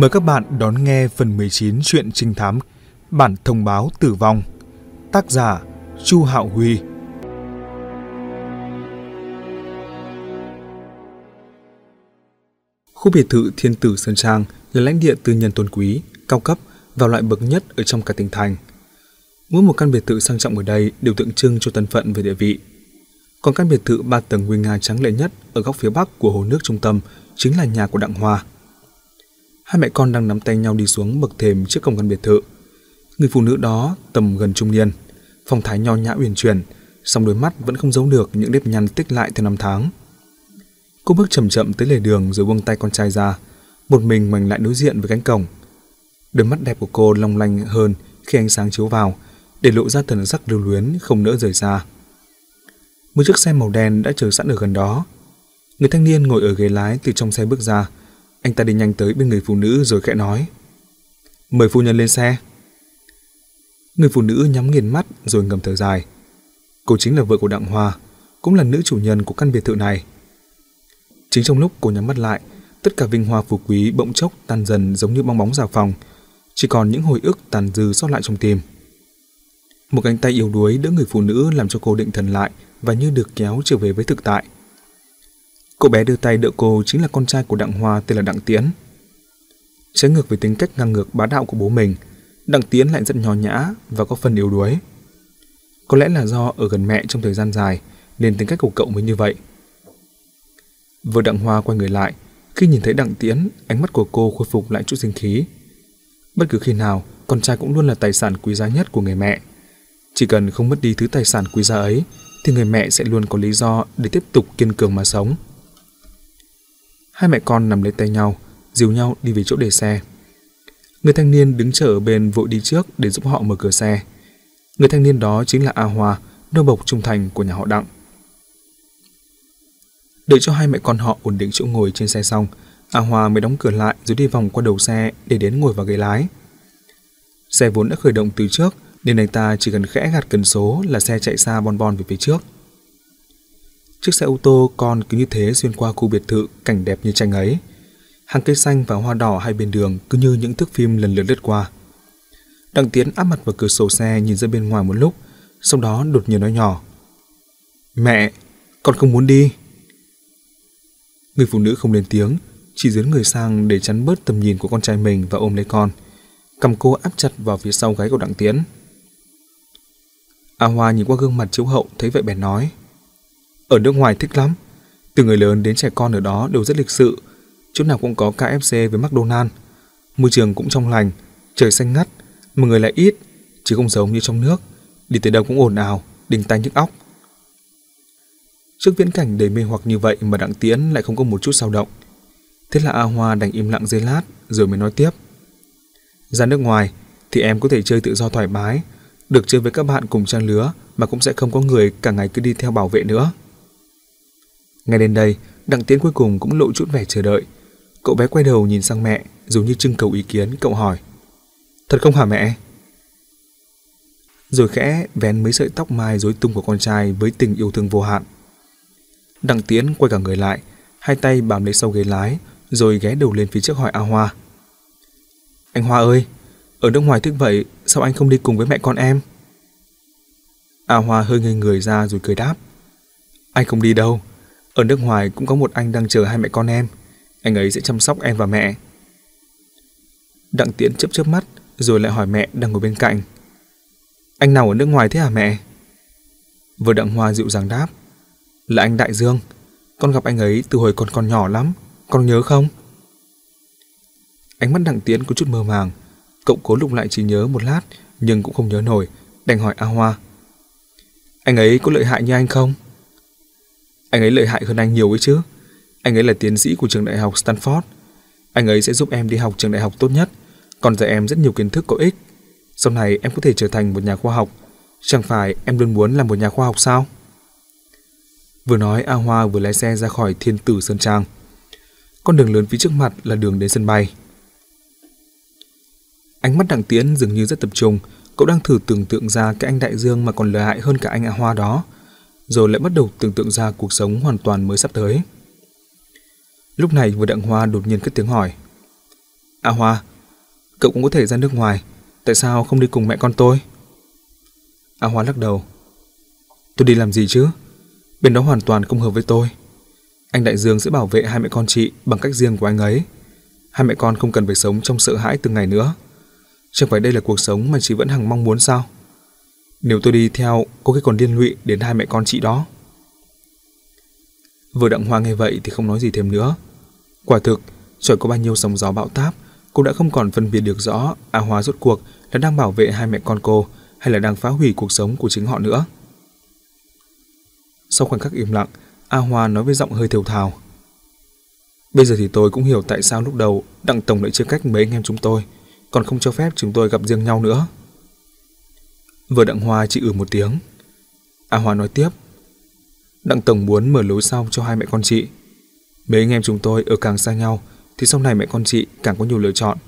Mời các bạn đón nghe phần 19 chuyện trinh thám Bản thông báo tử vong Tác giả Chu Hạo Huy Khu biệt thự Thiên Tử Sơn Trang là lãnh địa tư nhân tôn quý, cao cấp và loại bậc nhất ở trong cả tỉnh thành. Mỗi một căn biệt thự sang trọng ở đây đều tượng trưng cho thân phận về địa vị. Còn căn biệt thự ba tầng nguy nga trắng lệ nhất ở góc phía bắc của hồ nước trung tâm chính là nhà của Đặng Hoa. Hai mẹ con đang nắm tay nhau đi xuống bậc thềm trước cổng căn biệt thự. Người phụ nữ đó tầm gần trung niên, phong thái nho nhã uyển chuyển, song đôi mắt vẫn không giấu được những nếp nhăn tích lại theo năm tháng. Cô bước chậm chậm tới lề đường rồi buông tay con trai ra, một mình mình lại đối diện với cánh cổng. Đôi mắt đẹp của cô long lanh hơn khi ánh sáng chiếu vào, để lộ ra thần sắc lưu luyến không nỡ rời xa. Một chiếc xe màu đen đã chờ sẵn ở gần đó. Người thanh niên ngồi ở ghế lái từ trong xe bước ra, anh ta đi nhanh tới bên người phụ nữ rồi khẽ nói. Mời phu nhân lên xe. Người phụ nữ nhắm nghiền mắt rồi ngầm thở dài. Cô chính là vợ của Đặng Hoa, cũng là nữ chủ nhân của căn biệt thự này. Chính trong lúc cô nhắm mắt lại, tất cả vinh hoa phú quý bỗng chốc tan dần giống như bong bóng rào phòng, chỉ còn những hồi ức tàn dư sót lại trong tim. Một cánh tay yếu đuối đỡ người phụ nữ làm cho cô định thần lại và như được kéo trở về với thực tại cô bé đưa tay đỡ cô chính là con trai của Đặng Hoa tên là Đặng Tiến. Trái ngược với tính cách ngang ngược bá đạo của bố mình, Đặng Tiến lại rất nhỏ nhã và có phần yếu đuối. Có lẽ là do ở gần mẹ trong thời gian dài nên tính cách của cậu mới như vậy. Vừa Đặng Hoa quay người lại, khi nhìn thấy Đặng Tiến, ánh mắt của cô khôi phục lại chút sinh khí. Bất cứ khi nào, con trai cũng luôn là tài sản quý giá nhất của người mẹ. Chỉ cần không mất đi thứ tài sản quý giá ấy, thì người mẹ sẽ luôn có lý do để tiếp tục kiên cường mà sống. Hai mẹ con nằm lấy tay nhau, dìu nhau đi về chỗ để xe. Người thanh niên đứng chờ ở bên vội đi trước để giúp họ mở cửa xe. Người thanh niên đó chính là A Hoa, nô bộc trung thành của nhà họ Đặng. Đợi cho hai mẹ con họ ổn định chỗ ngồi trên xe xong, A Hoa mới đóng cửa lại rồi đi vòng qua đầu xe để đến ngồi vào ghế lái. Xe vốn đã khởi động từ trước nên anh ta chỉ cần khẽ gạt cần số là xe chạy xa bon bon về phía trước. Chiếc xe ô tô con cứ như thế xuyên qua khu biệt thự cảnh đẹp như tranh ấy. Hàng cây xanh và hoa đỏ hai bên đường cứ như những thước phim lần lượt lướt qua. Đặng Tiến áp mặt vào cửa sổ xe nhìn ra bên ngoài một lúc, sau đó đột nhiên nói nhỏ. Mẹ, con không muốn đi. Người phụ nữ không lên tiếng, chỉ dướn người sang để chắn bớt tầm nhìn của con trai mình và ôm lấy con. Cầm cô áp chặt vào phía sau gáy của Đặng Tiến. A Hoa nhìn qua gương mặt chiếu hậu thấy vậy bèn nói. Ở nước ngoài thích lắm. Từ người lớn đến trẻ con ở đó đều rất lịch sự. Chỗ nào cũng có KFC với McDonald's. Môi trường cũng trong lành, trời xanh ngắt, mà người lại ít, chứ không giống như trong nước. Đi tới đâu cũng ồn ào, đình tay nhức óc. Trước viễn cảnh đầy mê hoặc như vậy mà Đặng Tiễn lại không có một chút sao động. Thế là A Hoa đành im lặng giây lát rồi mới nói tiếp. Ra nước ngoài thì em có thể chơi tự do thoải mái, được chơi với các bạn cùng trang lứa mà cũng sẽ không có người cả ngày cứ đi theo bảo vệ nữa. Ngay đến đây, Đặng Tiến cuối cùng cũng lộ chút vẻ chờ đợi. Cậu bé quay đầu nhìn sang mẹ, giống như trưng cầu ý kiến, cậu hỏi. Thật không hả mẹ? Rồi khẽ vén mấy sợi tóc mai rối tung của con trai với tình yêu thương vô hạn. Đặng Tiến quay cả người lại, hai tay bám lấy sau ghế lái, rồi ghé đầu lên phía trước hỏi A Hoa. Anh Hoa ơi, ở nước ngoài thức vậy, sao anh không đi cùng với mẹ con em? A Hoa hơi ngây người ra rồi cười đáp. Anh không đi đâu, ở nước ngoài cũng có một anh đang chờ hai mẹ con em. Anh ấy sẽ chăm sóc em và mẹ. Đặng Tiễn chớp chớp mắt, rồi lại hỏi mẹ đang ngồi bên cạnh. Anh nào ở nước ngoài thế hả mẹ? Vừa Đặng Hoa dịu dàng đáp. Là anh Đại Dương. Con gặp anh ấy từ hồi còn còn nhỏ lắm. Con nhớ không? Ánh mắt Đặng Tiễn có chút mơ màng. Cậu cố lục lại trí nhớ một lát, nhưng cũng không nhớ nổi. Đành hỏi A Hoa. Anh ấy có lợi hại như anh không? Anh ấy lợi hại hơn anh nhiều ấy chứ. Anh ấy là tiến sĩ của trường đại học Stanford. Anh ấy sẽ giúp em đi học trường đại học tốt nhất, còn dạy em rất nhiều kiến thức có ích. Sau này em có thể trở thành một nhà khoa học. Chẳng phải em luôn muốn làm một nhà khoa học sao? Vừa nói A Hoa vừa lái xe ra khỏi Thiên Tử Sơn Trang. Con đường lớn phía trước mặt là đường đến sân bay. Ánh mắt Đặng tiến dường như rất tập trung, cậu đang thử tưởng tượng ra cái anh đại dương mà còn lợi hại hơn cả anh A Hoa đó rồi lại bắt đầu tưởng tượng ra cuộc sống hoàn toàn mới sắp tới. Lúc này vừa đặng hoa đột nhiên cất tiếng hỏi. A Hoa, cậu cũng có thể ra nước ngoài, tại sao không đi cùng mẹ con tôi? A Hoa lắc đầu. Tôi đi làm gì chứ? Bên đó hoàn toàn không hợp với tôi. Anh Đại Dương sẽ bảo vệ hai mẹ con chị bằng cách riêng của anh ấy. Hai mẹ con không cần phải sống trong sợ hãi từng ngày nữa. Chẳng phải đây là cuộc sống mà chị vẫn hằng mong muốn sao? Nếu tôi đi theo, có khi còn liên lụy đến hai mẹ con chị đó. Vừa đặng hoa nghe vậy thì không nói gì thêm nữa. Quả thực, trời có bao nhiêu sóng gió bão táp, cô đã không còn phân biệt được rõ A Hoa rốt cuộc là đang bảo vệ hai mẹ con cô hay là đang phá hủy cuộc sống của chính họ nữa. Sau khoảnh khắc im lặng, A Hoa nói với giọng hơi thều thào. Bây giờ thì tôi cũng hiểu tại sao lúc đầu Đặng Tổng lại chia cách mấy anh em chúng tôi, còn không cho phép chúng tôi gặp riêng nhau nữa. Vừa Đặng Hoa chỉ ử ừ một tiếng. A Hoa nói tiếp. Đặng Tổng muốn mở lối sau cho hai mẹ con chị. Mấy anh em chúng tôi ở càng xa nhau thì sau này mẹ con chị càng có nhiều lựa chọn.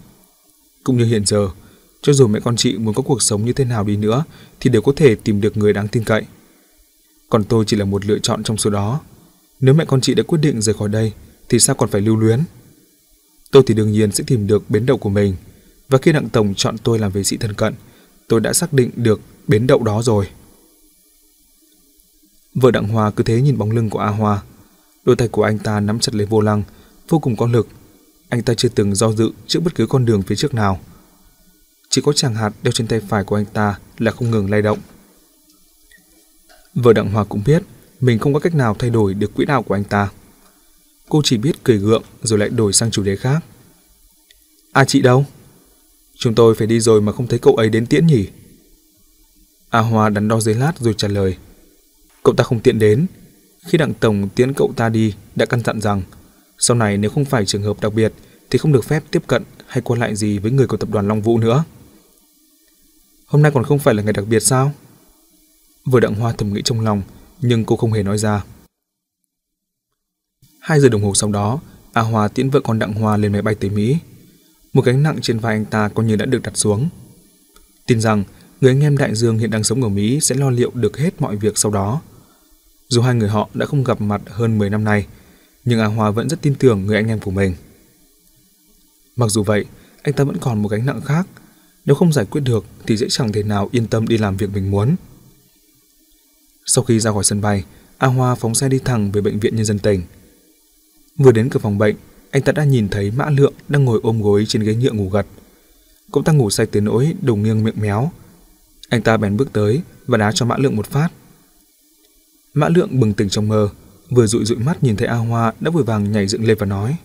Cũng như hiện giờ, cho dù mẹ con chị muốn có cuộc sống như thế nào đi nữa thì đều có thể tìm được người đáng tin cậy. Còn tôi chỉ là một lựa chọn trong số đó. Nếu mẹ con chị đã quyết định rời khỏi đây thì sao còn phải lưu luyến? Tôi thì đương nhiên sẽ tìm được bến đậu của mình. Và khi Đặng Tổng chọn tôi làm vệ sĩ thân cận, tôi đã xác định được bến đậu đó rồi. Vợ Đặng Hòa cứ thế nhìn bóng lưng của A Hoa. Đôi tay của anh ta nắm chặt lấy vô lăng, vô cùng có lực. Anh ta chưa từng do dự trước bất cứ con đường phía trước nào. Chỉ có chàng hạt đeo trên tay phải của anh ta là không ngừng lay động. Vợ Đặng Hòa cũng biết mình không có cách nào thay đổi được quỹ đạo của anh ta. Cô chỉ biết cười gượng rồi lại đổi sang chủ đề khác. À chị đâu? Chúng tôi phải đi rồi mà không thấy cậu ấy đến tiễn nhỉ? A Hoa đắn đo dưới lát rồi trả lời. Cậu ta không tiện đến. Khi đặng tổng tiễn cậu ta đi đã căn dặn rằng sau này nếu không phải trường hợp đặc biệt thì không được phép tiếp cận hay qua lại gì với người của tập đoàn Long Vũ nữa. Hôm nay còn không phải là ngày đặc biệt sao? Vừa đặng hoa thầm nghĩ trong lòng nhưng cô không hề nói ra. Hai giờ đồng hồ sau đó, A Hoa tiễn vợ con Đặng Hoa lên máy bay tới Mỹ. Một gánh nặng trên vai anh ta coi như đã được đặt xuống. Tin rằng người anh em Đại Dương hiện đang sống ở Mỹ sẽ lo liệu được hết mọi việc sau đó. Dù hai người họ đã không gặp mặt hơn 10 năm nay, nhưng A Hoa vẫn rất tin tưởng người anh em của mình. Mặc dù vậy, anh ta vẫn còn một gánh nặng khác. Nếu không giải quyết được thì dễ chẳng thể nào yên tâm đi làm việc mình muốn. Sau khi ra khỏi sân bay, A Hoa phóng xe đi thẳng về bệnh viện nhân dân tỉnh. Vừa đến cửa phòng bệnh, anh ta đã nhìn thấy Mã Lượng đang ngồi ôm gối trên ghế nhựa ngủ gật. Cậu ta ngủ say tới nỗi đầu nghiêng miệng méo. Anh ta bèn bước tới và đá cho Mã Lượng một phát. Mã Lượng bừng tỉnh trong mơ, vừa dụi dụi mắt nhìn thấy A Hoa đã vội vàng nhảy dựng lên và nói: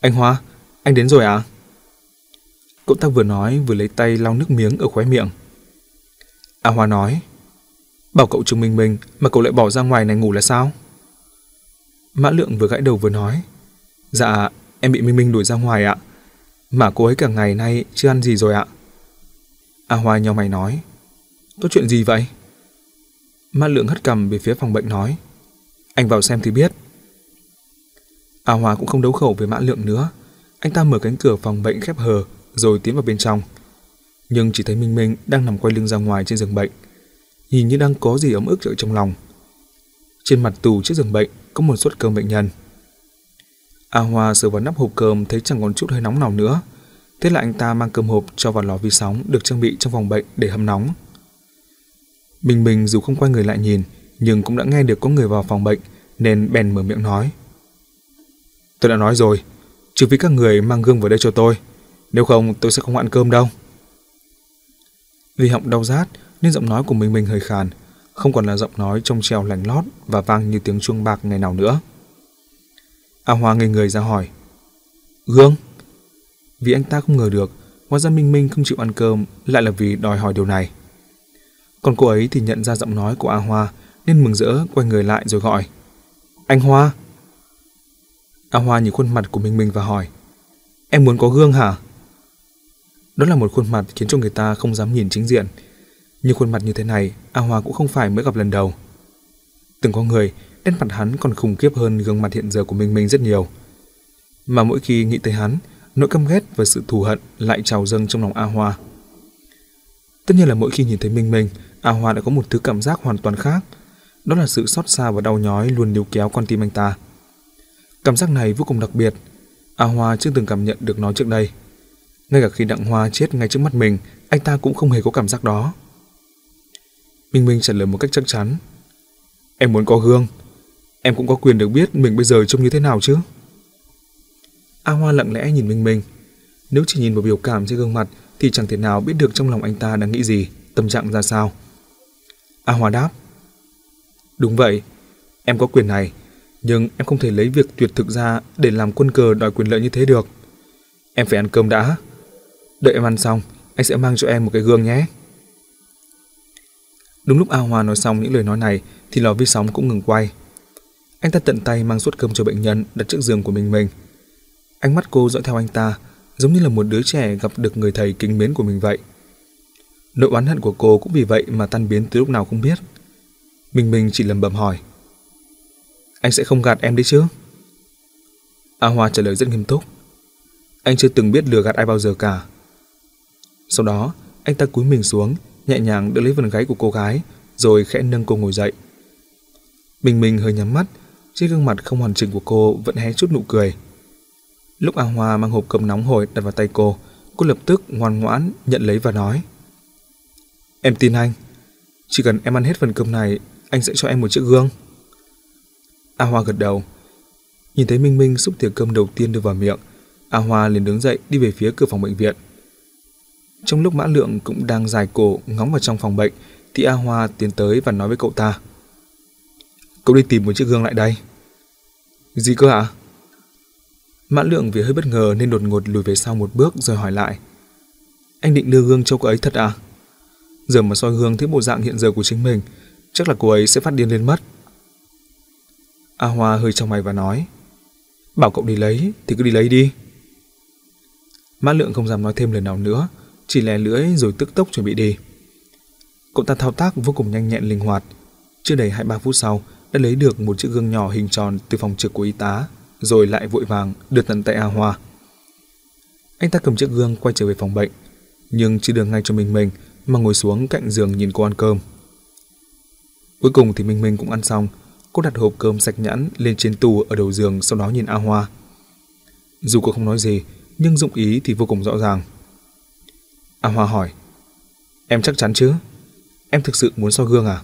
"Anh Hoa, anh đến rồi à?" Cậu ta vừa nói vừa lấy tay lau nước miếng ở khóe miệng. A Hoa nói: "Bảo cậu chứng minh mình mà cậu lại bỏ ra ngoài này ngủ là sao?" Mã Lượng vừa gãi đầu vừa nói: "Dạ, em bị Minh Minh đuổi ra ngoài ạ. Mà cô ấy cả ngày nay chưa ăn gì rồi ạ." A Hoa nhau mày nói: "Có chuyện gì vậy?" Mã Lượng hất cằm về phía phòng bệnh nói: "Anh vào xem thì biết." A Hoa cũng không đấu khẩu với Mã Lượng nữa, anh ta mở cánh cửa phòng bệnh khép hờ rồi tiến vào bên trong. Nhưng chỉ thấy Minh Minh đang nằm quay lưng ra ngoài trên giường bệnh, nhìn như đang có gì ấm ức ở trong lòng. Trên mặt tù trước giường bệnh có một suất cơm bệnh nhân. A Hoa sờ vào nắp hộp cơm thấy chẳng còn chút hơi nóng nào nữa. Thế là anh ta mang cơm hộp cho vào lò vi sóng được trang bị trong phòng bệnh để hâm nóng. Bình Bình dù không quay người lại nhìn, nhưng cũng đã nghe được có người vào phòng bệnh nên bèn mở miệng nói. Tôi đã nói rồi, trừ phi các người mang gương vào đây cho tôi, nếu không tôi sẽ không ăn cơm đâu. Vì họng đau rát nên giọng nói của Minh Minh hơi khàn, không còn là giọng nói trong trèo lành lót và vang như tiếng chuông bạc ngày nào nữa. À, A Hoa ngây người ra hỏi. Gương? Vì anh ta không ngờ được, hóa ra Minh Minh không chịu ăn cơm lại là vì đòi hỏi điều này. Còn cô ấy thì nhận ra giọng nói của A Hoa nên mừng rỡ quay người lại rồi gọi. Anh Hoa! A Hoa nhìn khuôn mặt của Minh Minh và hỏi. Em muốn có gương hả? Đó là một khuôn mặt khiến cho người ta không dám nhìn chính diện. Nhưng khuôn mặt như thế này, A Hoa cũng không phải mới gặp lần đầu. Từng có người, nét mặt hắn còn khủng khiếp hơn gương mặt hiện giờ của Minh Minh rất nhiều. Mà mỗi khi nghĩ tới hắn, nỗi căm ghét và sự thù hận lại trào dâng trong lòng A Hoa. Tất nhiên là mỗi khi nhìn thấy Minh Minh, A Hoa đã có một thứ cảm giác hoàn toàn khác. Đó là sự xót xa và đau nhói luôn níu kéo con tim anh ta. Cảm giác này vô cùng đặc biệt. A Hoa chưa từng cảm nhận được nó trước đây. Ngay cả khi Đặng Hoa chết ngay trước mắt mình, anh ta cũng không hề có cảm giác đó. Minh Minh trả lời một cách chắc chắn. Em muốn có gương. Em cũng có quyền được biết mình bây giờ trông như thế nào chứ. A Hoa lặng lẽ nhìn Minh Minh. Nếu chỉ nhìn vào biểu cảm trên gương mặt thì chẳng thể nào biết được trong lòng anh ta đang nghĩ gì, tâm trạng ra sao. A Hoa đáp. Đúng vậy, em có quyền này, nhưng em không thể lấy việc tuyệt thực ra để làm quân cờ đòi quyền lợi như thế được. Em phải ăn cơm đã. Đợi em ăn xong, anh sẽ mang cho em một cái gương nhé. Đúng lúc A Hoa nói xong những lời nói này thì lò vi sóng cũng ngừng quay. Anh ta tận tay mang suất cơm cho bệnh nhân đặt trước giường của mình mình. Ánh mắt cô dõi theo anh ta, giống như là một đứa trẻ gặp được người thầy kính mến của mình vậy. Nỗi oán hận của cô cũng vì vậy mà tan biến từ lúc nào không biết. Mình mình chỉ lầm bầm hỏi. Anh sẽ không gạt em đấy chứ? A Hoa trả lời rất nghiêm túc. Anh chưa từng biết lừa gạt ai bao giờ cả. Sau đó, anh ta cúi mình xuống, nhẹ nhàng đỡ lấy vần gáy của cô gái, rồi khẽ nâng cô ngồi dậy. Mình mình hơi nhắm mắt, trên gương mặt không hoàn chỉnh của cô vẫn hé chút nụ cười. Lúc A Hoa mang hộp cơm nóng hổi đặt vào tay cô, cô lập tức ngoan ngoãn nhận lấy và nói. Em tin anh, chỉ cần em ăn hết phần cơm này, anh sẽ cho em một chiếc gương. A Hoa gật đầu. Nhìn thấy Minh Minh xúc thìa cơm đầu tiên đưa vào miệng, A Hoa liền đứng dậy đi về phía cửa phòng bệnh viện. Trong lúc Mã Lượng cũng đang dài cổ ngóng vào trong phòng bệnh, thì A Hoa tiến tới và nói với cậu ta. Cậu đi tìm một chiếc gương lại đây. Gì cơ ạ? À? Lượng vì hơi bất ngờ nên đột ngột lùi về sau một bước rồi hỏi lại. Anh định đưa gương cho cô ấy thật à? Giờ mà soi gương thấy bộ dạng hiện giờ của chính mình, chắc là cô ấy sẽ phát điên lên mất. A Hoa hơi trong mày và nói. Bảo cậu đi lấy thì cứ đi lấy đi. mãn Lượng không dám nói thêm lời nào nữa, chỉ lè lưỡi rồi tức tốc chuẩn bị đi. Cậu ta thao tác vô cùng nhanh nhẹn linh hoạt. Chưa đầy 2-3 phút sau, đã lấy được một chiếc gương nhỏ hình tròn từ phòng trực của y tá, rồi lại vội vàng đưa tận tay A Hoa. Anh ta cầm chiếc gương quay trở về phòng bệnh, nhưng chỉ được ngay cho mình mình mà ngồi xuống cạnh giường nhìn cô ăn cơm. Cuối cùng thì Minh Minh cũng ăn xong, cô đặt hộp cơm sạch nhãn lên trên tủ ở đầu giường sau đó nhìn A Hoa. Dù cô không nói gì, nhưng dụng ý thì vô cùng rõ ràng. A Hoa hỏi, em chắc chắn chứ? Em thực sự muốn soi gương à?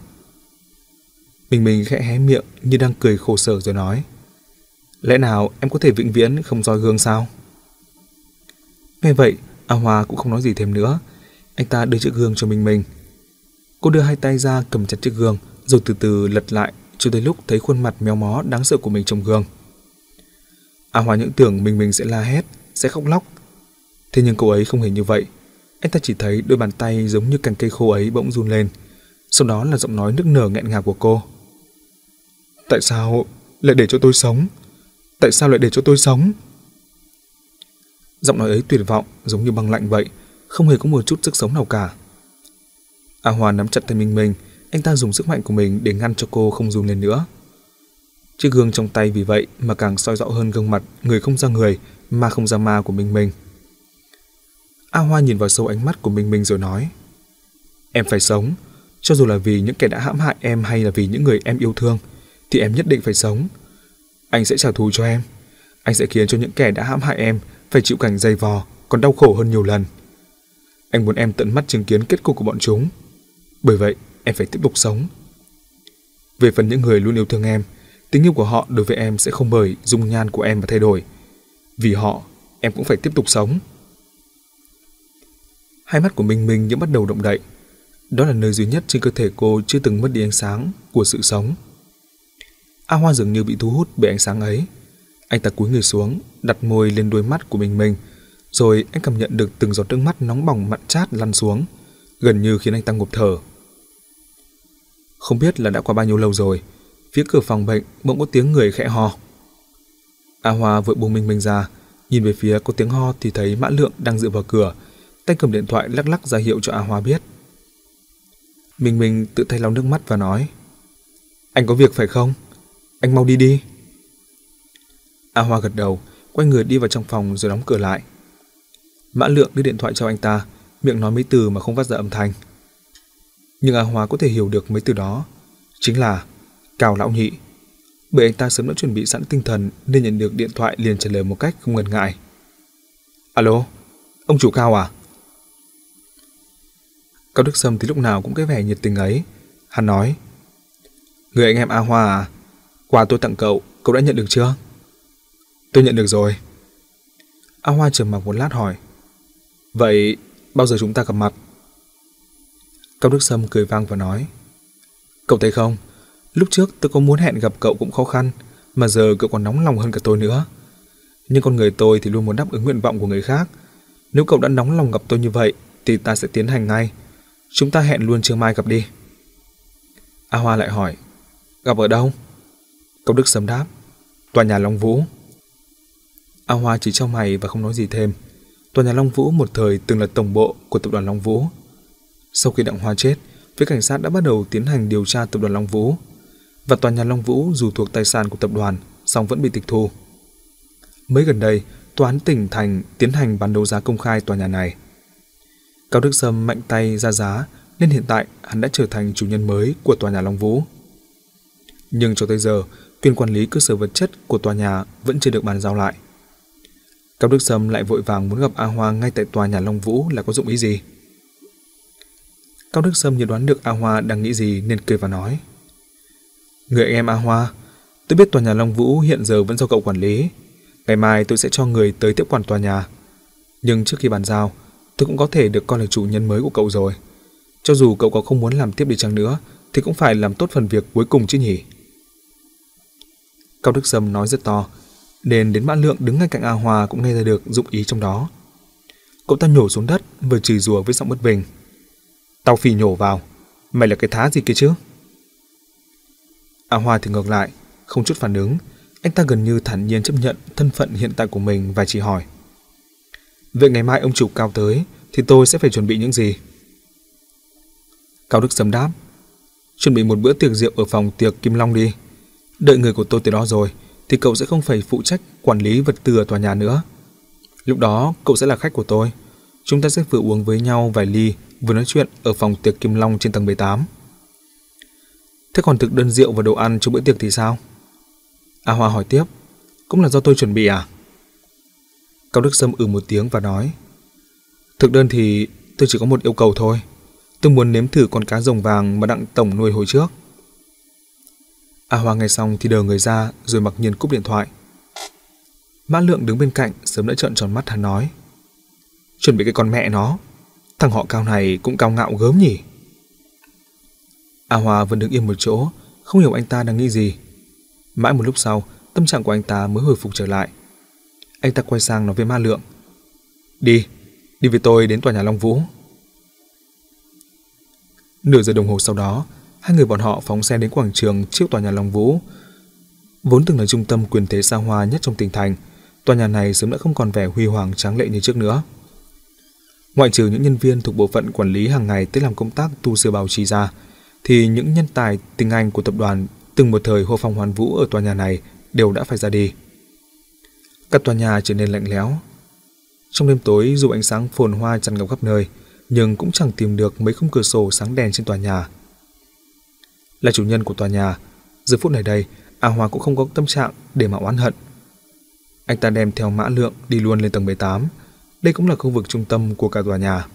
Mình mình khẽ hé miệng như đang cười khổ sở rồi nói, lẽ nào em có thể vĩnh viễn không soi gương sao? Nghe vậy, A Hoa cũng không nói gì thêm nữa. Anh ta đưa chiếc gương cho mình mình. Cô đưa hai tay ra cầm chặt chiếc gương rồi từ từ lật lại cho tới lúc thấy khuôn mặt méo mó đáng sợ của mình trong gương. A Hoa những tưởng mình mình sẽ la hét, sẽ khóc lóc. Thế nhưng cô ấy không hề như vậy. Anh ta chỉ thấy đôi bàn tay giống như cành cây khô ấy bỗng run lên. Sau đó là giọng nói nức nở nghẹn ngào của cô. Tại sao lại để cho tôi sống? Tại sao lại để cho tôi sống? Giọng nói ấy tuyệt vọng giống như băng lạnh vậy, không hề có một chút sức sống nào cả. A Hoa nắm chặt tay mình mình, anh ta dùng sức mạnh của mình để ngăn cho cô không run lên nữa. Chiếc gương trong tay vì vậy mà càng soi rõ hơn gương mặt người không ra người, ma không ra ma của mình mình. A Hoa nhìn vào sâu ánh mắt của mình mình rồi nói Em phải sống, cho dù là vì những kẻ đã hãm hại em hay là vì những người em yêu thương, thì em nhất định phải sống. Anh sẽ trả thù cho em. Anh sẽ khiến cho những kẻ đã hãm hại em phải chịu cảnh dày vò, còn đau khổ hơn nhiều lần. Anh muốn em tận mắt chứng kiến kết cục của bọn chúng. Bởi vậy, em phải tiếp tục sống. Về phần những người luôn yêu thương em, tình yêu của họ đối với em sẽ không bởi dung nhan của em mà thay đổi. Vì họ, em cũng phải tiếp tục sống. Hai mắt của Minh Minh những bắt đầu động đậy. Đó là nơi duy nhất trên cơ thể cô chưa từng mất đi ánh sáng của sự sống. A Hoa dường như bị thu hút bởi ánh sáng ấy. Anh ta cúi người xuống, đặt môi lên đuôi mắt của mình mình, rồi anh cảm nhận được từng giọt nước mắt nóng bỏng mặn chát lăn xuống, gần như khiến anh ta ngộp thở. Không biết là đã qua bao nhiêu lâu rồi, phía cửa phòng bệnh bỗng có tiếng người khẽ ho. A Hoa vội buông mình mình ra, nhìn về phía có tiếng ho thì thấy Mã Lượng đang dựa vào cửa, tay cầm điện thoại lắc lắc ra hiệu cho A Hoa biết. Mình mình tự tay lau nước mắt và nói Anh có việc phải không? Anh mau đi đi. A Hoa gật đầu, quay người đi vào trong phòng rồi đóng cửa lại. Mã Lượng đưa điện thoại cho anh ta, miệng nói mấy từ mà không phát ra âm thanh. Nhưng A Hoa có thể hiểu được mấy từ đó, chính là Cào Lão Nhị. Bởi anh ta sớm đã chuẩn bị sẵn tinh thần nên nhận được điện thoại liền trả lời một cách không ngần ngại. Alo, Ông chủ Cao à? Cao Đức Sâm thì lúc nào cũng cái vẻ nhiệt tình ấy. Hắn nói, Người anh em A Hoa à? Quà tôi tặng cậu, cậu đã nhận được chưa? Tôi nhận được rồi. A Hoa trầm mặc một lát hỏi, Vậy bao giờ chúng ta gặp mặt? Cao Đức Sâm cười vang và nói, Cậu thấy không, lúc trước tôi có muốn hẹn gặp cậu cũng khó khăn, mà giờ cậu còn nóng lòng hơn cả tôi nữa. Nhưng con người tôi thì luôn muốn đáp ứng nguyện vọng của người khác. Nếu cậu đã nóng lòng gặp tôi như vậy, thì ta sẽ tiến hành ngay. Chúng ta hẹn luôn trưa mai gặp đi. A Hoa lại hỏi, gặp ở đâu? Cao Đức Sâm đáp, tòa nhà Long Vũ. A Hoa chỉ trong mày và không nói gì thêm. Tòa nhà Long Vũ một thời từng là tổng bộ của tập đoàn Long Vũ. Sau khi Đặng Hoa chết, phía cảnh sát đã bắt đầu tiến hành điều tra tập đoàn Long Vũ. Và tòa nhà Long Vũ dù thuộc tài sản của tập đoàn, song vẫn bị tịch thu. Mới gần đây, tòa án tỉnh thành tiến hành bán đấu giá công khai tòa nhà này. Cao Đức Sâm mạnh tay ra giá nên hiện tại hắn đã trở thành chủ nhân mới của tòa nhà Long Vũ. Nhưng cho tới giờ, Viên quản lý cơ sở vật chất của tòa nhà vẫn chưa được bàn giao lại. Cao Đức Sâm lại vội vàng muốn gặp A Hoa ngay tại tòa nhà Long Vũ là có dụng ý gì? Cao Đức Sâm như đoán được A Hoa đang nghĩ gì nên cười và nói. Người em A Hoa, tôi biết tòa nhà Long Vũ hiện giờ vẫn do cậu quản lý. Ngày mai tôi sẽ cho người tới tiếp quản tòa nhà. Nhưng trước khi bàn giao, tôi cũng có thể được coi là chủ nhân mới của cậu rồi. Cho dù cậu có không muốn làm tiếp đi chăng nữa, thì cũng phải làm tốt phần việc cuối cùng chứ nhỉ. Cao Đức Sâm nói rất to, nên đến Mã Lượng đứng ngay cạnh A Hoa cũng nghe ra được dụng ý trong đó. Cậu ta nhổ xuống đất, vừa chửi rủa với giọng bất bình. Tao phì nhổ vào, mày là cái thá gì kia chứ? A Hoa thì ngược lại, không chút phản ứng, anh ta gần như thản nhiên chấp nhận thân phận hiện tại của mình và chỉ hỏi. Vậy ngày mai ông chủ cao tới, thì tôi sẽ phải chuẩn bị những gì? Cao Đức Sâm đáp. Chuẩn bị một bữa tiệc rượu ở phòng tiệc Kim Long đi. Đợi người của tôi tới đó rồi, thì cậu sẽ không phải phụ trách quản lý vật tư ở tòa nhà nữa. Lúc đó, cậu sẽ là khách của tôi. Chúng ta sẽ vừa uống với nhau vài ly, vừa nói chuyện ở phòng tiệc Kim Long trên tầng 18. Thế còn thực đơn rượu và đồ ăn cho bữa tiệc thì sao? A Hoa hỏi tiếp, cũng là do tôi chuẩn bị à? Cao Đức Sâm ừ một tiếng và nói, thực đơn thì tôi chỉ có một yêu cầu thôi. Tôi muốn nếm thử con cá rồng vàng mà đặng tổng nuôi hồi trước. À, A Hoa nghe xong thì đờ người ra rồi mặc nhiên cúp điện thoại. Mã Lượng đứng bên cạnh sớm đã trợn tròn mắt hắn nói. Chuẩn bị cái con mẹ nó. Thằng họ cao này cũng cao ngạo gớm nhỉ. A Hoa vẫn đứng yên một chỗ, không hiểu anh ta đang nghĩ gì. Mãi một lúc sau, tâm trạng của anh ta mới hồi phục trở lại. Anh ta quay sang nói với Ma Lượng. Đi, đi với tôi đến tòa nhà Long Vũ. Nửa giờ đồng hồ sau đó, hai người bọn họ phóng xe đến quảng trường trước tòa nhà Long Vũ. Vốn từng là trung tâm quyền thế xa hoa nhất trong tỉnh thành, tòa nhà này sớm đã không còn vẻ huy hoàng tráng lệ như trước nữa. Ngoại trừ những nhân viên thuộc bộ phận quản lý hàng ngày tới làm công tác tu sửa bảo trì ra, thì những nhân tài tinh anh của tập đoàn từng một thời hô phong hoàn vũ ở tòa nhà này đều đã phải ra đi. Cả tòa nhà trở nên lạnh lẽo. Trong đêm tối dù ánh sáng phồn hoa tràn ngập khắp nơi, nhưng cũng chẳng tìm được mấy khung cửa sổ sáng đèn trên tòa nhà. Là chủ nhân của tòa nhà, giờ phút này đây, A Hoa cũng không có tâm trạng để mà oán hận. Anh ta đem theo mã lượng đi luôn lên tầng 18. Đây cũng là khu vực trung tâm của cả tòa nhà.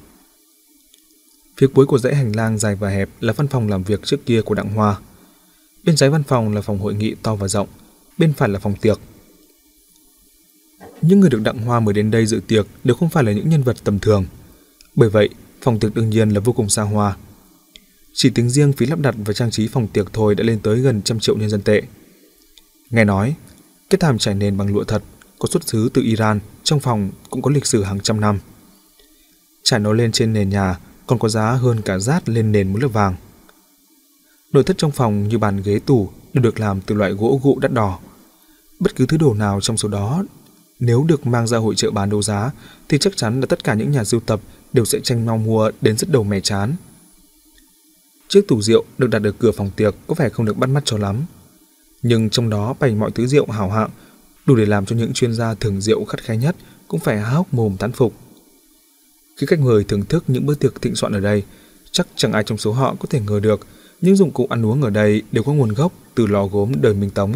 Phía cuối của dãy hành lang dài và hẹp là văn phòng làm việc trước kia của Đặng Hoa. Bên trái văn phòng là phòng hội nghị to và rộng, bên phải là phòng tiệc. Những người được Đặng Hoa mời đến đây dự tiệc đều không phải là những nhân vật tầm thường. Bởi vậy, phòng tiệc đương nhiên là vô cùng xa hoa. Chỉ tính riêng phí lắp đặt và trang trí phòng tiệc thôi đã lên tới gần trăm triệu nhân dân tệ. Nghe nói, cái thảm trải nền bằng lụa thật có xuất xứ từ Iran trong phòng cũng có lịch sử hàng trăm năm. Trải nó lên trên nền nhà còn có giá hơn cả rát lên nền một lớp vàng. Nội thất trong phòng như bàn ghế tủ đều được làm từ loại gỗ gụ đắt đỏ. Bất cứ thứ đồ nào trong số đó nếu được mang ra hội trợ bán đấu giá thì chắc chắn là tất cả những nhà sưu tập đều sẽ tranh nhau mua đến rất đầu mẻ chán. Chiếc tủ rượu được đặt ở cửa phòng tiệc có vẻ không được bắt mắt cho lắm. Nhưng trong đó bày mọi thứ rượu hảo hạng đủ để làm cho những chuyên gia thưởng rượu khắt khe nhất cũng phải há hốc mồm tán phục. Khi khách mời thưởng thức những bữa tiệc thịnh soạn ở đây, chắc chẳng ai trong số họ có thể ngờ được những dụng cụ ăn uống ở đây đều có nguồn gốc từ lò gốm đời Minh Tống.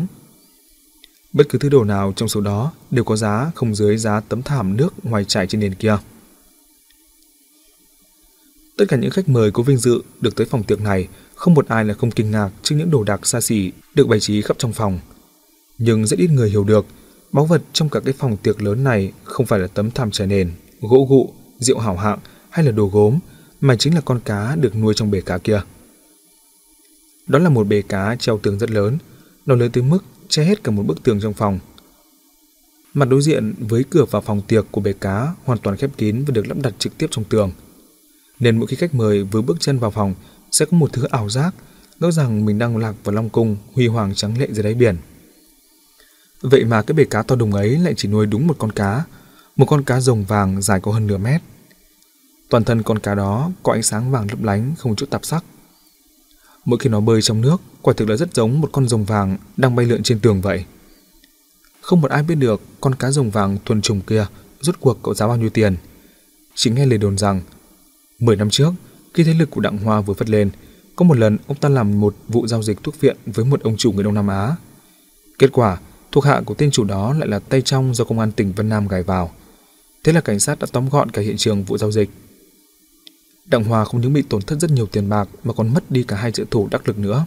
Bất cứ thứ đồ nào trong số đó đều có giá không dưới giá tấm thảm nước ngoài trải trên nền kia. Tất cả những khách mời có vinh dự được tới phòng tiệc này, không một ai là không kinh ngạc trước những đồ đạc xa xỉ được bày trí khắp trong phòng. Nhưng rất ít người hiểu được, báu vật trong cả cái phòng tiệc lớn này không phải là tấm thảm trải nền, gỗ gụ, rượu hảo hạng hay là đồ gốm, mà chính là con cá được nuôi trong bể cá kia. Đó là một bể cá treo tường rất lớn, nó lớn tới mức che hết cả một bức tường trong phòng. Mặt đối diện với cửa vào phòng tiệc của bể cá hoàn toàn khép kín và được lắp đặt trực tiếp trong tường. Nên mỗi khi khách mời vừa bước chân vào phòng sẽ có một thứ ảo giác, ngỡ rằng mình đang lạc vào long cung huy hoàng trắng lệ dưới đáy biển. Vậy mà cái bể cá to đùng ấy lại chỉ nuôi đúng một con cá, một con cá rồng vàng dài có hơn nửa mét. Toàn thân con cá đó có ánh sáng vàng lấp lánh không chút tạp sắc. Mỗi khi nó bơi trong nước, quả thực là rất giống một con rồng vàng đang bay lượn trên tường vậy. Không một ai biết được con cá rồng vàng thuần trùng kia rốt cuộc cậu giá bao nhiêu tiền. Chỉ nghe lời đồn rằng 10 năm trước, khi thế lực của Đặng Hoa vừa phất lên, có một lần ông ta làm một vụ giao dịch thuốc viện với một ông chủ người Đông Nam Á. Kết quả, thuộc hạ của tên chủ đó lại là tay trong do công an tỉnh Vân Nam gài vào. Thế là cảnh sát đã tóm gọn cả hiện trường vụ giao dịch. Đặng Hòa không những bị tổn thất rất nhiều tiền bạc mà còn mất đi cả hai trợ thủ đắc lực nữa.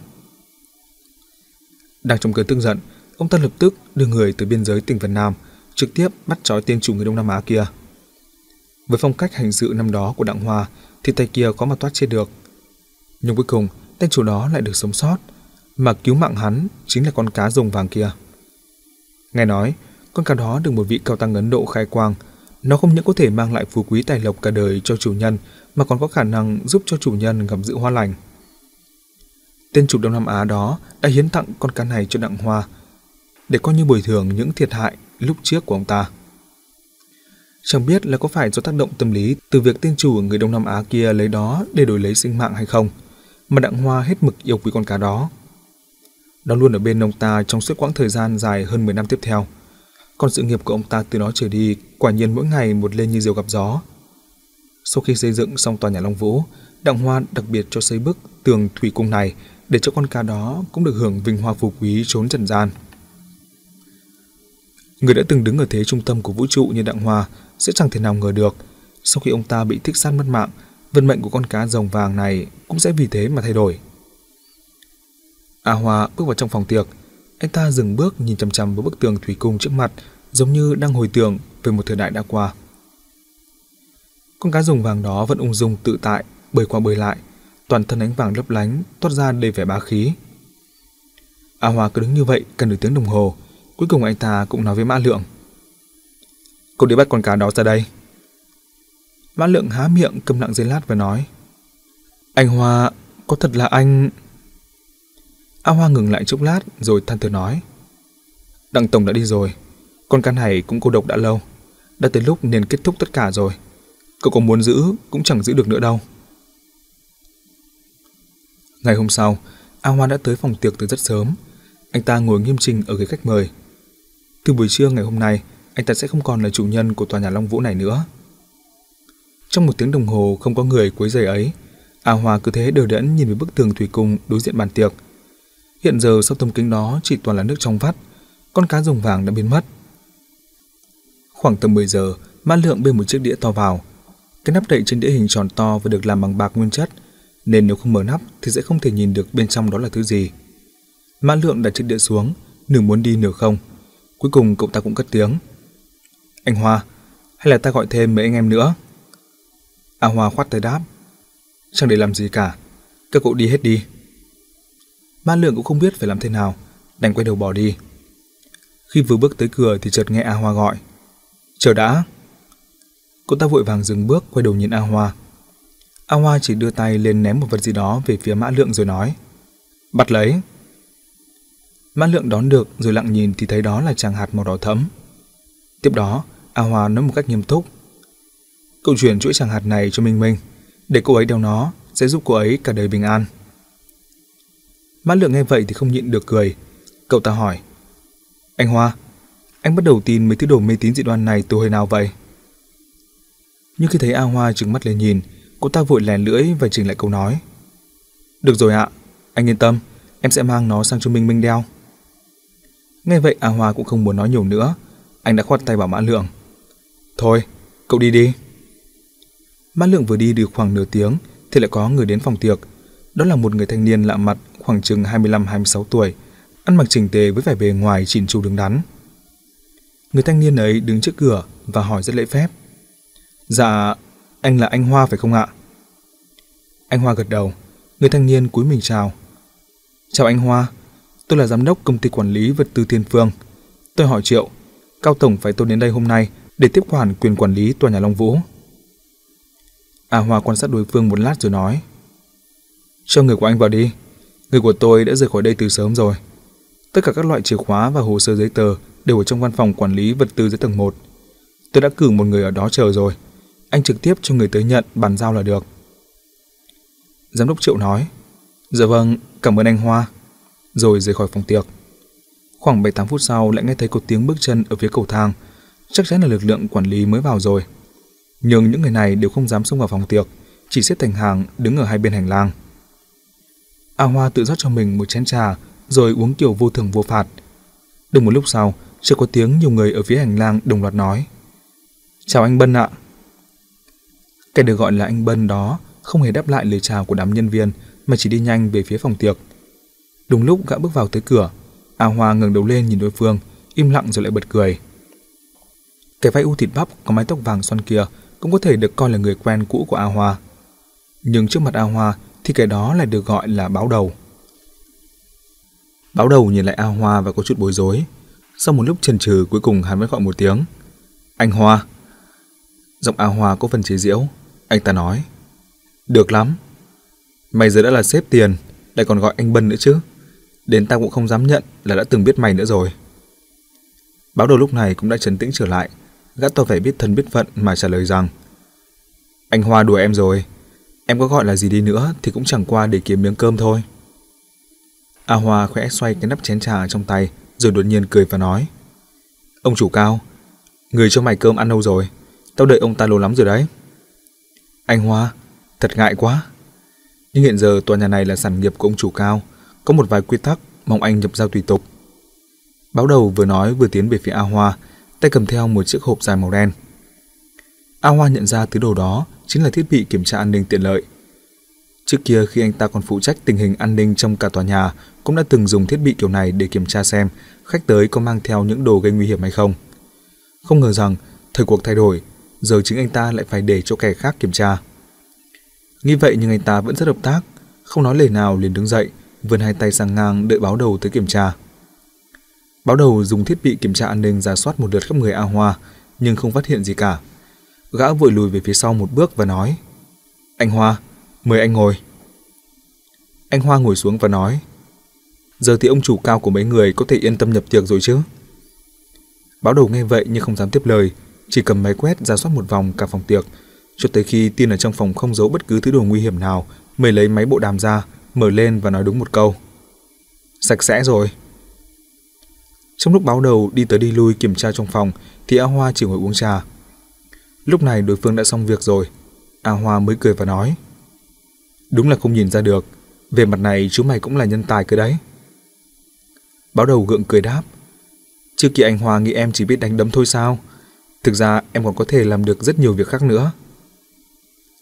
Đang trong cơn tức giận, ông ta lập tức đưa người từ biên giới tỉnh Vân Nam trực tiếp bắt trói tên chủ người Đông Nam Á kia. Với phong cách hành sự năm đó của Đặng Hòa thì tay kia có mà toát chết được. Nhưng cuối cùng, tên chủ đó lại được sống sót, mà cứu mạng hắn chính là con cá rồng vàng kia. Nghe nói, con cá đó được một vị cao tăng Ấn Độ khai quang, nó không những có thể mang lại phú quý tài lộc cả đời cho chủ nhân mà còn có khả năng giúp cho chủ nhân gặp dự hoa lành. Tên chủ Đông Nam Á đó đã hiến tặng con cá này cho Đặng Hoa để coi như bồi thường những thiệt hại lúc trước của ông ta. Chẳng biết là có phải do tác động tâm lý từ việc tên chủ người Đông Nam Á kia lấy đó để đổi lấy sinh mạng hay không, mà Đặng Hoa hết mực yêu quý con cá đó. Nó luôn ở bên ông ta trong suốt quãng thời gian dài hơn 10 năm tiếp theo. Còn sự nghiệp của ông ta từ đó trở đi quả nhiên mỗi ngày một lên như diều gặp gió. Sau khi xây dựng xong tòa nhà Long Vũ, Đặng Hoa đặc biệt cho xây bức tường thủy cung này để cho con cá đó cũng được hưởng vinh hoa phú quý trốn trần gian. Người đã từng đứng ở thế trung tâm của vũ trụ như Đặng Hoa sẽ chẳng thể nào ngờ được sau khi ông ta bị thích sát mất mạng, vận mệnh của con cá rồng vàng này cũng sẽ vì thế mà thay đổi. A Hoa bước vào trong phòng tiệc, anh ta dừng bước nhìn chằm chằm vào bức tường thủy cung trước mặt, giống như đang hồi tưởng về một thời đại đã qua. Con cá rồng vàng đó vẫn ung dung tự tại, bơi qua bơi lại, toàn thân ánh vàng lấp lánh, toát ra đầy vẻ bá khí. A Hoa cứ đứng như vậy cần được tiếng đồng hồ, cuối cùng anh ta cũng nói với Mã Lượng. Cậu đi bắt con cá đó ra đây. Mã Lượng há miệng câm lặng giây lát và nói. Anh Hoa, có thật là anh... A Hoa ngừng lại chốc lát rồi than thở nói. Đặng Tổng đã đi rồi, con cá này cũng cô độc đã lâu. Đã tới lúc nên kết thúc tất cả rồi. Cậu có muốn giữ cũng chẳng giữ được nữa đâu. Ngày hôm sau, A Hoa đã tới phòng tiệc từ rất sớm. Anh ta ngồi nghiêm trình ở ghế khách mời. Từ buổi trưa ngày hôm nay, anh ta sẽ không còn là chủ nhân của tòa nhà Long Vũ này nữa. Trong một tiếng đồng hồ không có người cuối giày ấy, A Hoa cứ thế đều đẫn nhìn về bức tường thủy cung đối diện bàn tiệc. Hiện giờ sau tấm kính đó chỉ toàn là nước trong vắt, con cá rồng vàng đã biến mất. Khoảng tầm 10 giờ, Mã Lượng bê một chiếc đĩa to vào. Cái nắp đậy trên đĩa hình tròn to và được làm bằng bạc nguyên chất, nên nếu không mở nắp thì sẽ không thể nhìn được bên trong đó là thứ gì. Mã Lượng đặt chiếc đĩa xuống, nửa muốn đi nửa không. Cuối cùng cậu ta cũng cất tiếng. Anh Hoa, hay là ta gọi thêm mấy anh em nữa? A Hoa khoát tay đáp. Chẳng để làm gì cả, các cậu đi hết đi. Mã Lượng cũng không biết phải làm thế nào, đành quay đầu bỏ đi. Khi vừa bước tới cửa thì chợt nghe A Hoa gọi. Chờ đã. Cô ta vội vàng dừng bước quay đầu nhìn A Hoa. A Hoa chỉ đưa tay lên ném một vật gì đó về phía Mã Lượng rồi nói. Bắt lấy. Mã Lượng đón được rồi lặng nhìn thì thấy đó là tràng hạt màu đỏ thẫm. Tiếp đó, A Hoa nói một cách nghiêm túc. Cậu chuyển chuỗi tràng hạt này cho Minh Minh, để cô ấy đeo nó sẽ giúp cô ấy cả đời bình an. Mã Lượng nghe vậy thì không nhịn được cười. Cậu ta hỏi. Anh Hoa, anh bắt đầu tin mấy thứ đồ mê tín dị đoan này từ hồi nào vậy? Nhưng khi thấy A Hoa trừng mắt lên nhìn, cô ta vội lèn lưỡi và chỉnh lại câu nói. Được rồi ạ, anh yên tâm, em sẽ mang nó sang cho Minh Minh đeo. Nghe vậy A Hoa cũng không muốn nói nhiều nữa, anh đã khoát tay bảo Mã Lượng. Thôi, cậu đi đi. Mã Lượng vừa đi được khoảng nửa tiếng thì lại có người đến phòng tiệc. Đó là một người thanh niên lạ mặt khoảng chừng 25-26 tuổi, ăn mặc chỉnh tề với vẻ bề ngoài chỉn chu đứng đắn. Người thanh niên ấy đứng trước cửa và hỏi rất lễ phép. Dạ, anh là anh Hoa phải không ạ? Anh Hoa gật đầu, người thanh niên cúi mình chào. Chào anh Hoa, tôi là giám đốc công ty quản lý vật tư Thiên Phương. Tôi hỏi Triệu, Cao Tổng phải tôi đến đây hôm nay để tiếp quản quyền quản lý tòa nhà Long Vũ. A Hoa quan sát đối phương một lát rồi nói. Cho người của anh vào đi. Người của tôi đã rời khỏi đây từ sớm rồi. Tất cả các loại chìa khóa và hồ sơ giấy tờ đều ở trong văn phòng quản lý vật tư dưới tầng 1. Tôi đã cử một người ở đó chờ rồi. Anh trực tiếp cho người tới nhận bàn giao là được. Giám đốc Triệu nói. Dạ vâng, cảm ơn anh Hoa. Rồi rời khỏi phòng tiệc. Khoảng 7-8 phút sau lại nghe thấy có tiếng bước chân ở phía cầu thang. Chắc chắn là lực lượng quản lý mới vào rồi. Nhưng những người này đều không dám xông vào phòng tiệc, chỉ xếp thành hàng đứng ở hai bên hành lang. A Hoa tự rót cho mình một chén trà rồi uống kiểu vô thường vô phạt. Được một lúc sau, chưa có tiếng nhiều người ở phía hành lang đồng loạt nói. Chào anh Bân ạ. Cái được gọi là anh Bân đó không hề đáp lại lời chào của đám nhân viên mà chỉ đi nhanh về phía phòng tiệc. Đúng lúc gã bước vào tới cửa, A Hoa ngẩng đầu lên nhìn đối phương, im lặng rồi lại bật cười kẻ vai u thịt bắp có mái tóc vàng xoăn kia cũng có thể được coi là người quen cũ của A Hoa. Nhưng trước mặt A Hoa thì kẻ đó lại được gọi là báo đầu. Báo đầu nhìn lại A Hoa và có chút bối rối. Sau một lúc chần chừ cuối cùng hắn mới gọi một tiếng. Anh Hoa. Giọng A Hoa có phần chế giễu. Anh ta nói. Được lắm. Mày giờ đã là xếp tiền, lại còn gọi anh Bân nữa chứ. Đến tao cũng không dám nhận là đã từng biết mày nữa rồi. Báo đầu lúc này cũng đã trấn tĩnh trở lại. Gã tỏ vẻ biết thân biết phận mà trả lời rằng Anh Hoa đùa em rồi. Em có gọi là gì đi nữa thì cũng chẳng qua để kiếm miếng cơm thôi. A Hoa khẽ xoay cái nắp chén trà trong tay rồi đột nhiên cười và nói Ông chủ cao, người cho mày cơm ăn đâu rồi? Tao đợi ông ta lâu lắm rồi đấy. Anh Hoa, thật ngại quá. Nhưng hiện giờ tòa nhà này là sản nghiệp của ông chủ cao, có một vài quy tắc mong anh nhập giao tùy tục. Báo đầu vừa nói vừa tiến về phía A Hoa, tay cầm theo một chiếc hộp dài màu đen. A Hoa nhận ra thứ đồ đó chính là thiết bị kiểm tra an ninh tiện lợi. Trước kia khi anh ta còn phụ trách tình hình an ninh trong cả tòa nhà, cũng đã từng dùng thiết bị kiểu này để kiểm tra xem khách tới có mang theo những đồ gây nguy hiểm hay không. Không ngờ rằng thời cuộc thay đổi, giờ chính anh ta lại phải để cho kẻ khác kiểm tra. Nghĩ vậy nhưng anh ta vẫn rất hợp tác, không nói lời nào liền đứng dậy, vươn hai tay sang ngang đợi báo đầu tới kiểm tra. Báo đầu dùng thiết bị kiểm tra an ninh ra soát một lượt khắp người A Hoa, nhưng không phát hiện gì cả. Gã vội lùi về phía sau một bước và nói Anh Hoa, mời anh ngồi. Anh Hoa ngồi xuống và nói Giờ thì ông chủ cao của mấy người có thể yên tâm nhập tiệc rồi chứ? Báo đầu nghe vậy nhưng không dám tiếp lời, chỉ cầm máy quét ra soát một vòng cả phòng tiệc, cho tới khi tin ở trong phòng không giấu bất cứ thứ đồ nguy hiểm nào, mới lấy máy bộ đàm ra, mở lên và nói đúng một câu. Sạch sẽ rồi. Trong lúc báo đầu đi tới đi lui kiểm tra trong phòng thì A Hoa chỉ ngồi uống trà. Lúc này đối phương đã xong việc rồi. A Hoa mới cười và nói. Đúng là không nhìn ra được. Về mặt này chú mày cũng là nhân tài cơ đấy. Báo đầu gượng cười đáp. Trước kia anh Hoa nghĩ em chỉ biết đánh đấm thôi sao? Thực ra em còn có thể làm được rất nhiều việc khác nữa.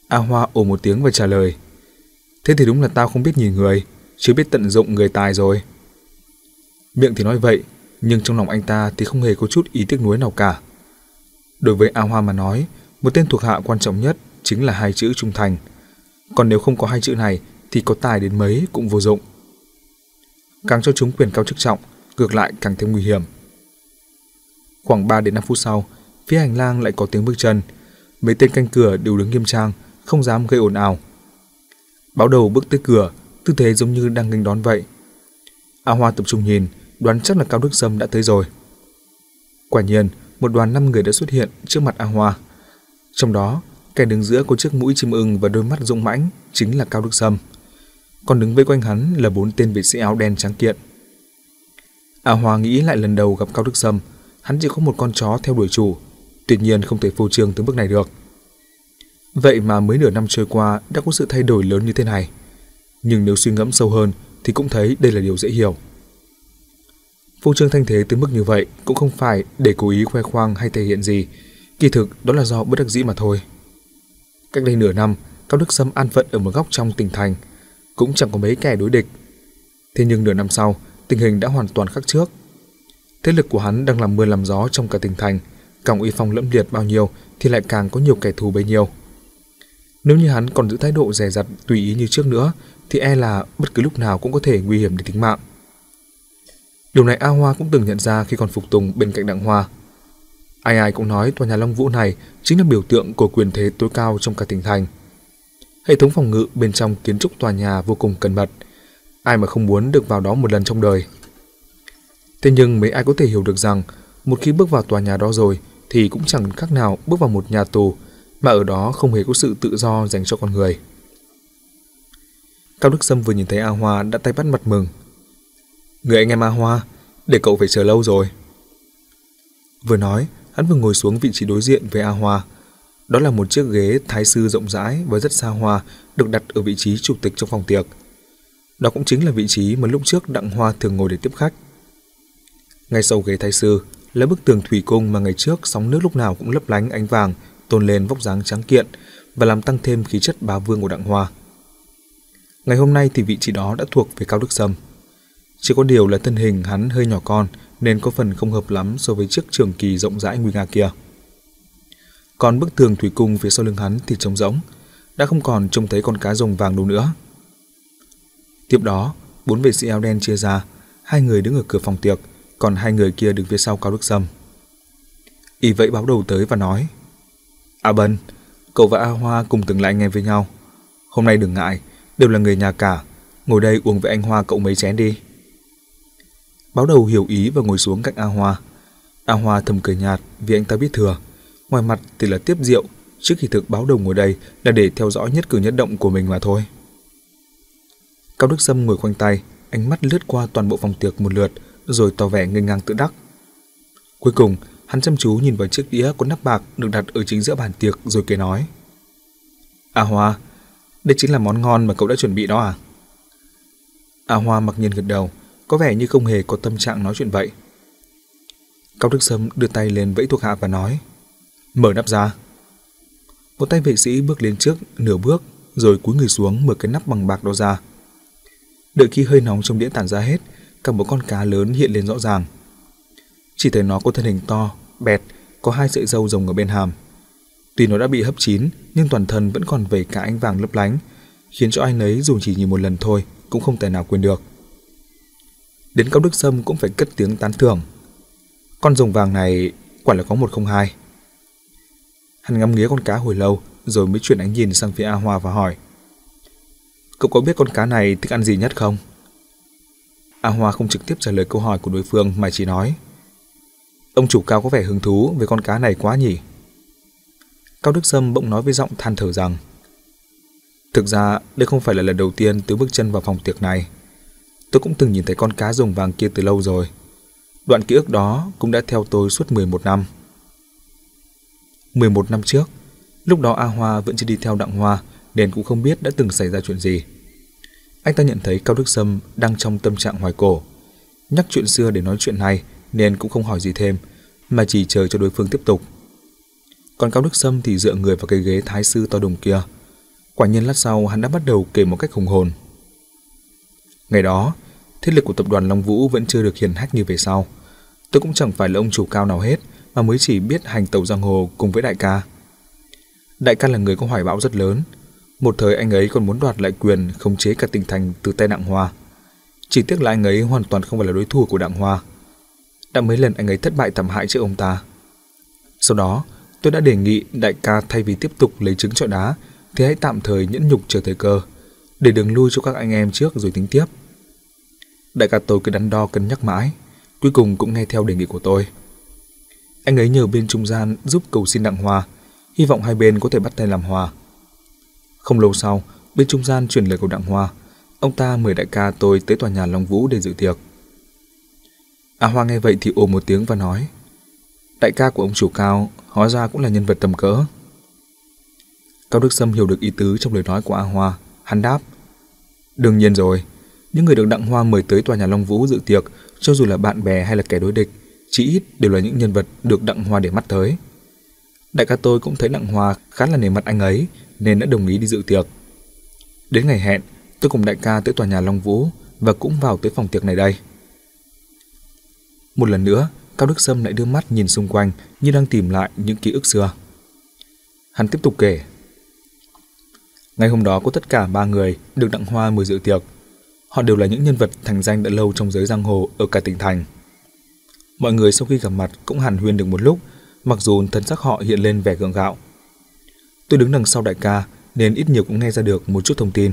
A Hoa ồ một tiếng và trả lời. Thế thì đúng là tao không biết nhìn người, chứ biết tận dụng người tài rồi. Miệng thì nói vậy, nhưng trong lòng anh ta thì không hề có chút ý tiếc nuối nào cả. Đối với A Hoa mà nói, một tên thuộc hạ quan trọng nhất chính là hai chữ trung thành. Còn nếu không có hai chữ này thì có tài đến mấy cũng vô dụng. Càng cho chúng quyền cao chức trọng, ngược lại càng thêm nguy hiểm. Khoảng 3 đến 5 phút sau, phía hành lang lại có tiếng bước chân. Mấy tên canh cửa đều đứng nghiêm trang, không dám gây ồn ào. Báo đầu bước tới cửa, tư thế giống như đang nghênh đón vậy. A Hoa tập trung nhìn, đoán chắc là Cao Đức Sâm đã tới rồi. Quả nhiên, một đoàn năm người đã xuất hiện trước mặt A Hoa. Trong đó, kẻ đứng giữa có chiếc mũi chim ưng và đôi mắt rung mãnh chính là Cao Đức Sâm. Còn đứng vây quanh hắn là bốn tên vệ sĩ áo đen trắng kiện. A Hoa nghĩ lại lần đầu gặp Cao Đức Sâm, hắn chỉ có một con chó theo đuổi chủ, tuyệt nhiên không thể phô trương tới bước này được. Vậy mà mới nửa năm trôi qua đã có sự thay đổi lớn như thế này. Nhưng nếu suy ngẫm sâu hơn thì cũng thấy đây là điều dễ hiểu. Phô trương thanh thế tới mức như vậy cũng không phải để cố ý khoe khoang hay thể hiện gì, kỳ thực đó là do bất đắc dĩ mà thôi. Cách đây nửa năm, Cao Đức Sâm an phận ở một góc trong tỉnh thành, cũng chẳng có mấy kẻ đối địch. Thế nhưng nửa năm sau, tình hình đã hoàn toàn khác trước. Thế lực của hắn đang làm mưa làm gió trong cả tỉnh thành, càng uy phong lẫm liệt bao nhiêu thì lại càng có nhiều kẻ thù bấy nhiêu. Nếu như hắn còn giữ thái độ dè dặt tùy ý như trước nữa thì e là bất cứ lúc nào cũng có thể nguy hiểm đến tính mạng. Điều này A Hoa cũng từng nhận ra khi còn phục tùng bên cạnh Đặng Hoa. Ai ai cũng nói tòa nhà Long Vũ này chính là biểu tượng của quyền thế tối cao trong cả tỉnh thành. Hệ thống phòng ngự bên trong kiến trúc tòa nhà vô cùng cẩn mật, ai mà không muốn được vào đó một lần trong đời. Thế nhưng mấy ai có thể hiểu được rằng một khi bước vào tòa nhà đó rồi thì cũng chẳng khác nào bước vào một nhà tù mà ở đó không hề có sự tự do dành cho con người. Cao Đức Sâm vừa nhìn thấy A Hoa đã tay bắt mặt mừng. Người anh em A Hoa, để cậu phải chờ lâu rồi. Vừa nói, hắn vừa ngồi xuống vị trí đối diện với A Hoa. Đó là một chiếc ghế thái sư rộng rãi và rất xa hoa được đặt ở vị trí chủ tịch trong phòng tiệc. Đó cũng chính là vị trí mà lúc trước Đặng Hoa thường ngồi để tiếp khách. Ngay sau ghế thái sư là bức tường thủy cung mà ngày trước sóng nước lúc nào cũng lấp lánh ánh vàng, tôn lên vóc dáng trắng kiện và làm tăng thêm khí chất bá vương của Đặng Hoa. Ngày hôm nay thì vị trí đó đã thuộc về Cao Đức Sâm. Chỉ có điều là thân hình hắn hơi nhỏ con nên có phần không hợp lắm so với chiếc trường kỳ rộng rãi nguy nga kia. Còn bức tường thủy cung phía sau lưng hắn thì trống rỗng, đã không còn trông thấy con cá rồng vàng đâu nữa. Tiếp đó, bốn vệ sĩ áo đen chia ra, hai người đứng ở cửa phòng tiệc, còn hai người kia đứng phía sau Cao Đức Sâm. Y vậy báo đầu tới và nói, A Bân, cậu và A Hoa cùng từng là anh em với nhau. Hôm nay đừng ngại, đều là người nhà cả, ngồi đây uống với anh Hoa cậu mấy chén đi. Báo đầu hiểu ý và ngồi xuống cạnh A Hoa. A Hoa thầm cười nhạt vì anh ta biết thừa. Ngoài mặt thì là tiếp rượu, trước khi thực báo đầu ngồi đây là để theo dõi nhất cử nhất động của mình mà thôi. Cao Đức Sâm ngồi khoanh tay, ánh mắt lướt qua toàn bộ phòng tiệc một lượt, rồi tỏ vẻ ngây ngang tự đắc. Cuối cùng, hắn chăm chú nhìn vào chiếc đĩa có nắp bạc được đặt ở chính giữa bàn tiệc rồi kể nói. A Hoa, đây chính là món ngon mà cậu đã chuẩn bị đó à? A Hoa mặc nhiên gật đầu, có vẻ như không hề có tâm trạng nói chuyện vậy. Cao Đức Sâm đưa tay lên vẫy thuộc hạ và nói, mở nắp ra. Một tay vệ sĩ bước lên trước nửa bước, rồi cúi người xuống mở cái nắp bằng bạc đó ra. Đợi khi hơi nóng trong đĩa tản ra hết, cả một con cá lớn hiện lên rõ ràng. Chỉ thấy nó có thân hình to, bẹt, có hai sợi râu rồng ở bên hàm. Tuy nó đã bị hấp chín, nhưng toàn thân vẫn còn vẩy cả ánh vàng lấp lánh, khiến cho anh ấy dù chỉ nhìn một lần thôi cũng không thể nào quên được. Đến Cao Đức Sâm cũng phải cất tiếng tán thưởng. Con rồng vàng này quả là có một không hai. Hắn ngắm nghía con cá hồi lâu, rồi mới chuyển ánh nhìn sang phía A Hoa và hỏi. Cậu có biết con cá này thích ăn gì nhất không? A Hoa không trực tiếp trả lời câu hỏi của đối phương mà chỉ nói. Ông chủ cao có vẻ hứng thú với con cá này quá nhỉ? Cao Đức Sâm bỗng nói với giọng than thở rằng Thực ra đây không phải là lần đầu tiên tôi bước chân vào phòng tiệc này. Tôi cũng từng nhìn thấy con cá rồng vàng kia từ lâu rồi. Đoạn ký ức đó cũng đã theo tôi suốt 11 năm. 11 năm trước, lúc đó A Hoa vẫn chưa đi theo Đặng Hoa nên cũng không biết đã từng xảy ra chuyện gì. Anh ta nhận thấy Cao Đức Sâm đang trong tâm trạng hoài cổ. Nhắc chuyện xưa để nói chuyện này nên cũng không hỏi gì thêm, mà chỉ chờ cho đối phương tiếp tục. Còn Cao Đức Sâm thì dựa người vào cái ghế thái sư to đùng kia. Quả nhiên lát sau hắn đã bắt đầu kể một cách hùng hồn. Ngày đó, thế lực của tập đoàn Long Vũ vẫn chưa được hiển hách như về sau. Tôi cũng chẳng phải là ông chủ cao nào hết, mà mới chỉ biết hành tàu giang hồ cùng với đại ca. Đại ca là người có hoài bão rất lớn. Một thời anh ấy còn muốn đoạt lại quyền khống chế cả tỉnh thành từ tay Đặng Hoa. Chỉ tiếc là anh ấy hoàn toàn không phải là đối thủ của Đặng Hoa. Đã mấy lần anh ấy thất bại thảm hại trước ông ta. Sau đó, tôi đã đề nghị đại ca thay vì tiếp tục lấy trứng trọi đá thì hãy tạm thời nhẫn nhục chờ thời cơ, để đường lui cho các anh em trước rồi tính tiếp. Đại ca tôi cứ đắn đo cân nhắc mãi, cuối cùng cũng nghe theo đề nghị của tôi. Anh ấy nhờ bên trung gian giúp cầu xin Đặng hòa, hy vọng hai bên có thể bắt tay làm hòa. Không lâu sau, bên trung gian truyền lời của Đặng hòa. ông ta mời đại ca tôi tới tòa nhà Long Vũ để dự tiệc. A Hoa nghe vậy thì ồ một tiếng và nói, đại ca của ông chủ cao hóa ra cũng là nhân vật tầm cỡ. Cao Đức Sâm hiểu được ý tứ trong lời nói của A Hoa, hắn đáp, đương nhiên rồi, những người được Đặng Hoa mời tới tòa nhà Long Vũ dự tiệc, cho dù là bạn bè hay là kẻ đối địch, chỉ ít đều là những nhân vật được Đặng Hoa để mắt tới. Đại ca tôi cũng thấy Đặng Hoa khá là nể mặt anh ấy nên đã đồng ý đi dự tiệc. Đến ngày hẹn, tôi cùng đại ca tới tòa nhà Long Vũ và cũng vào tới phòng tiệc này đây. Một lần nữa, Cao Đức Sâm lại đưa mắt nhìn xung quanh như đang tìm lại những ký ức xưa. Hắn tiếp tục kể. Ngày hôm đó có tất cả ba người được Đặng Hoa mời dự tiệc. Họ đều là những nhân vật thành danh đã lâu trong giới giang hồ ở cả tỉnh thành. Mọi người sau khi gặp mặt cũng hàn huyên được một lúc, mặc dù thân sắc họ hiện lên vẻ gượng gạo. Tôi đứng đằng sau đại ca nên ít nhiều cũng nghe ra được một chút thông tin.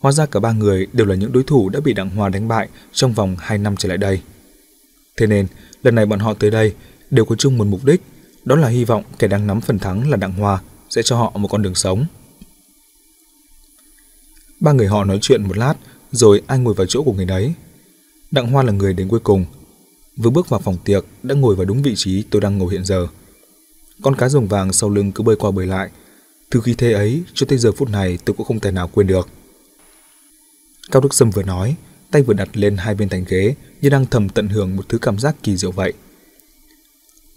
Hóa ra cả ba người đều là những đối thủ đã bị Đặng Hoa đánh bại trong vòng 2 năm trở lại đây. Thế nên, lần này bọn họ tới đây đều có chung một mục đích, đó là hy vọng kẻ đang nắm phần thắng là Đặng Hoa sẽ cho họ một con đường sống. Ba người họ nói chuyện một lát, rồi ai ngồi vào chỗ của người đấy. Đặng Hoa là người đến cuối cùng. Vừa bước vào phòng tiệc đã ngồi vào đúng vị trí tôi đang ngồi hiện giờ. Con cá rồng vàng sau lưng cứ bơi qua bơi lại. Từ khi thế ấy cho tới giờ phút này tôi cũng không thể nào quên được. Cao Đức Sâm vừa nói, tay vừa đặt lên hai bên thành ghế như đang thầm tận hưởng một thứ cảm giác kỳ diệu vậy.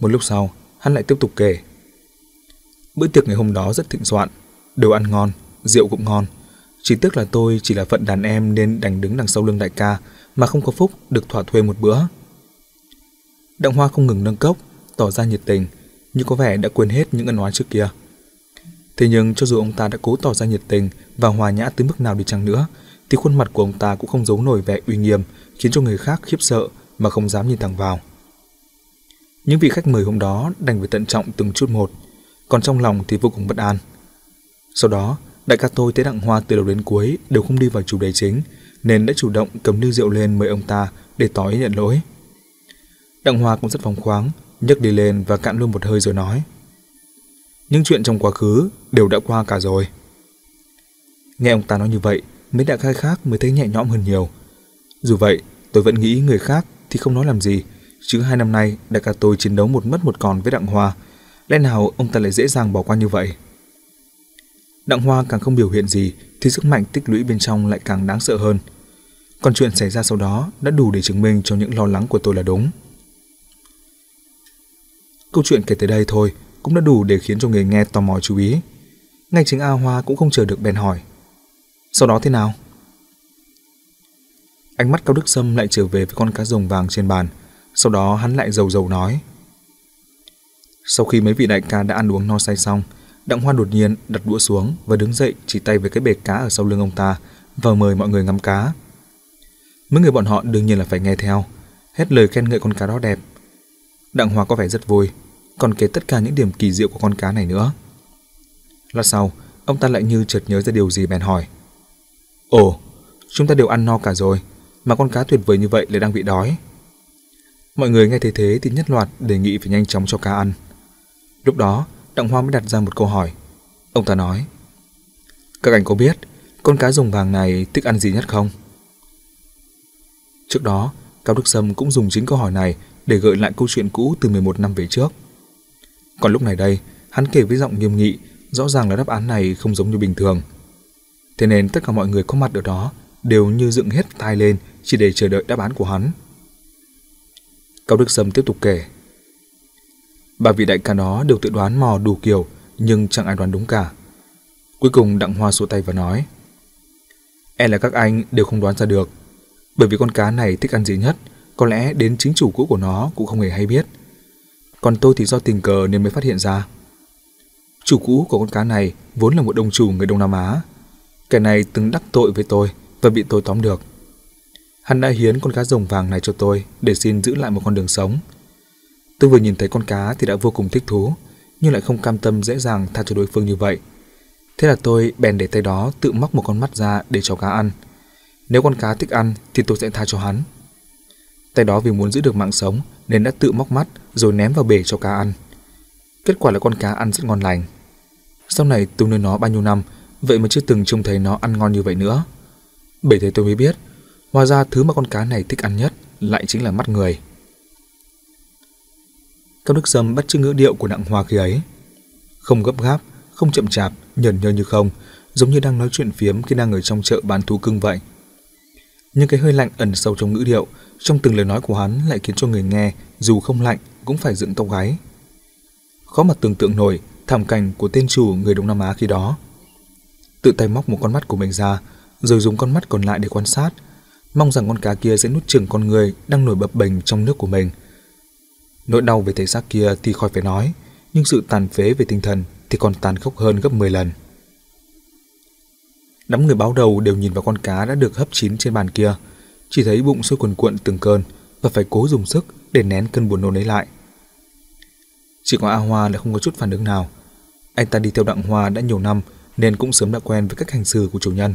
Một lúc sau, hắn lại tiếp tục kể. Bữa tiệc ngày hôm đó rất thịnh soạn, đồ ăn ngon, rượu cũng ngon. Chỉ tiếc là tôi chỉ là phận đàn em nên đành đứng đằng sau lưng đại ca mà không có phúc được thỏa thuê một bữa. Đặng Hoa không ngừng nâng cốc, tỏ ra nhiệt tình, nhưng có vẻ đã quên hết những ân oán trước kia. Thế nhưng cho dù ông ta đã cố tỏ ra nhiệt tình và hòa nhã tới mức nào đi chăng nữa, thì khuôn mặt của ông ta cũng không giấu nổi vẻ uy nghiêm, khiến cho người khác khiếp sợ mà không dám nhìn thẳng vào. Những vị khách mời hôm đó đành phải tận trọng từng chút một, còn trong lòng thì vô cùng bất an. Sau đó, đại ca tôi thấy đặng hoa từ đầu đến cuối đều không đi vào chủ đề chính, nên đã chủ động cầm ly rượu lên mời ông ta để tỏ ý nhận lỗi. Đặng hoa cũng rất phóng khoáng, nhấc đi lên và cạn luôn một hơi rồi nói. Những chuyện trong quá khứ đều đã qua cả rồi. Nghe ông ta nói như vậy, mấy đại khai khác mới thấy nhẹ nhõm hơn nhiều. Dù vậy, tôi vẫn nghĩ người khác thì không nói làm gì, chứ hai năm nay đại ca tôi chiến đấu một mất một còn với Đặng Hoa, lẽ nào ông ta lại dễ dàng bỏ qua như vậy? Đặng Hoa càng không biểu hiện gì thì sức mạnh tích lũy bên trong lại càng đáng sợ hơn. Còn chuyện xảy ra sau đó đã đủ để chứng minh cho những lo lắng của tôi là đúng. Câu chuyện kể tới đây thôi cũng đã đủ để khiến cho người nghe tò mò chú ý. Ngay chính A Hoa cũng không chờ được bèn hỏi. Sau đó thế nào? Ánh mắt Cao Đức Sâm lại trở về với con cá rồng vàng trên bàn. Sau đó hắn lại dầu dầu nói. Sau khi mấy vị đại ca đã ăn uống no say xong, Đặng Hoa đột nhiên đặt đũa xuống và đứng dậy chỉ tay về cái bể cá ở sau lưng ông ta và mời mọi người ngắm cá. Mấy người bọn họ đương nhiên là phải nghe theo, hết lời khen ngợi con cá đó đẹp. Đặng Hoa có vẻ rất vui, còn kể tất cả những điểm kỳ diệu của con cá này nữa. Lát sau, ông ta lại như chợt nhớ ra điều gì bèn hỏi. Ồ, chúng ta đều ăn no cả rồi, mà con cá tuyệt vời như vậy lại đang bị đói. Mọi người nghe thấy thế thì nhất loạt đề nghị phải nhanh chóng cho cá ăn. Lúc đó, Đặng Hoa mới đặt ra một câu hỏi. Ông ta nói, Các anh có biết con cá rồng vàng này thích ăn gì nhất không? Trước đó, Cao Đức Sâm cũng dùng chính câu hỏi này để gợi lại câu chuyện cũ từ 11 năm về trước. Còn lúc này đây, hắn kể với giọng nghiêm nghị, rõ ràng là đáp án này không giống như bình thường. Thế nên tất cả mọi người có mặt ở đó đều như dựng hết tai lên chỉ để chờ đợi đáp án của hắn. Cao Đức Sâm tiếp tục kể. Ba vị đại ca đó đều tự đoán mò đủ kiểu, nhưng chẳng ai đoán đúng cả. Cuối cùng Đặng Hoa xua tay và nói E là các anh đều không đoán ra được, bởi vì con cá này thích ăn gì nhất, có lẽ đến chính chủ cũ của nó cũng không hề hay biết. Còn tôi thì do tình cờ nên mới phát hiện ra. Chủ cũ của con cá này vốn là một đồng chủ người Đông Nam Á. Kẻ này từng đắc tội với tôi và bị tôi tóm được. Hắn đã hiến con cá rồng vàng này cho tôi để xin giữ lại một con đường sống. Tôi vừa nhìn thấy con cá thì đã vô cùng thích thú, nhưng lại không cam tâm dễ dàng tha cho đối phương như vậy. Thế là tôi bèn để tay đó tự móc một con mắt ra để cho cá ăn. Nếu con cá thích ăn thì tôi sẽ tha cho hắn. Tay đó vì muốn giữ được mạng sống nên đã tự móc mắt rồi ném vào bể cho cá ăn. Kết quả là con cá ăn rất ngon lành. Sau này tôi nuôi nó bao nhiêu năm, vậy mà chưa từng trông thấy nó ăn ngon như vậy nữa. Bởi thế tôi mới biết, hóa ra thứ mà con cá này thích ăn nhất lại chính là mắt người. Cao Đức Sâm bắt chước ngữ điệu của nặng Hoa khi ấy. Không gấp gáp, không chậm chạp, nhờn nhơ như không, giống như đang nói chuyện phiếm khi đang ở trong chợ bán thú cưng vậy. Nhưng cái hơi lạnh ẩn sâu trong ngữ điệu, trong từng lời nói của hắn lại khiến cho người nghe, dù không lạnh, cũng phải dựng tóc gáy. khó mà tưởng tượng nổi thảm cảnh của tên chủ người Đông Nam Á khi đó. Tự tay móc một con mắt của mình ra, rồi dùng con mắt còn lại để quan sát, mong rằng con cá kia sẽ nuốt chửng con người đang nổi bập bềnh trong nước của mình. Nỗi đau về thể xác kia thì khỏi phải nói, nhưng sự tàn phế về tinh thần thì còn tàn khốc hơn gấp 10 lần. Đám người báo đầu đều nhìn vào con cá đã được hấp chín trên bàn kia, chỉ thấy bụng sôi cuồn cuộn từng cơn và phải cố dùng sức để nén cơn buồn nôn ấy lại. Chỉ có A Hoa lại không có chút phản ứng nào. Anh ta đi theo Đặng Hoa đã nhiều năm nên cũng sớm đã quen với cách hành xử của chủ nhân.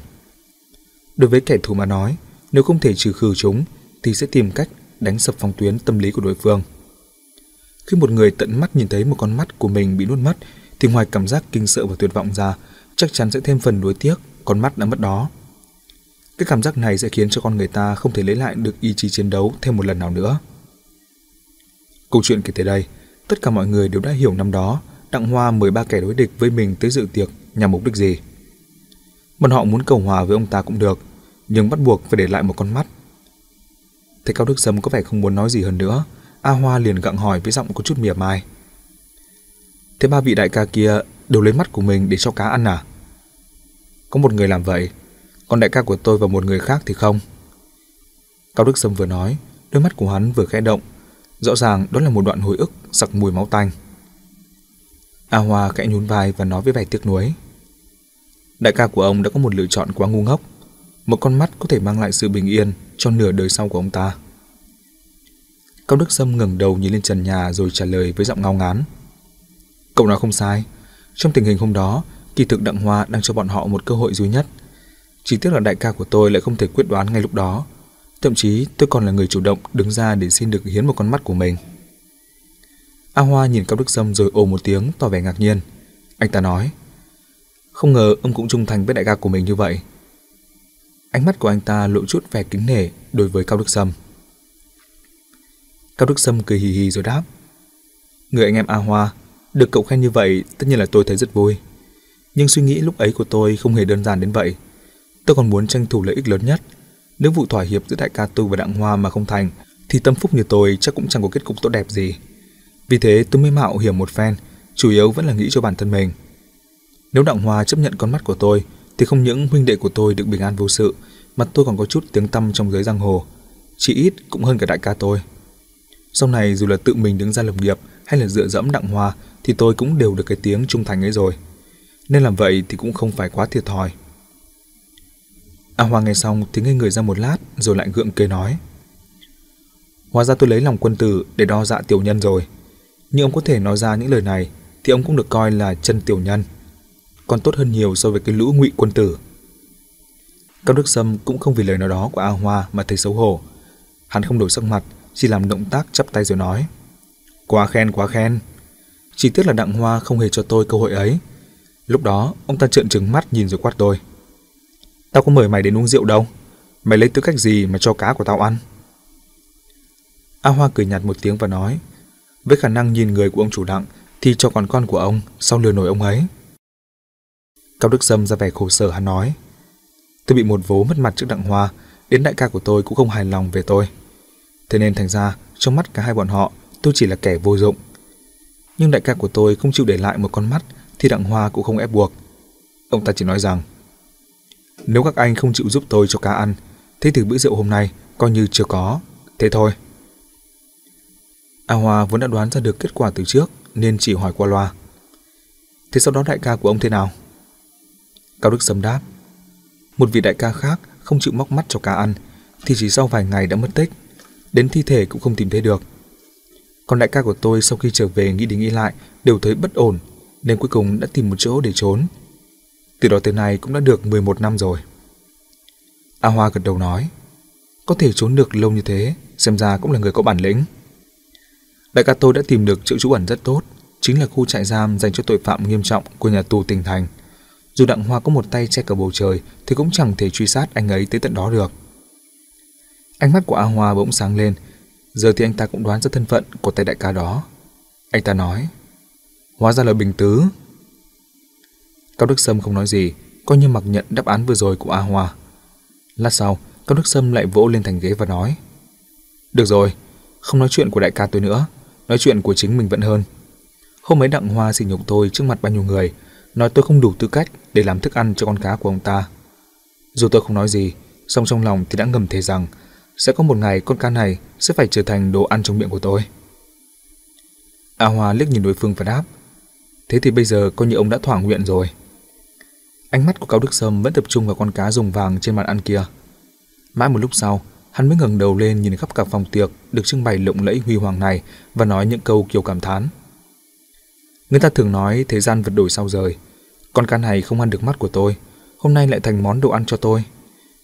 Đối với kẻ thù mà nói, nếu không thể trừ khử chúng thì sẽ tìm cách đánh sập phòng tuyến tâm lý của đối phương. Khi một người tận mắt nhìn thấy một con mắt của mình bị nuốt mất thì ngoài cảm giác kinh sợ và tuyệt vọng ra, chắc chắn sẽ thêm phần nuối tiếc con mắt đã mất đó. Cái cảm giác này sẽ khiến cho con người ta không thể lấy lại được ý chí chiến đấu thêm một lần nào nữa. Câu chuyện kể tới đây, tất cả mọi người đều đã hiểu năm đó Đặng Hoa mời ba kẻ đối địch với mình tới dự tiệc nhằm mục đích gì. Bọn họ muốn cầu hòa với ông ta cũng được, nhưng bắt buộc phải để lại một con mắt. Thấy Cao Đức Sâm có vẻ không muốn nói gì hơn nữa, A Hoa liền gặng hỏi với giọng có chút mỉa mai. Thế ba vị đại ca kia đều lấy mắt của mình để cho cá ăn à? Có một người làm vậy, còn đại ca của tôi và một người khác thì không. Cao Đức Sâm vừa nói, đôi mắt của hắn vừa khẽ động. Rõ ràng đó là một đoạn hồi ức sặc mùi máu tanh. A Hoa khẽ nhún vai và nói với vẻ tiếc nuối. Đại ca của ông đã có một lựa chọn quá ngu ngốc. Một con mắt có thể mang lại sự bình yên cho nửa đời sau của ông ta. Cao Đức Sâm ngẩng đầu nhìn lên trần nhà rồi trả lời với giọng ngao ngán. Cậu nói không sai. Trong tình hình hôm đó, kỳ thực Đặng Hoa đang cho bọn họ một cơ hội duy nhất. Chỉ tiếc là đại ca của tôi lại không thể quyết đoán ngay lúc đó. Thậm chí tôi còn là người chủ động đứng ra để xin được hiến một con mắt của mình. A Hoa nhìn Cao Đức Sâm rồi ồ một tiếng tỏ vẻ ngạc nhiên. Anh ta nói, không ngờ ông cũng trung thành với đại ca của mình như vậy. Ánh mắt của anh ta lộ chút vẻ kính nể đối với Cao Đức Sâm. Cao Đức Sâm cười hì hì rồi đáp. Người anh em A Hoa, được cậu khen như vậy tất nhiên là tôi thấy rất vui. Nhưng suy nghĩ lúc ấy của tôi không hề đơn giản đến vậy. Tôi còn muốn tranh thủ lợi ích lớn nhất. Nếu vụ thỏa hiệp giữa đại ca tôi và Đặng Hoa mà không thành, thì tâm phúc như tôi chắc cũng chẳng có kết cục tốt đẹp gì. Vì thế tôi mới mạo hiểm một phen, chủ yếu vẫn là nghĩ cho bản thân mình. Nếu Đặng Hoa chấp nhận con mắt của tôi, thì không những huynh đệ của tôi được bình an vô sự, mà tôi còn có chút tiếng tăm trong giới giang hồ. Chỉ ít cũng hơn cả đại ca tôi. Sau này dù là tự mình đứng ra lập nghiệp hay là dựa dẫm Đặng Hoa thì tôi cũng đều được cái tiếng trung thành ấy rồi. Nên làm vậy thì cũng không phải quá thiệt thòi. A Hoa nghe xong thì ngây người ra một lát rồi lại gượng cười nói. Hóa ra tôi lấy lòng quân tử để đo dạ tiểu nhân rồi. Nhưng ông có thể nói ra những lời này thì ông cũng được coi là chân tiểu nhân. Còn tốt hơn nhiều so với cái lũ ngụy quân tử. Cao Đức Sâm cũng không vì lời nói đó của A Hoa mà thấy xấu hổ. Hắn không đổi sắc mặt, chỉ làm động tác chắp tay rồi nói. Quá khen, quá khen. Chỉ tiếc là Đặng Hoa không hề cho tôi cơ hội ấy. Lúc đó, ông ta trợn trừng mắt nhìn rồi quát tôi. Tao có mời mày đến uống rượu đâu. Mày lấy tư cách gì mà cho cá của tao ăn? A Hoa cười nhạt một tiếng và nói, với khả năng nhìn người của ông chủ đặng thì cho còn con của ông sao lừa nổi ông ấy. Cao Đức Sâm ra vẻ khổ sở hắn nói, tôi bị một vố mất mặt trước đặng Hoa, đến đại ca của tôi cũng không hài lòng về tôi. Thế nên thành ra, trong mắt cả hai bọn họ, tôi chỉ là kẻ vô dụng. Nhưng đại ca của tôi không chịu để lại một con mắt thì đặng Hoa cũng không ép buộc. Ông ta chỉ nói rằng, nếu các anh không chịu giúp tôi cho cá ăn, thế thì bữa rượu hôm nay coi như chưa có, thế thôi. A Hoa vốn đã đoán ra được kết quả từ trước nên chỉ hỏi qua loa. Thế sau đó đại ca của ông thế nào? Cao Đức Sâm đáp. Một vị đại ca khác không chịu móc mắt cho cá ăn thì chỉ sau vài ngày đã mất tích. Đến thi thể cũng không tìm thấy được. Còn đại ca của tôi sau khi trở về nghĩ đi nghĩ lại đều thấy bất ổn nên cuối cùng đã tìm một chỗ để trốn. Từ đó tới nay cũng đã được 11 năm rồi. A Hoa gật đầu nói Có thể trốn được lâu như thế Xem ra cũng là người có bản lĩnh Đại ca tôi đã tìm được chỗ trú ẩn rất tốt, chính là khu trại giam dành cho tội phạm nghiêm trọng của nhà tù tỉnh thành. Dù Đặng Hoa có một tay che cả bầu trời thì cũng chẳng thể truy sát anh ấy tới tận đó được. Ánh mắt của A Hoa bỗng sáng lên, giờ thì anh ta cũng đoán ra thân phận của tay đại ca đó. Anh ta nói, hóa ra là Bình Tứ. Cao Đức Sâm không nói gì, coi như mặc nhận đáp án vừa rồi của A Hoa. Lát sau, Cao Đức Sâm lại vỗ lên thành ghế và nói, Được rồi, không nói chuyện của đại ca tôi nữa, nói chuyện của chính mình vẫn hơn. Hôm ấy Đặng Hoa xỉ nhục tôi trước mặt bao nhiêu người, nói tôi không đủ tư cách để làm thức ăn cho con cá của ông ta. Dù tôi không nói gì, song trong lòng thì đã ngầm thề rằng sẽ có một ngày con cá này sẽ phải trở thành đồ ăn trong miệng của tôi. A Hoa liếc nhìn đối phương và đáp, thế thì bây giờ coi như ông đã thỏa nguyện rồi. Ánh mắt của Cao Đức Sâm vẫn tập trung vào con cá rồng vàng trên bàn ăn kia. Mãi một lúc sau, hắn mới ngẩng đầu lên nhìn khắp cả phòng tiệc được trưng bày lộng lẫy huy hoàng này và nói những câu kiểu cảm thán. Người ta thường nói thế gian vật đổi sao rời. Con cá này không ăn được mắt của tôi, hôm nay lại thành món đồ ăn cho tôi.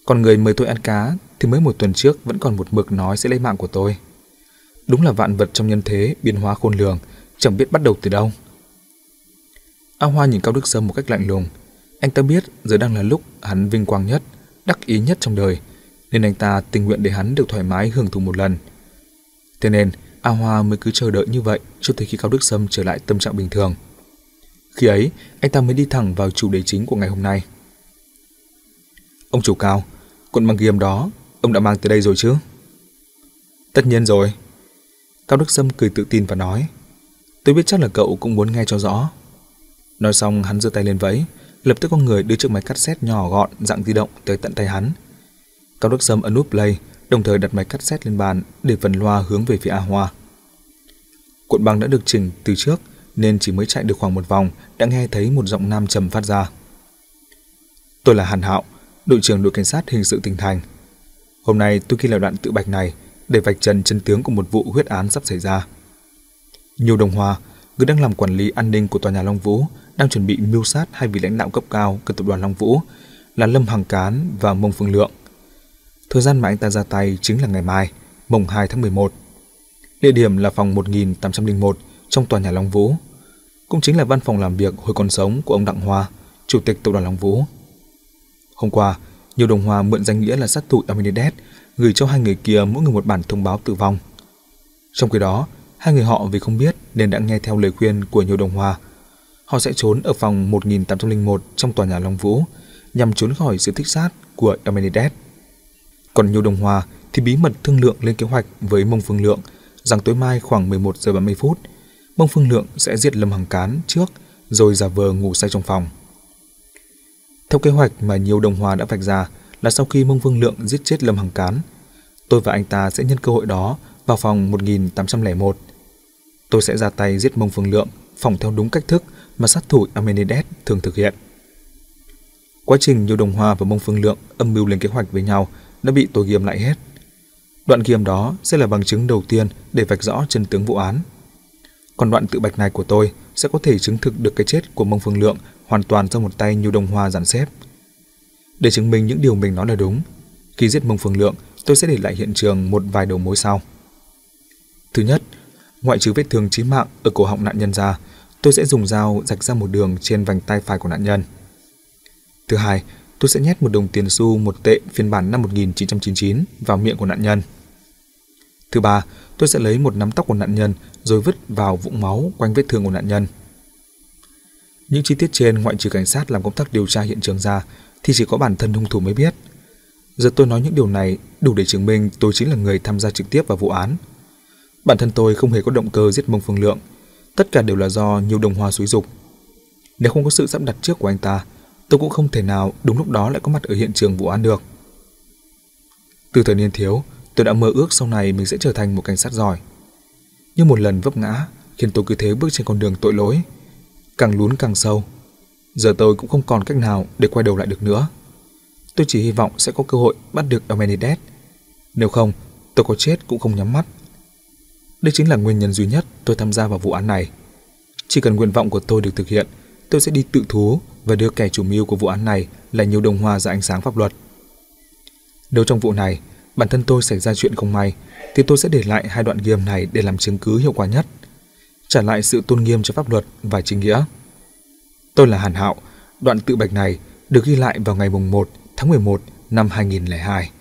Còn người mời tôi ăn cá thì mới một tuần trước vẫn còn một mực nói sẽ lấy mạng của tôi. Đúng là vạn vật trong nhân thế biến hóa khôn lường, chẳng biết bắt đầu từ đâu. A Hoa nhìn Cao Đức Sâm một cách lạnh lùng. Anh ta biết giờ đang là lúc hắn vinh quang nhất, đắc ý nhất trong đời, nên anh ta tình nguyện để hắn được thoải mái hưởng thụ một lần. Thế nên, A Hoa mới cứ chờ đợi như vậy cho tới khi Cao Đức Sâm trở lại tâm trạng bình thường. Khi ấy, anh ta mới đi thẳng vào chủ đề chính của ngày hôm nay. Ông chủ Cao, cuộn băng ghi âm đó, ông đã mang tới đây rồi chứ? Tất nhiên rồi. Cao Đức Sâm cười tự tin và nói, tôi biết chắc là cậu cũng muốn nghe cho rõ. Nói xong hắn giơ tay lên vẫy, lập tức có người đưa chiếc máy cassette nhỏ gọn dạng di động tới tận tay hắn. Cao Đức Sâm ấn nút play, đồng thời đặt máy cassette lên bàn để phần loa hướng về phía A Hoa. Cuộn băng đã được chỉnh từ trước nên chỉ mới chạy được khoảng một vòng đã nghe thấy một giọng nam trầm phát ra. Tôi là Hàn Hạo, đội trưởng đội cảnh sát hình sự tỉnh thành. Hôm nay tôi ghi lại đoạn tự bạch này để vạch trần chân tướng của một vụ huyết án sắp xảy ra. Nhiều đồng hòa, người đang làm quản lý an ninh của tòa nhà Long Vũ, đang chuẩn bị mưu sát hai vị lãnh đạo cấp cao của tập đoàn Long Vũ là Lâm Hằng Cán và Mông Phương Lượng. Thời gian mà anh ta ra tay chính là ngày mai, mùng 2 tháng 11. Địa điểm là phòng 1801 trong tòa nhà Long Vũ. Cũng chính là văn phòng làm việc hồi còn sống của ông Đặng Hoa, chủ tịch tập đoàn Long Vũ. Hôm qua, nhiều đồng hòa mượn danh nghĩa là sát thủ Amenides gửi cho hai người kia mỗi người một bản thông báo tử vong. Trong khi đó, hai người họ vì không biết nên đã nghe theo lời khuyên của nhiều đồng hòa. Họ sẽ trốn ở phòng 1801 trong tòa nhà Long Vũ nhằm trốn khỏi sự thích sát của Amenides. Còn nhiều đồng hòa thì bí mật thương lượng lên kế hoạch với Mông Phương Lượng rằng tối mai khoảng 11 giờ 30 phút, Mông Phương Lượng sẽ giết Lâm Hằng Cán trước rồi giả vờ ngủ say trong phòng. Theo kế hoạch mà nhiều đồng hòa đã vạch ra là sau khi Mông Phương Lượng giết chết Lâm Hằng Cán, tôi và anh ta sẽ nhân cơ hội đó vào phòng 1801. Tôi sẽ ra tay giết Mông Phương Lượng phỏng theo đúng cách thức mà sát thủ Amenides thường thực hiện. Quá trình nhiều đồng hòa và Mông Phương Lượng âm mưu lên kế hoạch với nhau đã bị tôi ghi âm lại hết. Đoạn ghi âm đó sẽ là bằng chứng đầu tiên để vạch rõ chân tướng vụ án. Còn đoạn tự bạch này của tôi sẽ có thể chứng thực được cái chết của Mông Phương Lượng hoàn toàn do một tay Nhu đồng hoa dàn xếp. Để chứng minh những điều mình nói là đúng, khi giết Mông Phương Lượng, tôi sẽ để lại hiện trường một vài đầu mối sau. Thứ nhất, ngoại trừ vết thương chí mạng ở cổ họng nạn nhân ra, tôi sẽ dùng dao rạch ra một đường trên vành tay phải của nạn nhân. Thứ hai, tôi sẽ nhét một đồng tiền xu một tệ phiên bản năm 1999 vào miệng của nạn nhân. Thứ ba, tôi sẽ lấy một nắm tóc của nạn nhân rồi vứt vào vũng máu quanh vết thương của nạn nhân. Những chi tiết trên ngoại trừ cảnh sát làm công tác điều tra hiện trường ra thì chỉ có bản thân hung thủ mới biết. Giờ tôi nói những điều này đủ để chứng minh tôi chính là người tham gia trực tiếp vào vụ án. Bản thân tôi không hề có động cơ giết Mông Phương Lượng, tất cả đều là do nhiều đồng hoa xúi dục. Nếu không có sự sắp đặt trước của anh ta, tôi cũng không thể nào đúng lúc đó lại có mặt ở hiện trường vụ án được. Từ thời niên thiếu, tôi đã mơ ước sau này mình sẽ trở thành một cảnh sát giỏi. Nhưng một lần vấp ngã khiến tôi cứ thế bước trên con đường tội lỗi, càng lún càng sâu. Giờ tôi cũng không còn cách nào để quay đầu lại được nữa. Tôi chỉ hy vọng sẽ có cơ hội bắt được Amenides. Nếu không, tôi có chết cũng không nhắm mắt. Đây chính là nguyên nhân duy nhất tôi tham gia vào vụ án này. Chỉ cần nguyện vọng của tôi được thực hiện, tôi sẽ đi tự thú và đưa kẻ chủ mưu của vụ án này là nhiều đồng hoa ra ánh sáng pháp luật. Nếu trong vụ này, bản thân tôi xảy ra chuyện không may, thì tôi sẽ để lại hai đoạn ghi âm này để làm chứng cứ hiệu quả nhất trả lại sự tôn nghiêm cho pháp luật và chính nghĩa. Tôi là Hàn Hạo, đoạn tự bạch này được ghi lại vào ngày mùng 1 tháng 11 năm 2002.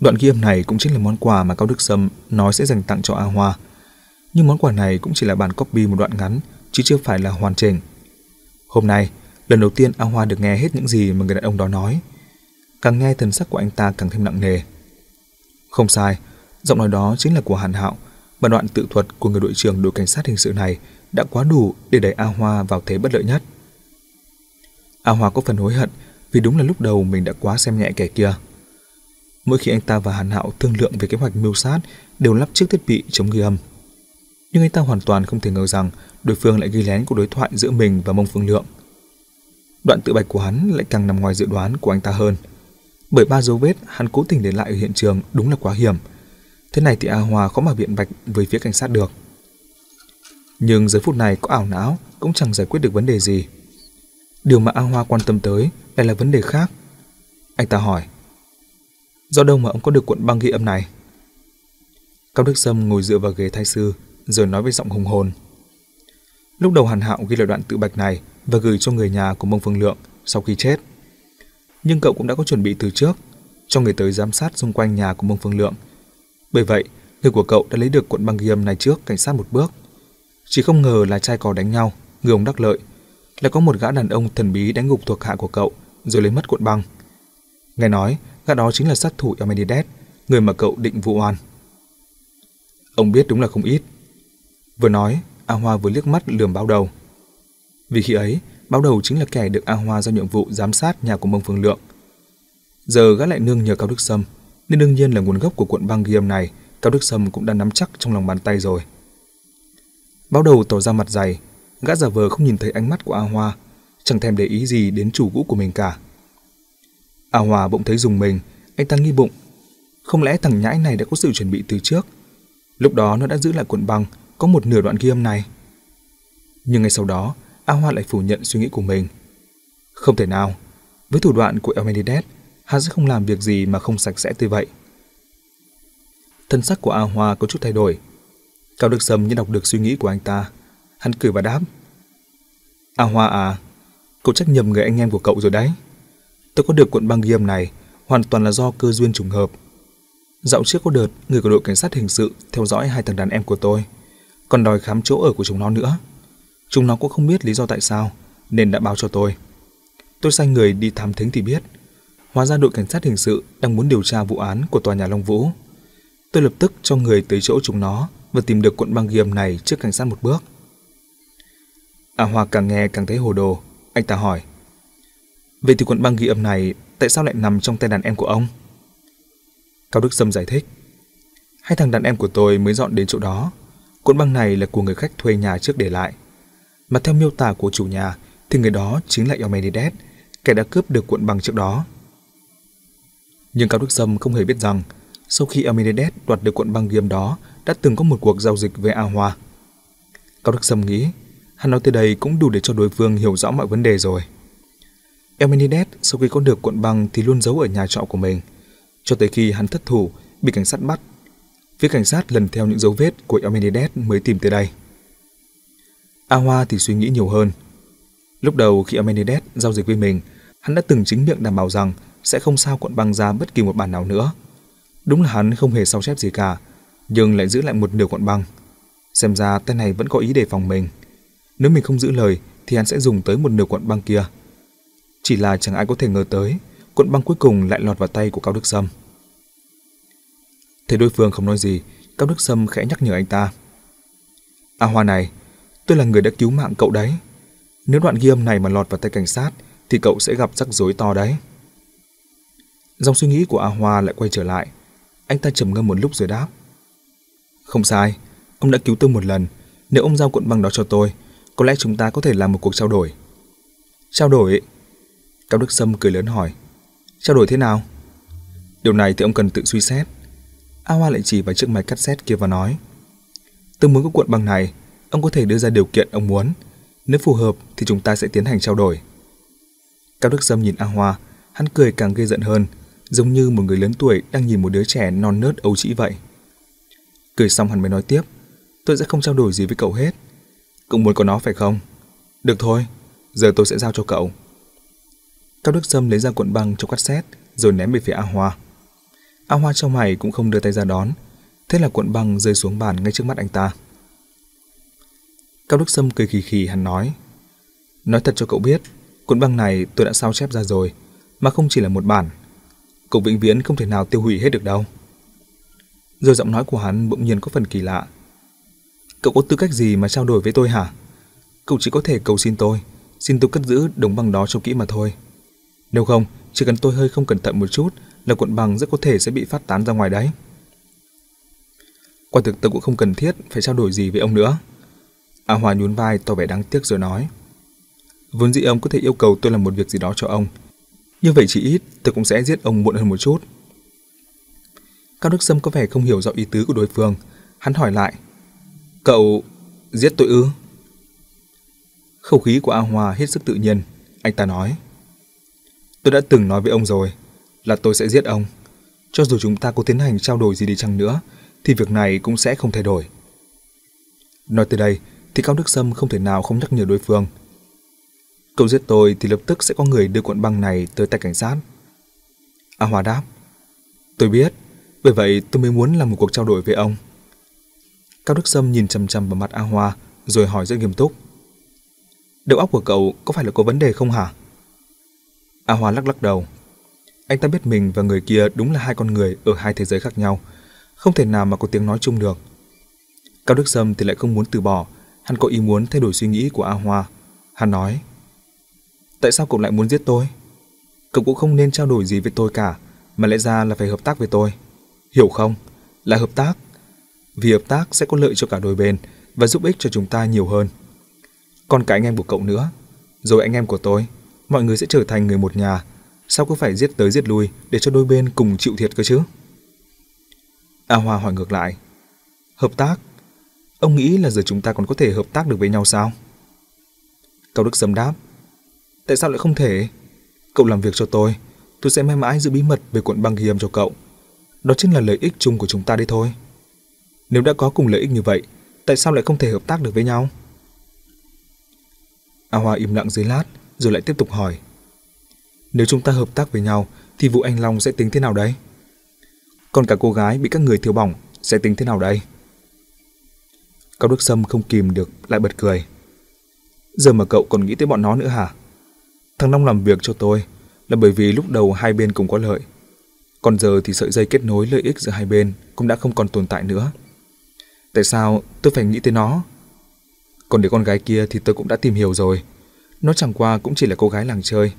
Đoạn ghi âm này cũng chính là món quà mà Cao Đức Sâm nói sẽ dành tặng cho A Hoa. Nhưng món quà này cũng chỉ là bản copy một đoạn ngắn, chứ chưa phải là hoàn chỉnh. Hôm nay, lần đầu tiên A Hoa được nghe hết những gì mà người đàn ông đó nói. Càng nghe thần sắc của anh ta càng thêm nặng nề. Không sai, giọng nói đó chính là của Hàn Hạo, và đoạn tự thuật của người đội trưởng đội cảnh sát hình sự này đã quá đủ để đẩy A Hoa vào thế bất lợi nhất. A Hoa có phần hối hận vì đúng là lúc đầu mình đã quá xem nhẹ kẻ kia. Mỗi khi anh ta và Hàn Hạo thương lượng về kế hoạch mưu sát đều lắp chiếc thiết bị chống ghi âm. Nhưng anh ta hoàn toàn không thể ngờ rằng đối phương lại ghi lén cuộc đối thoại giữa mình và Mông Phương Lượng. Đoạn tự bạch của hắn lại càng nằm ngoài dự đoán của anh ta hơn. Bởi ba dấu vết hắn cố tình để lại ở hiện trường đúng là quá hiểm. Thế này thì A hòa khó mà biện bạch với phía cảnh sát được. Nhưng giờ phút này có ảo não cũng chẳng giải quyết được vấn đề gì. Điều mà A Hoa quan tâm tới lại là vấn đề khác. Anh ta hỏi. Do đâu mà ông có được cuộn băng ghi âm này? Cao Đức Sâm ngồi dựa vào ghế thay sư, rồi nói với giọng hùng hồn. Lúc đầu Hàn Hạo ghi lại đoạn tự bạch này và gửi cho người nhà của Mông Phương Lượng sau khi chết. Nhưng cậu cũng đã có chuẩn bị từ trước, cho người tới giám sát xung quanh nhà của Mông Phương Lượng. Bởi vậy, người của cậu đã lấy được cuộn băng ghi âm này trước cảnh sát một bước. Chỉ không ngờ là trai cò đánh nhau, người ông đắc lợi, lại có một gã đàn ông thần bí đánh gục thuộc hạ của cậu rồi lấy mất cuộn băng. Nghe nói, gã đó chính là sát thủ Elmenides, người mà cậu định vụ oan. Ông biết đúng là không ít. Vừa nói, A Hoa vừa liếc mắt lườm báo đầu. Vì khi ấy, báo đầu chính là kẻ được A Hoa giao nhiệm vụ giám sát nhà của Mông Phương Lượng. Giờ gã lại nương nhờ Cao Đức Sâm, nên đương nhiên là nguồn gốc của cuộn băng ghi âm này, Cao Đức Sâm cũng đã nắm chắc trong lòng bàn tay rồi. Báo đầu tỏ ra mặt dày, gã giả vờ không nhìn thấy ánh mắt của A Hoa, chẳng thèm để ý gì đến chủ cũ của mình cả. A Hoa bỗng thấy dùng mình, anh ta nghi bụng. Không lẽ thằng nhãi này đã có sự chuẩn bị từ trước? Lúc đó nó đã giữ lại cuộn băng, có một nửa đoạn ghi âm này. Nhưng ngay sau đó, A Hoa lại phủ nhận suy nghĩ của mình. Không thể nào, với thủ đoạn của Elmenides, hắn sẽ không làm việc gì mà không sạch sẽ tới vậy. Thân sắc của A Hoa có chút thay đổi. Cao Đức Sâm như đọc được suy nghĩ của anh ta. Hắn cười và đáp. A Hoa à, cậu trách nhầm người anh em của cậu rồi đấy. Tôi có được cuộn băng ghi âm này hoàn toàn là do cơ duyên trùng hợp. Dạo trước có đợt, người của đội cảnh sát hình sự theo dõi hai thằng đàn em của tôi, còn đòi khám chỗ ở của chúng nó nữa. Chúng nó cũng không biết lý do tại sao, nên đã báo cho tôi. Tôi sai người đi thám thính thì biết. Hóa ra đội cảnh sát hình sự đang muốn điều tra vụ án của tòa nhà Long Vũ. Tôi lập tức cho người tới chỗ chúng nó và tìm được cuộn băng ghi âm này trước cảnh sát một bước. A Hoa càng nghe càng thấy hồ đồ, anh ta hỏi. Vậy thì cuộn băng ghi âm này tại sao lại nằm trong tay đàn em của ông? Cao Đức Sâm giải thích. Hai thằng đàn em của tôi mới dọn đến chỗ đó. Cuộn băng này là của người khách thuê nhà trước để lại. Mà theo miêu tả của chủ nhà thì người đó chính là Eumenides, kẻ đã cướp được cuộn băng trước đó. Nhưng Cao Đức Sâm không hề biết rằng sau khi Eumenides đoạt được cuộn băng ghiêm đó đã từng có một cuộc giao dịch với A Hoa. Cao Đức Sâm nghĩ hắn nói tới đây cũng đủ để cho đối phương hiểu rõ mọi vấn đề rồi. Eumenides sau khi có được cuộn băng thì luôn giấu ở nhà trọ của mình, cho tới khi hắn thất thủ, bị cảnh sát bắt. Phía cảnh sát lần theo những dấu vết của Eumenides mới tìm tới đây. A Hoa thì suy nghĩ nhiều hơn. Lúc đầu khi Eumenides giao dịch với mình, hắn đã từng chính miệng đảm bảo rằng sẽ không sao cuộn băng ra bất kỳ một bản nào nữa. Đúng là hắn không hề sao chép gì cả, nhưng lại giữ lại một nửa cuộn băng. Xem ra tên này vẫn có ý đề phòng mình. Nếu mình không giữ lời thì hắn sẽ dùng tới một nửa cuộn băng kia chỉ là chẳng ai có thể ngờ tới, cuộn băng cuối cùng lại lọt vào tay của Cao Đức Sâm. Thấy đối phương không nói gì, Cao Đức Sâm khẽ nhắc nhở anh ta. À Hoa này, tôi là người đã cứu mạng cậu đấy. Nếu đoạn ghi âm này mà lọt vào tay cảnh sát, thì cậu sẽ gặp rắc rối to đấy. Dòng suy nghĩ của A Hoa lại quay trở lại. Anh ta trầm ngâm một lúc rồi đáp. Không sai, ông đã cứu tôi một lần. Nếu ông giao cuộn băng đó cho tôi, có lẽ chúng ta có thể làm một cuộc trao đổi. Trao đổi Cao Đức Sâm cười lớn hỏi. Trao đổi thế nào? Điều này thì ông cần tự suy xét. A Hoa lại chỉ vào chiếc máy cassette kia và nói. Tôi muốn có cuộn băng này, ông có thể đưa ra điều kiện ông muốn. Nếu phù hợp thì chúng ta sẽ tiến hành trao đổi. Cao Đức Sâm nhìn A Hoa, hắn cười càng gây giận hơn, giống như một người lớn tuổi đang nhìn một đứa trẻ non nớt ấu trĩ vậy. Cười xong hắn mới nói tiếp, tôi sẽ không trao đổi gì với cậu hết. Cậu muốn có nó phải không? Được thôi, giờ tôi sẽ giao cho cậu. Cao Đức Sâm lấy ra cuộn băng cho cassette rồi ném về phía A Hoa. A Hoa trong mày cũng không đưa tay ra đón, thế là cuộn băng rơi xuống bàn ngay trước mắt anh ta. Cao Đức Sâm cười khì khì hắn nói, nói thật cho cậu biết, cuộn băng này tôi đã sao chép ra rồi, mà không chỉ là một bản. Cậu vĩnh viễn không thể nào tiêu hủy hết được đâu. Rồi giọng nói của hắn bỗng nhiên có phần kỳ lạ, Cậu có tư cách gì mà trao đổi với tôi hả? Cậu chỉ có thể cầu xin tôi, xin tôi cất giữ đồng bằng đó cho kỹ mà thôi. Nếu không, chỉ cần tôi hơi không cẩn thận một chút là cuộn bằng rất có thể sẽ bị phát tán ra ngoài đấy. Quả thực tôi cũng không cần thiết phải trao đổi gì với ông nữa. A Hòa nhún vai tỏ vẻ đáng tiếc rồi nói. Vốn dĩ ông có thể yêu cầu tôi làm một việc gì đó cho ông. Như vậy chỉ ít tôi cũng sẽ giết ông muộn hơn một chút. Cao Đức Sâm có vẻ không hiểu rõ ý tứ của đối phương. Hắn hỏi lại. Cậu giết tôi ư? Khẩu khí của A Hòa hết sức tự nhiên. Anh ta nói. Tôi đã từng nói với ông rồi là tôi sẽ giết ông. Cho dù chúng ta có tiến hành trao đổi gì đi chăng nữa, thì việc này cũng sẽ không thay đổi. Nói từ đây, thì Cao Đức Sâm không thể nào không nhắc nhở đối phương. Cậu giết tôi thì lập tức sẽ có người đưa cuộn băng này tới tay cảnh sát. A Hòa đáp. Tôi biết, bởi vậy tôi mới muốn làm một cuộc trao đổi với ông. Cao Đức Sâm nhìn chằm chằm vào mặt A Hoa rồi hỏi rất nghiêm túc. Đầu óc của cậu có phải là có vấn đề không hả? A Hoa lắc lắc đầu. Anh ta biết mình và người kia đúng là hai con người ở hai thế giới khác nhau, không thể nào mà có tiếng nói chung được. Cao Đức Sâm thì lại không muốn từ bỏ, hắn có ý muốn thay đổi suy nghĩ của A Hoa. Hắn nói, Tại sao cậu lại muốn giết tôi? Cậu cũng không nên trao đổi gì với tôi cả, mà lẽ ra là phải hợp tác với tôi. Hiểu không? Là hợp tác. Vì hợp tác sẽ có lợi cho cả đôi bên và giúp ích cho chúng ta nhiều hơn. Còn cả anh em của cậu nữa, rồi anh em của tôi, mọi người sẽ trở thành người một nhà. Sao cứ phải giết tới giết lui để cho đôi bên cùng chịu thiệt cơ chứ? A Hoa hỏi ngược lại. Hợp tác? Ông nghĩ là giờ chúng ta còn có thể hợp tác được với nhau sao? Cao Đức Sâm đáp. Tại sao lại không thể? Cậu làm việc cho tôi, tôi sẽ mãi mãi giữ bí mật về cuộn băng ghi âm cho cậu. Đó chính là lợi ích chung của chúng ta đi thôi. Nếu đã có cùng lợi ích như vậy, tại sao lại không thể hợp tác được với nhau? A Hoa im lặng dưới lát, rồi lại tiếp tục hỏi. Nếu chúng ta hợp tác với nhau, thì vụ anh Long sẽ tính thế nào đấy Còn cả cô gái bị các người thiếu bỏng sẽ tính thế nào đây? Cao Đức Sâm không kìm được lại bật cười. Giờ mà cậu còn nghĩ tới bọn nó nữa hả? Thằng Long làm việc cho tôi là bởi vì lúc đầu hai bên cùng có lợi. Còn giờ thì sợi dây kết nối lợi ích giữa hai bên cũng đã không còn tồn tại nữa. Tại sao tôi phải nghĩ tới nó? Còn để con gái kia thì tôi cũng đã tìm hiểu rồi. Nó chẳng qua cũng chỉ là cô gái làng chơi.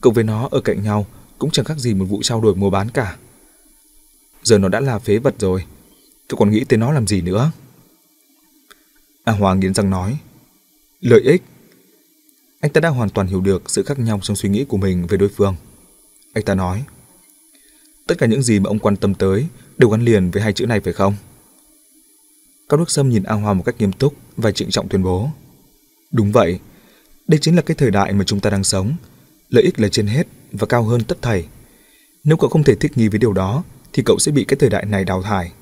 Cậu với nó ở cạnh nhau cũng chẳng khác gì một vụ trao đổi mua bán cả. Giờ nó đã là phế vật rồi. Cậu còn nghĩ tới nó làm gì nữa? A Hoàng nghiến răng nói. Lợi ích? Anh ta đã hoàn toàn hiểu được sự khác nhau trong suy nghĩ của mình về đối phương. Anh ta nói. Tất cả những gì mà ông quan tâm tới đều gắn liền với hai chữ này phải không? Cao Đức Sâm nhìn A Hoa một cách nghiêm túc và trịnh trọng tuyên bố. Đúng vậy, đây chính là cái thời đại mà chúng ta đang sống. Lợi ích là trên hết và cao hơn tất thảy. Nếu cậu không thể thích nghi với điều đó, thì cậu sẽ bị cái thời đại này đào thải.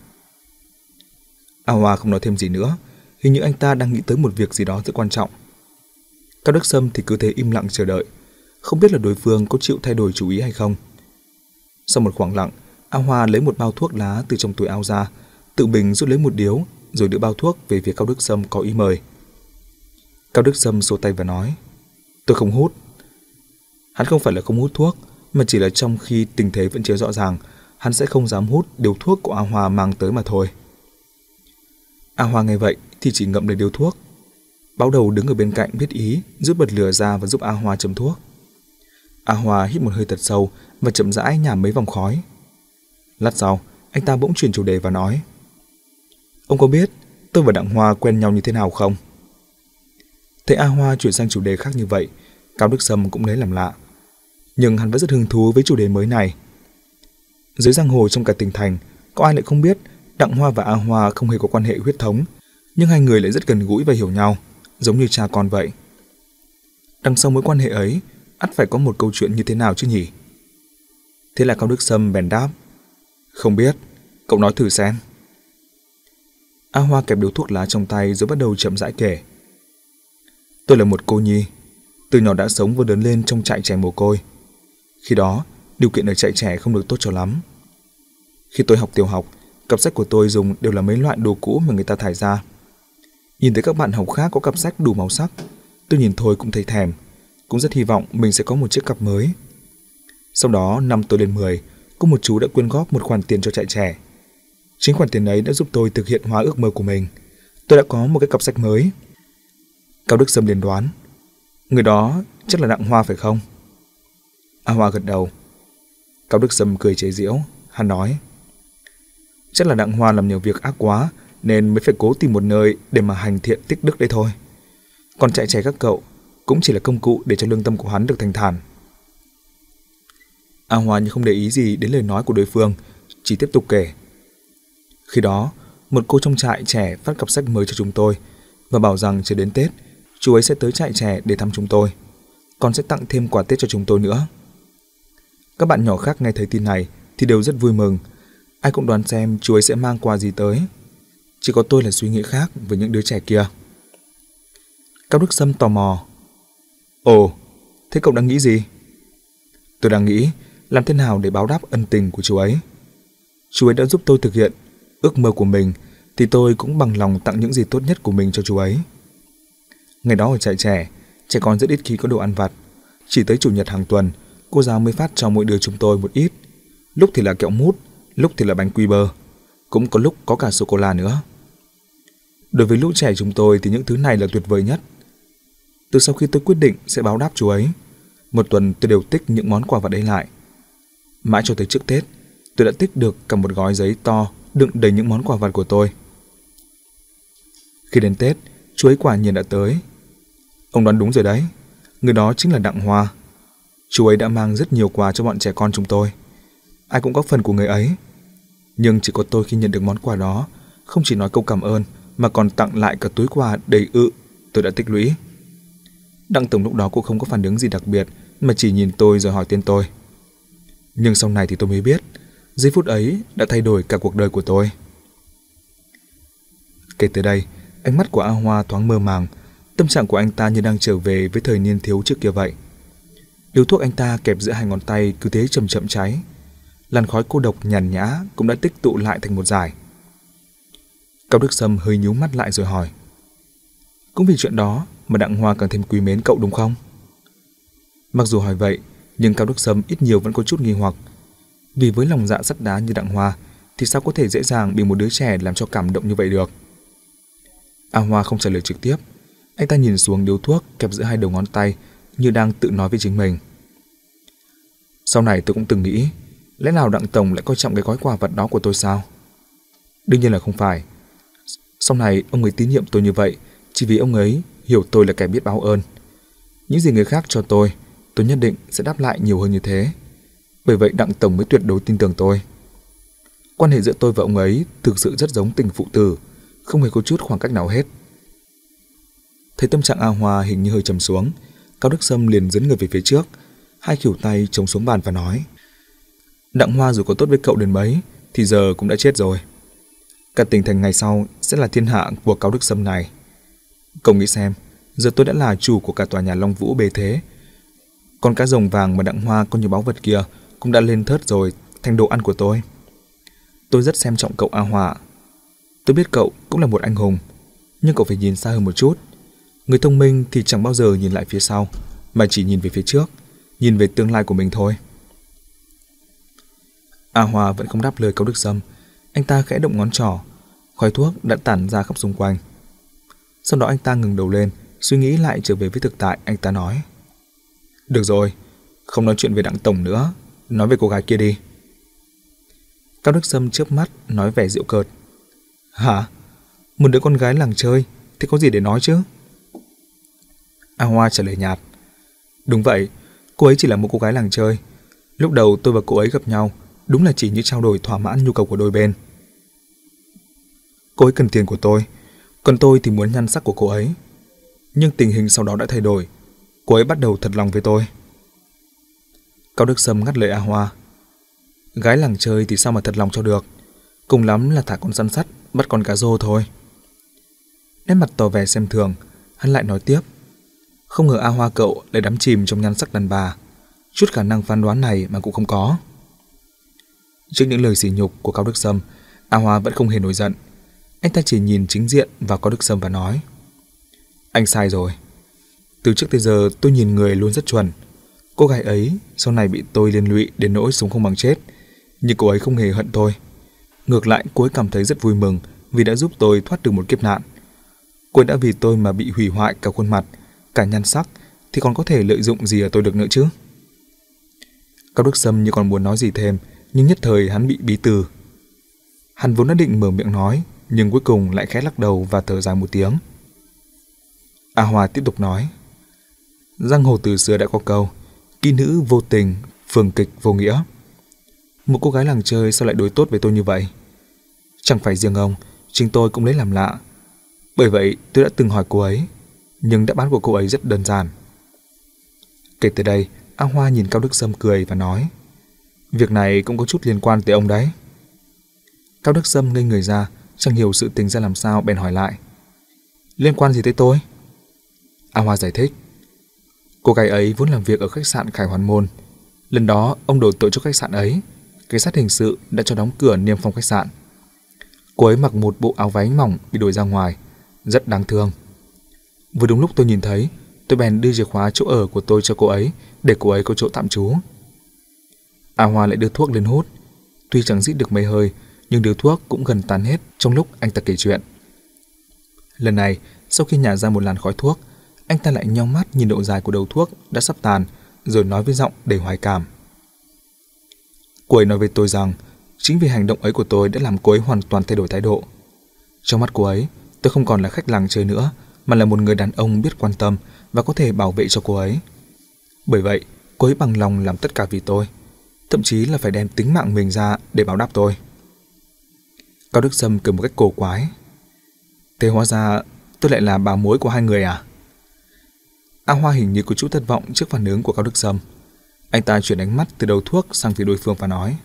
A Hoa không nói thêm gì nữa, hình như anh ta đang nghĩ tới một việc gì đó rất quan trọng. Cao Đức Sâm thì cứ thế im lặng chờ đợi, không biết là đối phương có chịu thay đổi chủ ý hay không. Sau một khoảng lặng, A Hoa lấy một bao thuốc lá từ trong túi áo ra, tự mình rút lấy một điếu, rồi đưa bao thuốc về phía Cao Đức Sâm có ý mời. Cao Đức Sâm xô tay và nói, tôi không hút. Hắn không phải là không hút thuốc, mà chỉ là trong khi tình thế vẫn chưa rõ ràng, hắn sẽ không dám hút điều thuốc của A Hoa mang tới mà thôi. A Hoa nghe vậy thì chỉ ngậm lấy điếu thuốc. Báo đầu đứng ở bên cạnh biết ý, rút bật lửa ra và giúp A Hoa châm thuốc. A Hoa hít một hơi thật sâu và chậm rãi nhả mấy vòng khói. Lát sau, anh ta bỗng chuyển chủ đề và nói Ông có biết tôi và Đặng Hoa quen nhau như thế nào không? Thấy A Hoa chuyển sang chủ đề khác như vậy, Cao Đức Sâm cũng lấy làm lạ. Nhưng hắn vẫn rất hứng thú với chủ đề mới này. Dưới giang hồ trong cả tỉnh thành, có ai lại không biết Đặng Hoa và A Hoa không hề có quan hệ huyết thống, nhưng hai người lại rất gần gũi và hiểu nhau, giống như cha con vậy. Đằng sau mối quan hệ ấy, ắt phải có một câu chuyện như thế nào chứ nhỉ? Thế là Cao Đức Sâm bèn đáp. Không biết, cậu nói thử xem. A Hoa kẹp điếu thuốc lá trong tay rồi bắt đầu chậm rãi kể. Tôi là một cô nhi, từ nhỏ đã sống và lớn lên trong trại trẻ mồ côi. Khi đó, điều kiện ở trại trẻ không được tốt cho lắm. Khi tôi học tiểu học, cặp sách của tôi dùng đều là mấy loại đồ cũ mà người ta thải ra. Nhìn thấy các bạn học khác có cặp sách đủ màu sắc, tôi nhìn thôi cũng thấy thèm, cũng rất hy vọng mình sẽ có một chiếc cặp mới. Sau đó, năm tôi lên 10, có một chú đã quyên góp một khoản tiền cho trại trẻ. Chính khoản tiền ấy đã giúp tôi thực hiện hóa ước mơ của mình. tôi đã có một cái cặp sách mới. Cao Đức Sâm liền đoán, người đó chắc là Đặng Hoa phải không? A Hoa gật đầu. Cao Đức Sâm cười chế giễu, hắn nói, chắc là Đặng Hoa làm nhiều việc ác quá nên mới phải cố tìm một nơi để mà hành thiện tích đức đấy thôi. Còn chạy trẻ các cậu cũng chỉ là công cụ để cho lương tâm của hắn được thành thản. A Hoa như không để ý gì đến lời nói của đối phương, chỉ tiếp tục kể. Khi đó, một cô trong trại trẻ phát cặp sách mới cho chúng tôi và bảo rằng chờ đến Tết, chú ấy sẽ tới trại trẻ để thăm chúng tôi. Còn sẽ tặng thêm quà Tết cho chúng tôi nữa. Các bạn nhỏ khác nghe thấy tin này thì đều rất vui mừng. Ai cũng đoán xem chú ấy sẽ mang quà gì tới. Chỉ có tôi là suy nghĩ khác với những đứa trẻ kia. Cao Đức Sâm tò mò. Ồ, thế cậu đang nghĩ gì? Tôi đang nghĩ làm thế nào để báo đáp ân tình của chú ấy. Chú ấy đã giúp tôi thực hiện ước mơ của mình thì tôi cũng bằng lòng tặng những gì tốt nhất của mình cho chú ấy. Ngày đó ở trại trẻ, trẻ con rất ít khi có đồ ăn vặt. Chỉ tới chủ nhật hàng tuần, cô giáo mới phát cho mỗi đứa chúng tôi một ít. Lúc thì là kẹo mút, lúc thì là bánh quy bơ. Cũng có lúc có cả sô-cô-la nữa. Đối với lũ trẻ chúng tôi thì những thứ này là tuyệt vời nhất. Từ sau khi tôi quyết định sẽ báo đáp chú ấy, một tuần tôi đều tích những món quà vật ấy lại. Mãi cho tới trước Tết, tôi đã tích được cả một gói giấy to đựng đầy những món quà vặt của tôi. Khi đến Tết, chú ấy quả nhiên đã tới. Ông đoán đúng rồi đấy, người đó chính là Đặng Hoa. Chú ấy đã mang rất nhiều quà cho bọn trẻ con chúng tôi. Ai cũng có phần của người ấy. Nhưng chỉ có tôi khi nhận được món quà đó, không chỉ nói câu cảm ơn mà còn tặng lại cả túi quà đầy ự tôi đã tích lũy. Đặng Tổng lúc đó cũng không có phản ứng gì đặc biệt mà chỉ nhìn tôi rồi hỏi tên tôi. Nhưng sau này thì tôi mới biết, giây phút ấy đã thay đổi cả cuộc đời của tôi. Kể từ đây, ánh mắt của A Hoa thoáng mơ màng, tâm trạng của anh ta như đang trở về với thời niên thiếu trước kia vậy. Điếu thuốc anh ta kẹp giữa hai ngón tay cứ thế chậm chậm cháy. Làn khói cô độc nhàn nhã cũng đã tích tụ lại thành một dải. Cao Đức Sâm hơi nhíu mắt lại rồi hỏi. Cũng vì chuyện đó mà Đặng Hoa càng thêm quý mến cậu đúng không? Mặc dù hỏi vậy, nhưng Cao Đức Sâm ít nhiều vẫn có chút nghi hoặc. Vì với lòng dạ sắt đá như Đặng Hoa, thì sao có thể dễ dàng bị một đứa trẻ làm cho cảm động như vậy được? A Hoa không trả lời trực tiếp. Anh ta nhìn xuống điếu thuốc kẹp giữa hai đầu ngón tay như đang tự nói với chính mình. Sau này tôi cũng từng nghĩ, lẽ nào Đặng Tổng lại coi trọng cái gói quà vật đó của tôi sao? Đương nhiên là không phải. Sau này ông ấy tín nhiệm tôi như vậy chỉ vì ông ấy hiểu tôi là kẻ biết báo ơn. Những gì người khác cho tôi, tôi nhất định sẽ đáp lại nhiều hơn như thế. Bởi vậy Đặng Tổng mới tuyệt đối tin tưởng tôi. Quan hệ giữa tôi và ông ấy thực sự rất giống tình phụ tử, không hề có chút khoảng cách nào hết. Thấy tâm trạng A Hoa hình như hơi trầm xuống, Cao Đức Sâm liền dẫn người về phía trước, hai khỉu tay chống xuống bàn và nói Đặng Hoa dù có tốt với cậu đến mấy, thì giờ cũng đã chết rồi. Cả tỉnh thành ngày sau sẽ là thiên hạ của Cao Đức Sâm này. Cậu nghĩ xem, giờ tôi đã là chủ của cả tòa nhà Long Vũ bề thế. Con cá rồng vàng mà Đặng Hoa có nhiều báu vật kia cũng đã lên thớt rồi, thành đồ ăn của tôi. Tôi rất xem trọng cậu A Hòa. Tôi biết cậu cũng là một anh hùng, nhưng cậu phải nhìn xa hơn một chút. Người thông minh thì chẳng bao giờ nhìn lại phía sau, mà chỉ nhìn về phía trước, nhìn về tương lai của mình thôi. A Hòa vẫn không đáp lời Cao Đức Sâm, anh ta khẽ động ngón trỏ, khói thuốc đã tản ra khắp xung quanh. Sau đó anh ta ngừng đầu lên, suy nghĩ lại trở về với thực tại, anh ta nói. Được rồi, không nói chuyện về đặng tổng nữa, nói về cô gái kia đi. Cao Đức Sâm chớp mắt, nói vẻ rượu cợt. Hả? Một đứa con gái làng chơi, thì có gì để nói chứ? A Hoa trả lời nhạt. Đúng vậy, cô ấy chỉ là một cô gái làng chơi. Lúc đầu tôi và cô ấy gặp nhau, đúng là chỉ như trao đổi thỏa mãn nhu cầu của đôi bên. Cô ấy cần tiền của tôi, còn tôi thì muốn nhan sắc của cô ấy. Nhưng tình hình sau đó đã thay đổi. Cô ấy bắt đầu thật lòng với tôi. Cao Đức Sâm ngắt lời A Hoa. Gái làng chơi thì sao mà thật lòng cho được. Cùng lắm là thả con săn sắt, bắt con cá rô thôi. Nét mặt tỏ vẻ xem thường, hắn lại nói tiếp. Không ngờ A Hoa cậu lại đắm chìm trong nhan sắc đàn bà. Chút khả năng phán đoán này mà cũng không có. Trước những lời sỉ nhục của Cao Đức Sâm, A Hoa vẫn không hề nổi giận. Anh ta chỉ nhìn chính diện vào Cao Đức Sâm và nói Anh sai rồi Từ trước tới giờ tôi nhìn người luôn rất chuẩn Cô gái ấy sau này bị tôi liên lụy đến nỗi sống không bằng chết Nhưng cô ấy không hề hận tôi Ngược lại cô ấy cảm thấy rất vui mừng Vì đã giúp tôi thoát được một kiếp nạn Cô ấy đã vì tôi mà bị hủy hoại cả khuôn mặt, cả nhan sắc, thì còn có thể lợi dụng gì ở tôi được nữa chứ? Cao Đức Sâm như còn muốn nói gì thêm, nhưng nhất thời hắn bị bí từ. Hắn vốn đã định mở miệng nói, nhưng cuối cùng lại khẽ lắc đầu và thở dài một tiếng. A Hòa tiếp tục nói, Giang hồ từ xưa đã có câu, kỹ nữ vô tình, phường kịch vô nghĩa. Một cô gái làng chơi sao lại đối tốt với tôi như vậy? Chẳng phải riêng ông, chính tôi cũng lấy làm lạ. Bởi vậy tôi đã từng hỏi cô ấy, nhưng đáp án của cô ấy rất đơn giản. Kể từ đây, A Hoa nhìn Cao Đức Sâm cười và nói, Việc này cũng có chút liên quan tới ông đấy. Cao Đức Sâm ngây người ra, chẳng hiểu sự tình ra làm sao bèn hỏi lại. Liên quan gì tới tôi? A Hoa giải thích. Cô gái ấy vốn làm việc ở khách sạn Khải Hoàn Môn. Lần đó, ông đổ tội cho khách sạn ấy. Cảnh sát hình sự đã cho đóng cửa niêm phong khách sạn. Cô ấy mặc một bộ áo váy mỏng bị đổi ra ngoài. Rất đáng thương. Vừa đúng lúc tôi nhìn thấy, tôi bèn đưa chìa khóa chỗ ở của tôi cho cô ấy để cô ấy có chỗ tạm trú. A Hoa lại đưa thuốc lên hút. Tuy chẳng rít được mấy hơi, nhưng điếu thuốc cũng gần tàn hết trong lúc anh ta kể chuyện. Lần này, sau khi nhả ra một làn khói thuốc, anh ta lại nhong mắt nhìn độ dài của đầu thuốc đã sắp tàn, rồi nói với giọng đầy hoài cảm. Cô ấy nói với tôi rằng, chính vì hành động ấy của tôi đã làm cô ấy hoàn toàn thay đổi thái độ. Trong mắt cô ấy, tôi không còn là khách làng chơi nữa, mà là một người đàn ông biết quan tâm và có thể bảo vệ cho cô ấy. Bởi vậy, cô ấy bằng lòng làm tất cả vì tôi, thậm chí là phải đem tính mạng mình ra để báo đáp tôi. Cao Đức Sâm cười một cách cổ quái. Thế hóa ra tôi lại là bà mối của hai người à? A Hoa hình như có chút thất vọng trước phản ứng của Cao Đức Sâm. Anh ta chuyển ánh mắt từ đầu thuốc sang phía đối phương và nói.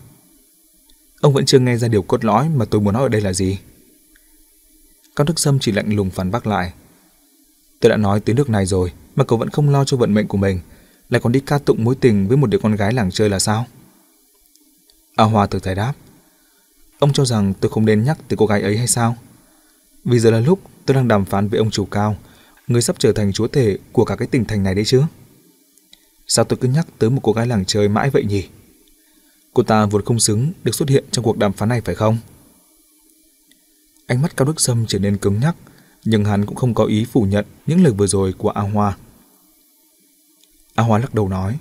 Ông vẫn chưa nghe ra điều cốt lõi mà tôi muốn nói ở đây là gì. Cao Đức Sâm chỉ lạnh lùng phản bác lại. Tôi đã nói tới nước này rồi mà cậu vẫn không lo cho vận mệnh của mình, lại còn đi ca tụng mối tình với một đứa con gái làng chơi là sao? A Hoa tự giải đáp. Ông cho rằng tôi không nên nhắc tới cô gái ấy hay sao? Vì giờ là lúc tôi đang đàm phán với ông chủ cao, người sắp trở thành chúa tể của cả cái tỉnh thành này đấy chứ. Sao tôi cứ nhắc tới một cô gái làng chơi mãi vậy nhỉ? Cô ta vốn không xứng được xuất hiện trong cuộc đàm phán này phải không? Ánh mắt Cao Đức Sâm trở nên cứng nhắc, nhưng hắn cũng không có ý phủ nhận những lời vừa rồi của A Hoa. A Hoa lắc đầu nói,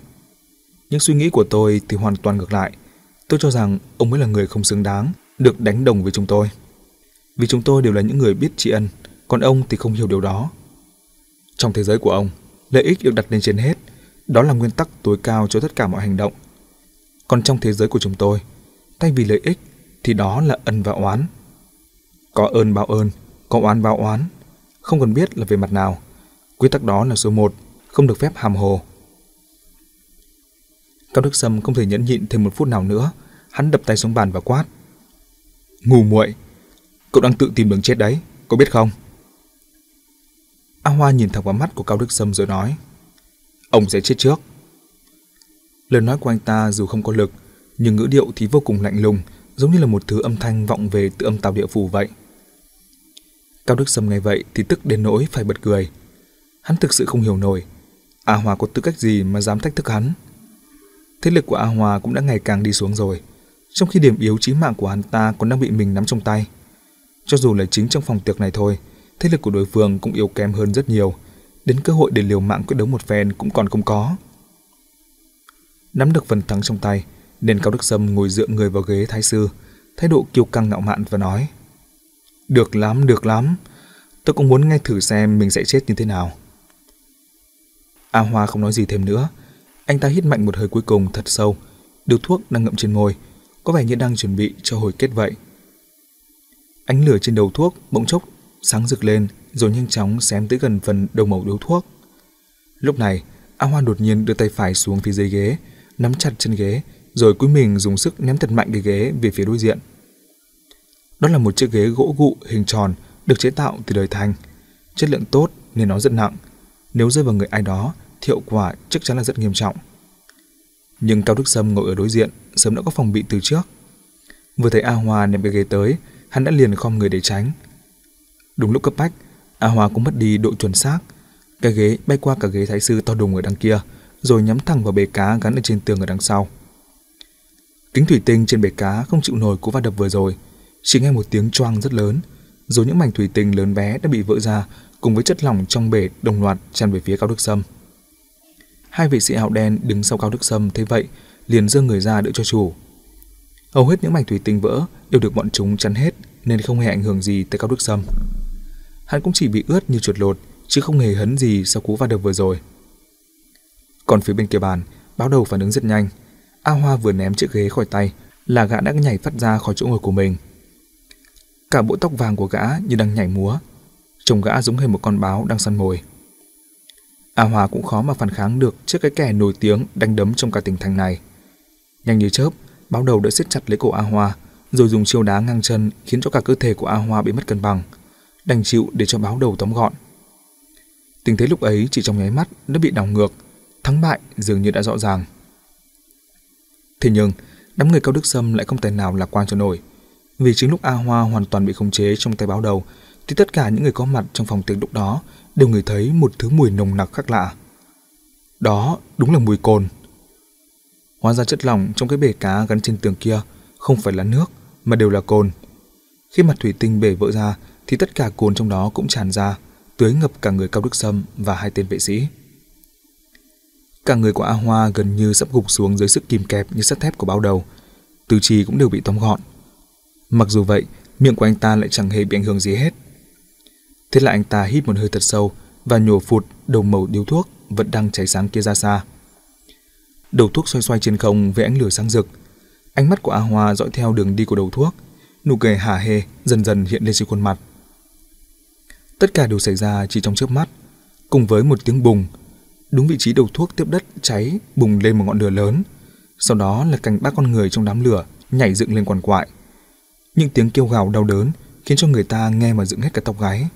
những suy nghĩ của tôi thì hoàn toàn ngược lại. Tôi cho rằng ông mới là người không xứng đáng được đánh đồng với chúng tôi. Vì chúng tôi đều là những người biết tri ân, còn ông thì không hiểu điều đó. Trong thế giới của ông, lợi ích được đặt lên trên hết, đó là nguyên tắc tối cao cho tất cả mọi hành động. Còn trong thế giới của chúng tôi, thay vì lợi ích thì đó là ân và oán. Có ơn báo ơn, có oán báo oán, không cần biết là về mặt nào. Quy tắc đó là số một, không được phép hàm hồ. Cao Đức Sâm không thể nhẫn nhịn thêm một phút nào nữa, hắn đập tay xuống bàn và quát. Ngu muội, cậu đang tự tìm đường chết đấy, có biết không? A Hoa nhìn thẳng vào mắt của Cao Đức Sâm rồi nói, ông sẽ chết trước. Lời nói của anh ta dù không có lực, nhưng ngữ điệu thì vô cùng lạnh lùng, giống như là một thứ âm thanh vọng về từ âm tàu địa phủ vậy. Cao Đức Sâm nghe vậy thì tức đến nỗi phải bật cười. Hắn thực sự không hiểu nổi, A Hoa có tư cách gì mà dám thách thức hắn. Thế lực của A Hòa cũng đã ngày càng đi xuống rồi, trong khi điểm yếu chí mạng của hắn ta còn đang bị mình nắm trong tay. Cho dù là chính trong phòng tiệc này thôi, thế lực của đối phương cũng yếu kém hơn rất nhiều, đến cơ hội để liều mạng quyết đấu một phen cũng còn không có. Nắm được phần thắng trong tay, nên Cao Đức Sâm ngồi dựa người vào ghế thái sư, thái độ kiêu căng ngạo mạn và nói Được lắm, được lắm, tôi cũng muốn nghe thử xem mình sẽ chết như thế nào. A Hoa không nói gì thêm nữa, anh ta hít mạnh một hơi cuối cùng thật sâu, điếu thuốc đang ngậm trên môi, có vẻ như đang chuẩn bị cho hồi kết vậy. Ánh lửa trên đầu thuốc bỗng chốc sáng rực lên rồi nhanh chóng xém tới gần phần đầu màu điếu thuốc. Lúc này, A Hoa đột nhiên đưa tay phải xuống phía dưới ghế, nắm chặt chân ghế, rồi cúi mình dùng sức ném thật mạnh cái ghế về phía đối diện. Đó là một chiếc ghế gỗ gụ hình tròn được chế tạo từ đời thanh. Chất lượng tốt nên nó rất nặng. Nếu rơi vào người ai đó hiệu quả chắc chắn là rất nghiêm trọng. Nhưng Cao Đức Sâm ngồi ở đối diện sớm đã có phòng bị từ trước. Vừa thấy A Hoa ném cái ghế tới, hắn đã liền khom người để tránh. Đúng lúc cấp bách, A Hoa cũng mất đi độ chuẩn xác. Cái ghế bay qua cả ghế thái sư to đùng ở đằng kia, rồi nhắm thẳng vào bể cá gắn ở trên tường ở đằng sau. Kính thủy tinh trên bể cá không chịu nổi cú va đập vừa rồi, chỉ nghe một tiếng choang rất lớn, rồi những mảnh thủy tinh lớn bé đã bị vỡ ra cùng với chất lỏng trong bể đồng loạt tràn về phía Cao Đức Sâm. Hai vệ sĩ áo đen đứng sau Cao Đức Sâm thấy vậy, liền giơ người ra đỡ cho chủ. Hầu hết những mảnh thủy tinh vỡ đều được bọn chúng chắn hết nên không hề ảnh hưởng gì tới Cao Đức Sâm. Hắn cũng chỉ bị ướt như chuột lột, chứ không hề hấn gì sau cú va đập vừa rồi. Còn phía bên kia bàn, báo đầu phản ứng rất nhanh. A Hoa vừa ném chiếc ghế khỏi tay, là gã đã nhảy phát ra khỏi chỗ ngồi của mình. Cả bộ tóc vàng của gã như đang nhảy múa, trông gã giống hệt một con báo đang săn mồi. A Hòa cũng khó mà phản kháng được trước cái kẻ nổi tiếng đánh đấm trong cả tỉnh thành này. Nhanh như chớp, báo đầu đã siết chặt lấy cổ A Hoa, rồi dùng chiêu đá ngang chân khiến cho cả cơ thể của A Hoa bị mất cân bằng, đành chịu để cho báo đầu tóm gọn. Tình thế lúc ấy chỉ trong nháy mắt đã bị đảo ngược, thắng bại dường như đã rõ ràng. Thế nhưng, đám người Cao Đức Sâm lại không thể nào lạc quan cho nổi. Vì chính lúc A Hoa hoàn toàn bị khống chế trong tay báo đầu, thì tất cả những người có mặt trong phòng tiệc lúc đó đều ngửi thấy một thứ mùi nồng nặc khác lạ. Đó đúng là mùi cồn. Hóa ra chất lỏng trong cái bể cá gắn trên tường kia không phải là nước mà đều là cồn. Khi mặt thủy tinh bể vỡ ra thì tất cả cồn trong đó cũng tràn ra, tưới ngập cả người Cao Đức Sâm và hai tên vệ sĩ. Cả người của A Hoa gần như sắp gục xuống dưới sức kìm kẹp như sắt thép của bao đầu. Từ trì cũng đều bị tóm gọn. Mặc dù vậy, miệng của anh ta lại chẳng hề bị ảnh hưởng gì hết. Thế là anh ta hít một hơi thật sâu và nhổ phụt đầu màu điếu thuốc vẫn đang cháy sáng kia ra xa. Đầu thuốc xoay xoay trên không với ánh lửa sáng rực. Ánh mắt của A Hoa dõi theo đường đi của đầu thuốc, nụ cười hả hê dần dần hiện lên trên khuôn mặt. Tất cả đều xảy ra chỉ trong chớp mắt, cùng với một tiếng bùng. Đúng vị trí đầu thuốc tiếp đất cháy bùng lên một ngọn lửa lớn. Sau đó là cảnh ba con người trong đám lửa nhảy dựng lên quằn quại. Những tiếng kêu gào đau đớn khiến cho người ta nghe mà dựng hết cả tóc gáy.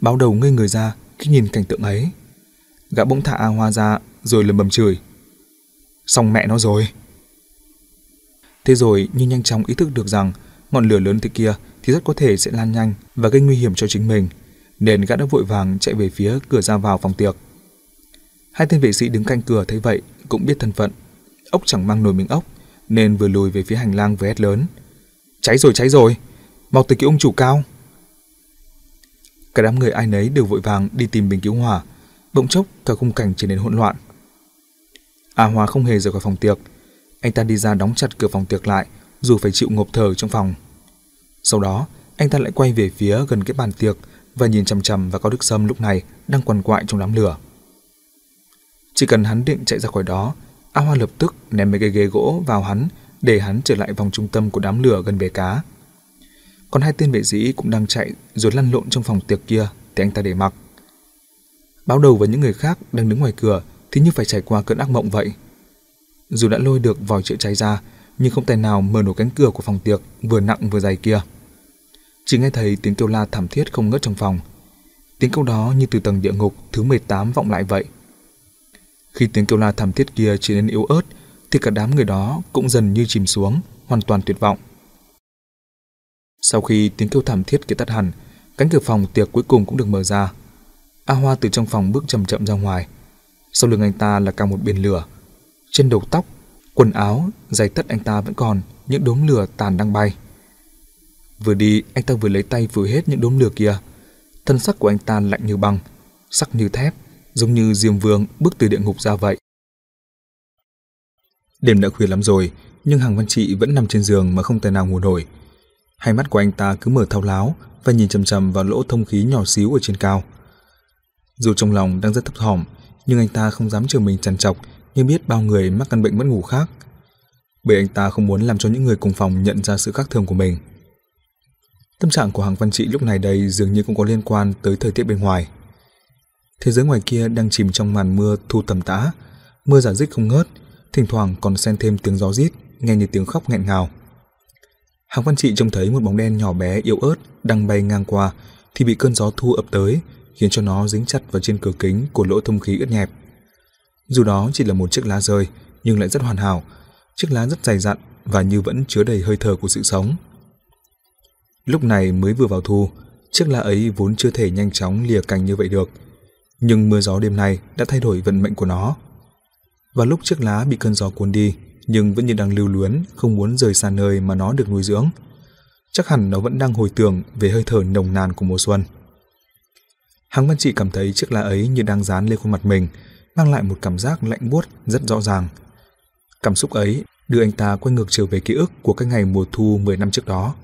Báo đầu ngây người ra khi nhìn cảnh tượng ấy. Gã bỗng thả A Hoa ra rồi lầm bầm chửi. Xong mẹ nó rồi. Thế rồi như nhanh chóng ý thức được rằng ngọn lửa lớn thế kia thì rất có thể sẽ lan nhanh và gây nguy hiểm cho chính mình, nên gã đã vội vàng chạy về phía cửa ra vào phòng tiệc. Hai tên vệ sĩ đứng canh cửa thấy vậy cũng biết thân phận. Ốc chẳng mang nổi miếng ốc, nên vừa lùi về phía hành lang với hét lớn. Cháy rồi, cháy rồi! Mau tới cứu ông chủ cao! Cả đám người ai nấy đều vội vàng đi tìm bình cứu hỏa. Bỗng chốc cả khung cảnh trở nên hỗn loạn. A Hoa không hề rời khỏi phòng tiệc. Anh ta đi ra đóng chặt cửa phòng tiệc lại, dù phải chịu ngộp thở trong phòng. Sau đó, anh ta lại quay về phía gần cái bàn tiệc và nhìn chằm chằm vào Cao Đức Sâm lúc này đang quằn quại trong đám lửa. Chỉ cần hắn định chạy ra khỏi đó, A Hoa lập tức ném mấy cái ghế gỗ vào hắn để hắn trở lại vòng trung tâm của đám lửa gần bể cá. Còn hai tên vệ sĩ cũng đang chạy rồi lăn lộn trong phòng tiệc kia thì anh ta để mặc. Báo đầu với những người khác đang đứng ngoài cửa thì như phải trải qua cơn ác mộng vậy. Dù đã lôi được vòi chữa cháy ra, nhưng không tài nào mở nổi cánh cửa của phòng tiệc vừa nặng vừa dày kia. Chỉ nghe thấy tiếng kêu la thảm thiết không ngớt trong phòng. Tiếng câu đó như từ tầng địa ngục thứ 18 vọng lại vậy. Khi tiếng kêu la thảm thiết kia trở nên yếu ớt, thì cả đám người đó cũng dần như chìm xuống, hoàn toàn tuyệt vọng. Sau khi tiếng kêu thảm thiết kia tắt hẳn, cánh cửa phòng tiệc cuối cùng cũng được mở ra. A Hoa từ trong phòng bước chậm chậm ra ngoài. Sau lưng anh ta là cả một biển lửa. Trên đầu tóc, quần áo, giày tất anh ta vẫn còn những đốm lửa tàn đang bay. Vừa đi, anh ta vừa lấy tay vừa hết những đốm lửa kia. Thân sắc của anh ta lạnh như băng, sắc như thép, giống như Diêm Vương bước từ địa ngục ra vậy. Đêm đã khuya lắm rồi, nhưng Hàng Văn Trị vẫn nằm trên giường mà không thể nào ngủ nổi. Hai mắt của anh ta cứ mở thao láo và nhìn chầm chầm vào lỗ thông khí nhỏ xíu ở trên cao. Dù trong lòng đang rất thấp thỏm, nhưng anh ta không dám chờ mình chằn chọc như biết bao người mắc căn bệnh mất ngủ khác. Bởi anh ta không muốn làm cho những người cùng phòng nhận ra sự khác thường của mình. Tâm trạng của Hàng Văn Trị lúc này đây dường như cũng có liên quan tới thời tiết bên ngoài. Thế giới ngoài kia đang chìm trong màn mưa thu tầm tã, mưa giả dích không ngớt, thỉnh thoảng còn xen thêm tiếng gió rít, nghe như tiếng khóc nghẹn ngào. Hàng Văn Trị trông thấy một bóng đen nhỏ bé yếu ớt đang bay ngang qua thì bị cơn gió thu ập tới, khiến cho nó dính chặt vào trên cửa kính của lỗ thông khí ướt nhẹp. Dù đó chỉ là một chiếc lá rơi, nhưng lại rất hoàn hảo. Chiếc lá rất dày dặn và như vẫn chứa đầy hơi thở của sự sống. Lúc này mới vừa vào thu, chiếc lá ấy vốn chưa thể nhanh chóng lìa cành như vậy được. Nhưng mưa gió đêm nay đã thay đổi vận mệnh của nó. Và lúc chiếc lá bị cơn gió cuốn đi, nhưng vẫn như đang lưu luyến, không muốn rời xa nơi mà nó được nuôi dưỡng. Chắc hẳn nó vẫn đang hồi tưởng về hơi thở nồng nàn của mùa xuân. Hàng Văn Trị cảm thấy chiếc lá ấy như đang dán lên khuôn mặt mình, mang lại một cảm giác lạnh buốt rất rõ ràng. Cảm xúc ấy đưa anh ta quay ngược trở về ký ức của cái ngày mùa thu 10 năm trước đó.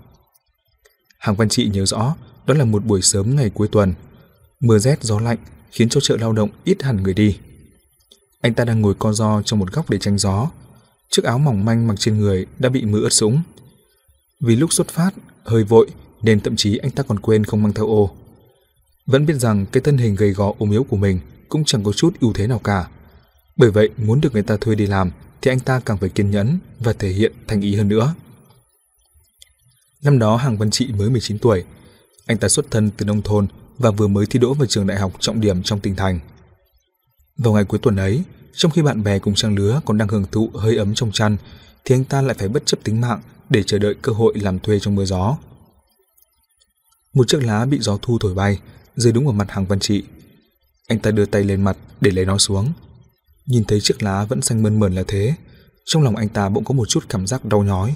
Hàng Văn Trị nhớ rõ, đó là một buổi sớm ngày cuối tuần. Mưa rét gió lạnh khiến cho chợ lao động ít hẳn người đi. Anh ta đang ngồi co ro trong một góc để tránh gió. Chiếc áo mỏng manh mặc trên người đã bị mưa ướt sũng. Vì lúc xuất phát, hơi vội nên thậm chí anh ta còn quên không mang theo ô. Vẫn biết rằng cái thân hình gầy gò ốm yếu của mình cũng chẳng có chút ưu thế nào cả. Bởi vậy, muốn được người ta thuê đi làm thì anh ta càng phải kiên nhẫn và thể hiện thành ý hơn nữa. Năm đó Hàng Văn Trị mới 19 tuổi. Anh ta xuất thân từ nông thôn và vừa mới thi đỗ vào trường đại học trọng điểm trong tỉnh thành. Vào ngày cuối tuần ấy, trong khi bạn bè cùng trang lứa còn đang hưởng thụ hơi ấm trong chăn, thì anh ta lại phải bất chấp tính mạng để chờ đợi cơ hội làm thuê trong mưa gió. Một chiếc lá bị gió thu thổi bay, rơi đúng vào mặt Hàng Văn Trị. Anh ta đưa tay lên mặt để lấy nó xuống. Nhìn thấy chiếc lá vẫn xanh mơn mởn là thế, trong lòng anh ta bỗng có một chút cảm giác đau nhói.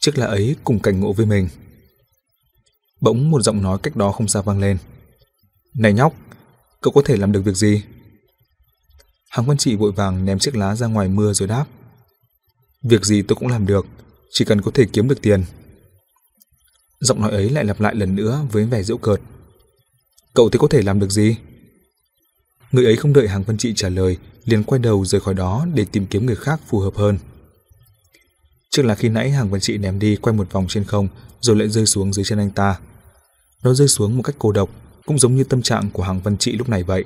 Chiếc lá ấy cùng cảnh ngộ với mình. Bỗng một giọng nói cách đó không xa vang lên. Này nhóc, cậu có thể làm được việc gì? Hàng quân Trị vội vàng ném chiếc lá ra ngoài mưa rồi đáp. Việc gì tôi cũng làm được, chỉ cần có thể kiếm được tiền. Giọng nói ấy lại lặp lại lần nữa với vẻ giễu cợt. Cậu thì có thể làm được gì? Người ấy không đợi Hàng quân Trị trả lời, liền quay đầu rời khỏi đó để tìm kiếm người khác phù hợp hơn. Trước là khi nãy Hàng quân Trị ném đi quay một vòng trên không rồi lại rơi xuống dưới chân anh ta. Nó rơi xuống một cách cô độc, cũng giống như tâm trạng của Hàng Văn Trị lúc này vậy.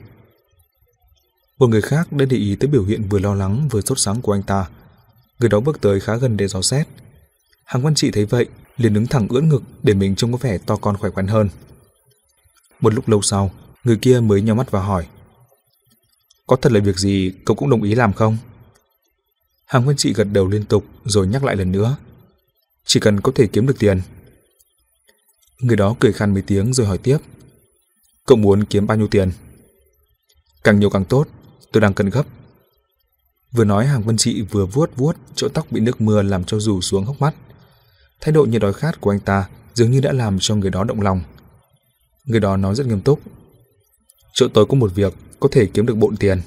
Một người khác đã để ý tới biểu hiện vừa lo lắng vừa sốt sáng của anh ta. Người đó bước tới khá gần để dò xét. Hàng Văn Trị thấy vậy, liền đứng thẳng ưỡn ngực để mình trông có vẻ to con khỏe khoắn hơn. Một lúc lâu sau, người kia mới nhau mắt và hỏi. Có thật là việc gì cậu cũng đồng ý làm không? Hàng Văn Trị gật đầu liên tục rồi nhắc lại lần nữa. Chỉ cần có thể kiếm được tiền. Người đó cười khan mấy tiếng rồi hỏi tiếp. Cậu muốn kiếm bao nhiêu tiền? Càng nhiều càng tốt, tôi đang cần gấp. Vừa nói, Hàng quân Trị vừa vuốt vuốt chỗ tóc bị nước mưa làm cho rủ xuống hốc mắt. Thái độ như đói khát của anh ta dường như đã làm cho người đó động lòng. Người đó nói rất nghiêm túc. Chỗ tôi có một việc có thể kiếm được bộn tiền.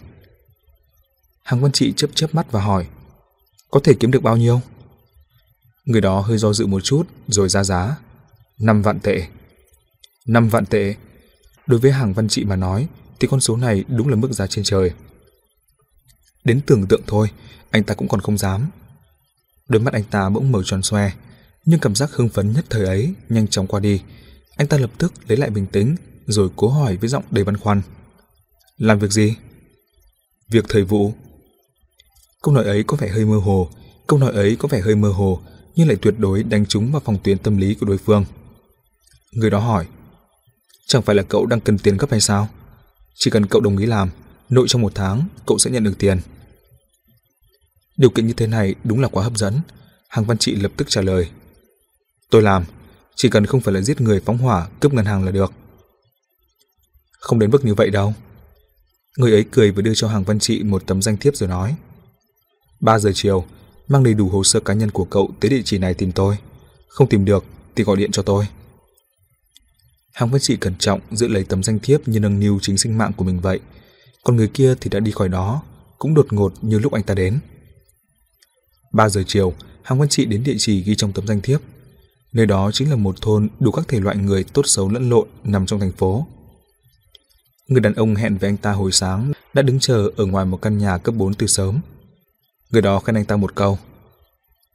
Hàng quân Trị chớp chớp mắt và hỏi. Có thể kiếm được bao nhiêu? Người đó hơi do dự một chút rồi ra giá. 5 vạn tệ. 5 vạn tệ. Đối với Hàng Văn Trị mà nói thì con số này đúng là mức giá trên trời. Đến tưởng tượng thôi, anh ta cũng còn không dám. Đôi mắt anh ta bỗng mở tròn xoe, nhưng cảm giác hưng phấn nhất thời ấy nhanh chóng qua đi. Anh ta lập tức lấy lại bình tĩnh, rồi cố hỏi với giọng đầy băn khoăn. Làm việc gì? Việc thời vụ. Câu nói ấy có vẻ hơi mơ hồ, câu nói ấy có vẻ hơi mơ hồ, nhưng lại tuyệt đối đánh trúng vào phòng tuyến tâm lý của đối phương. Người đó hỏi, chẳng phải là cậu đang cần tiền gấp hay sao? Chỉ cần cậu đồng ý làm, nội trong một tháng cậu sẽ nhận được tiền. Điều kiện như thế này đúng là quá hấp dẫn. Hàng Văn Trị lập tức trả lời. Tôi làm, chỉ cần không phải là giết người phóng hỏa cướp ngân hàng là được. Không đến mức như vậy đâu. Người ấy cười và đưa cho Hàng Văn Trị một tấm danh thiếp rồi nói. 3 giờ chiều, mang đầy đủ hồ sơ cá nhân của cậu tới địa chỉ này tìm tôi. Không tìm được thì gọi điện cho tôi. Hàng Văn Trị cẩn trọng giữ lấy tấm danh thiếp như nâng niu chính sinh mạng của mình vậy. Còn người kia thì đã đi khỏi đó, cũng đột ngột như lúc anh ta đến. 3 giờ chiều, Hàng Văn Trị đến địa chỉ ghi trong tấm danh thiếp. Nơi đó chính là một thôn đủ các thể loại người tốt xấu lẫn lộn nằm trong thành phố. Người đàn ông hẹn với anh ta hồi sáng đã đứng chờ ở ngoài một căn nhà cấp 4 từ sớm. Người đó khen anh ta một câu.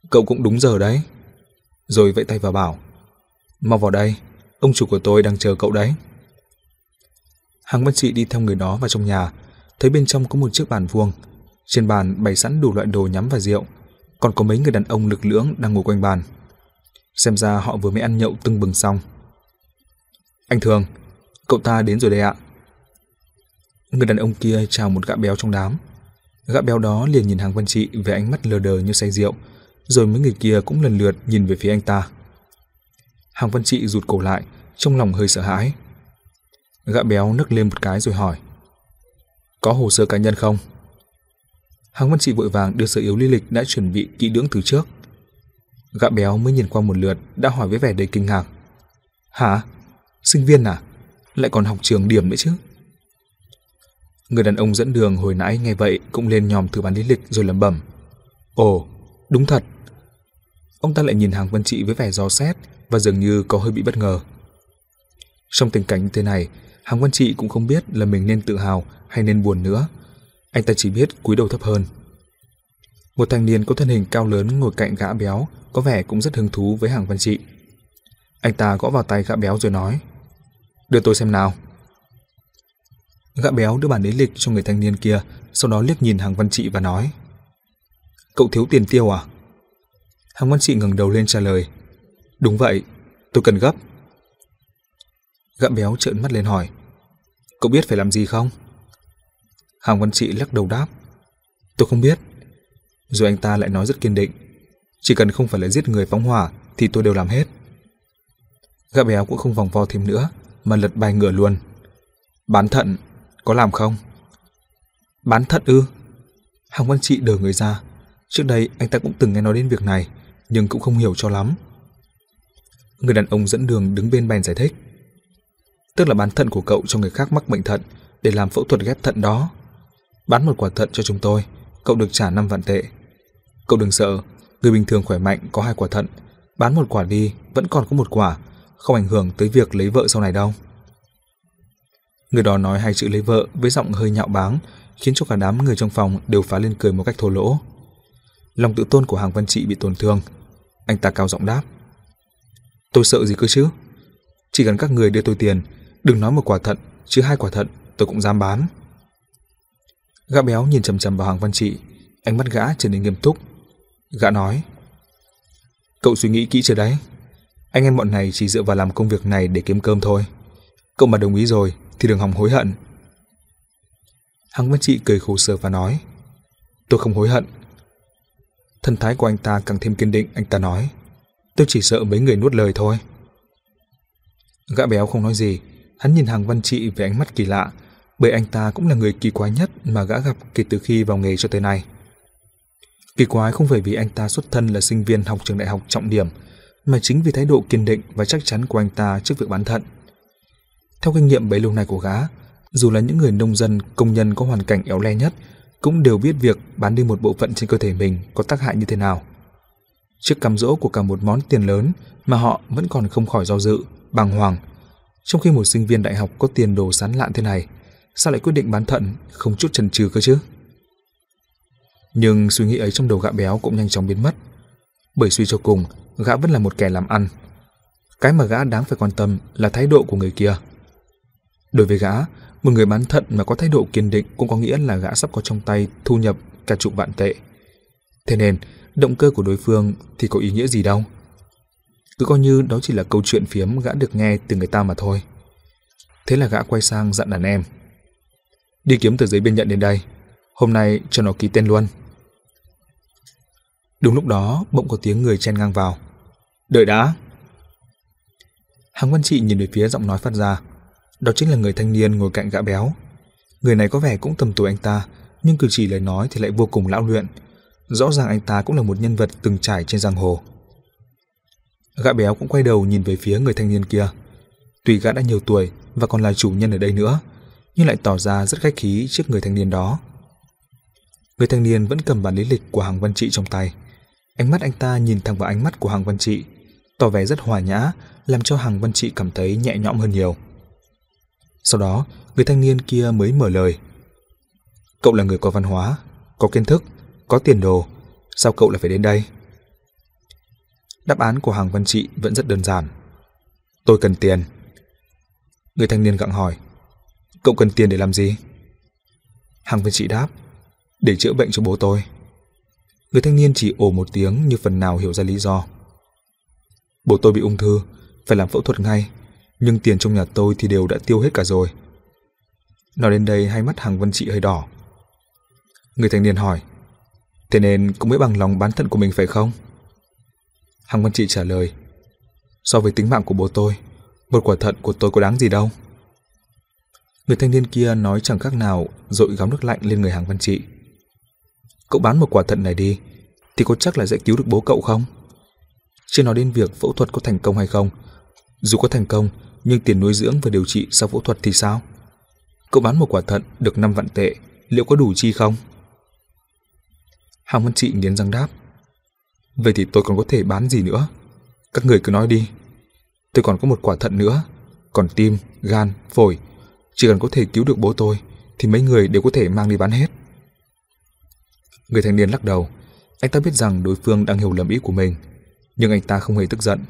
Cậu cũng đúng giờ đấy. Rồi vẫy tay vào bảo. Mau vào đây, ông chủ của tôi đang chờ cậu đấy. Hàng Văn Trị đi theo người đó vào trong nhà, thấy bên trong có một chiếc bàn vuông. Trên bàn bày sẵn đủ loại đồ nhắm và rượu, còn có mấy người đàn ông lực lưỡng đang ngồi quanh bàn. Xem ra họ vừa mới ăn nhậu tưng bừng xong. Anh Thường, cậu ta đến rồi đây ạ. Người đàn ông kia chào một gã béo trong đám. Gã béo đó liền nhìn Hàng Văn Trị với ánh mắt lờ đờ như say rượu, rồi mấy người kia cũng lần lượt nhìn về phía anh ta. Hàng Văn Trị rụt cổ lại, trong lòng hơi sợ hãi. Gã béo nấc lên một cái rồi hỏi. Có hồ sơ cá nhân không? Hàng Văn Trị vội vàng đưa sở yếu lý lịch đã chuẩn bị kỹ lưỡng từ trước. Gã béo mới nhìn qua một lượt đã hỏi với vẻ đầy kinh ngạc. Hả? Sinh viên à? Lại còn học trường điểm nữa chứ? Người đàn ông dẫn đường hồi nãy nghe vậy cũng lên nhòm thử bán lý lịch rồi lẩm bẩm. Ồ, đúng thật. Ông ta lại nhìn hàng văn Trị với vẻ gió xét và dường như có hơi bị bất ngờ. Trong tình cảnh như thế này, hàng văn Trị cũng không biết là mình nên tự hào hay nên buồn nữa. Anh ta chỉ biết cúi đầu thấp hơn. Một thanh niên có thân hình cao lớn ngồi cạnh gã béo, có vẻ cũng rất hứng thú với hàng văn Trị. Anh ta gõ vào tay gã béo rồi nói, đưa tôi xem nào. Gã béo đưa bản lý lịch cho người thanh niên kia, sau đó liếc nhìn hàng Văn Trị và nói, Cậu thiếu tiền tiêu à? Hàng Văn Trị ngẩng đầu lên trả lời, Đúng vậy, tôi cần gấp. Gã béo trợn mắt lên hỏi, Cậu biết phải làm gì không? Hàng Văn Trị lắc đầu đáp, Tôi không biết. Rồi anh ta lại nói rất kiên định, Chỉ cần không phải là giết người phóng hỏa thì tôi đều làm hết. Gã béo cũng không vòng vo thêm nữa, mà lật bài ngửa luôn. Bán thận, có làm không? Bán thận ư? Hàng Văn Trị đờ người ra. Trước đây anh ta cũng từng nghe nói đến việc này, nhưng cũng không hiểu cho lắm. Người đàn ông dẫn đường đứng bên bàn giải thích. Tức là bán thận của cậu cho người khác mắc bệnh thận để làm phẫu thuật ghép thận đó. Bán một quả thận cho chúng tôi, cậu được trả 5 vạn tệ. Cậu đừng sợ, người bình thường khỏe mạnh có hai quả thận, bán một quả đi vẫn còn có một quả, không ảnh hưởng tới việc lấy vợ sau này đâu. Người đó nói hai chữ lấy vợ với giọng hơi nhạo báng, khiến cho cả đám người trong phòng đều phá lên cười một cách thô lỗ. Lòng tự tôn của Hàng Văn Trị bị tổn thương. Anh ta cao giọng đáp. Tôi sợ gì cơ chứ? Chỉ cần các người đưa tôi tiền, đừng nói một quả thận, chứ hai quả thận tôi cũng dám bán. Gã béo nhìn chầm chầm vào Hàng Văn Trị, ánh mắt gã trở nên nghiêm túc. Gã nói, Cậu suy nghĩ kỹ chưa đấy? Anh em bọn này chỉ dựa vào làm công việc này để kiếm cơm thôi. Cậu mà đồng ý rồi thì đừng hòng hối hận. Hằng Văn Trị cười khổ sở và nói, tôi không hối hận. Thân thái của anh ta càng thêm kiên định, anh ta nói, tôi chỉ sợ mấy người nuốt lời thôi. Gã béo không nói gì, hắn nhìn Hằng Văn Trị với ánh mắt kỳ lạ, bởi anh ta cũng là người kỳ quái nhất mà gã gặp kể từ khi vào nghề cho tới nay. Kỳ quái không phải vì anh ta xuất thân là sinh viên học trường đại học trọng điểm, mà chính vì thái độ kiên định và chắc chắn của anh ta trước việc bán thận. Theo kinh nghiệm bấy lâu nay của gã, dù là những người nông dân, công nhân có hoàn cảnh éo le nhất, cũng đều biết việc bán đi một bộ phận trên cơ thể mình có tác hại như thế nào. Trước cam dỗ của cả một món tiền lớn mà họ vẫn còn không khỏi do dự, bàng hoàng. Trong khi một sinh viên đại học có tiền đồ sán lạn thế này, sao lại quyết định bán thận không chút chần chừ cơ chứ? Nhưng suy nghĩ ấy trong đầu gã béo cũng nhanh chóng biến mất. Bởi suy cho cùng, gã vẫn là một kẻ làm ăn. Cái mà gã đáng phải quan tâm là thái độ của người kia. Đối với gã, một người bán thận mà có thái độ kiên định cũng có nghĩa là gã sắp có trong tay thu nhập cả chục vạn tệ. Thế nên, động cơ của đối phương thì có ý nghĩa gì đâu. Cứ coi như đó chỉ là câu chuyện phiếm gã được nghe từ người ta mà thôi. Thế là gã quay sang dặn đàn em. Đi kiếm tờ giấy biên nhận đến đây. Hôm nay cho nó ký tên luôn. Đúng lúc đó, bỗng có tiếng người chen ngang vào. Đợi đã. Hàng Văn Trị nhìn về phía giọng nói phát ra. Đó chính là người thanh niên ngồi cạnh gã béo. Người này có vẻ cũng tầm tuổi anh ta, nhưng cử chỉ lời nói thì lại vô cùng lão luyện. Rõ ràng anh ta cũng là một nhân vật từng trải trên giang hồ. Gã béo cũng quay đầu nhìn về phía người thanh niên kia. Tuy gã đã nhiều tuổi và còn là chủ nhân ở đây nữa, nhưng lại tỏ ra rất khách khí trước người thanh niên đó. Người thanh niên vẫn cầm bản lý lịch của hàng văn trị trong tay. Ánh mắt anh ta nhìn thẳng vào ánh mắt của hàng văn trị, tỏ vẻ rất hòa nhã, làm cho hàng văn trị cảm thấy nhẹ nhõm hơn nhiều. Sau đó, người thanh niên kia mới mở lời. Cậu là người có văn hóa, có kiến thức, có tiền đồ, sao cậu lại phải đến đây? Đáp án của hàng văn trị vẫn rất đơn giản. Tôi cần tiền. Người thanh niên gặng hỏi. Cậu cần tiền để làm gì? Hàng văn trị đáp. Để chữa bệnh cho bố tôi. Người thanh niên chỉ ồ một tiếng như phần nào hiểu ra lý do. Bố tôi bị ung thư, phải làm phẫu thuật ngay nhưng tiền trong nhà tôi thì đều đã tiêu hết cả rồi. Nói đến đây hai mắt hàng vân trị hơi đỏ. Người thanh niên hỏi, thế nên cũng mới bằng lòng bán thận của mình phải không? Hàng vân trị trả lời, so với tính mạng của bố tôi, một quả thận của tôi có đáng gì đâu. Người thanh niên kia nói chẳng khác nào dội gáo nước lạnh lên người hàng văn trị. Cậu bán một quả thận này đi, thì có chắc là sẽ cứu được bố cậu không? Chưa nói đến việc phẫu thuật có thành công hay không. Dù có thành công, nhưng tiền nuôi dưỡng và điều trị sau phẫu thuật thì sao? Cậu bán một quả thận được 5 vạn tệ, liệu có đủ chi không? Hàng Văn Trị nghiến răng đáp. Vậy thì tôi còn có thể bán gì nữa? Các người cứ nói đi. Tôi còn có một quả thận nữa, còn tim, gan, phổi. Chỉ cần có thể cứu được bố tôi, thì mấy người đều có thể mang đi bán hết. Người thanh niên lắc đầu. Anh ta biết rằng đối phương đang hiểu lầm ý của mình. Nhưng anh ta không hề tức giận.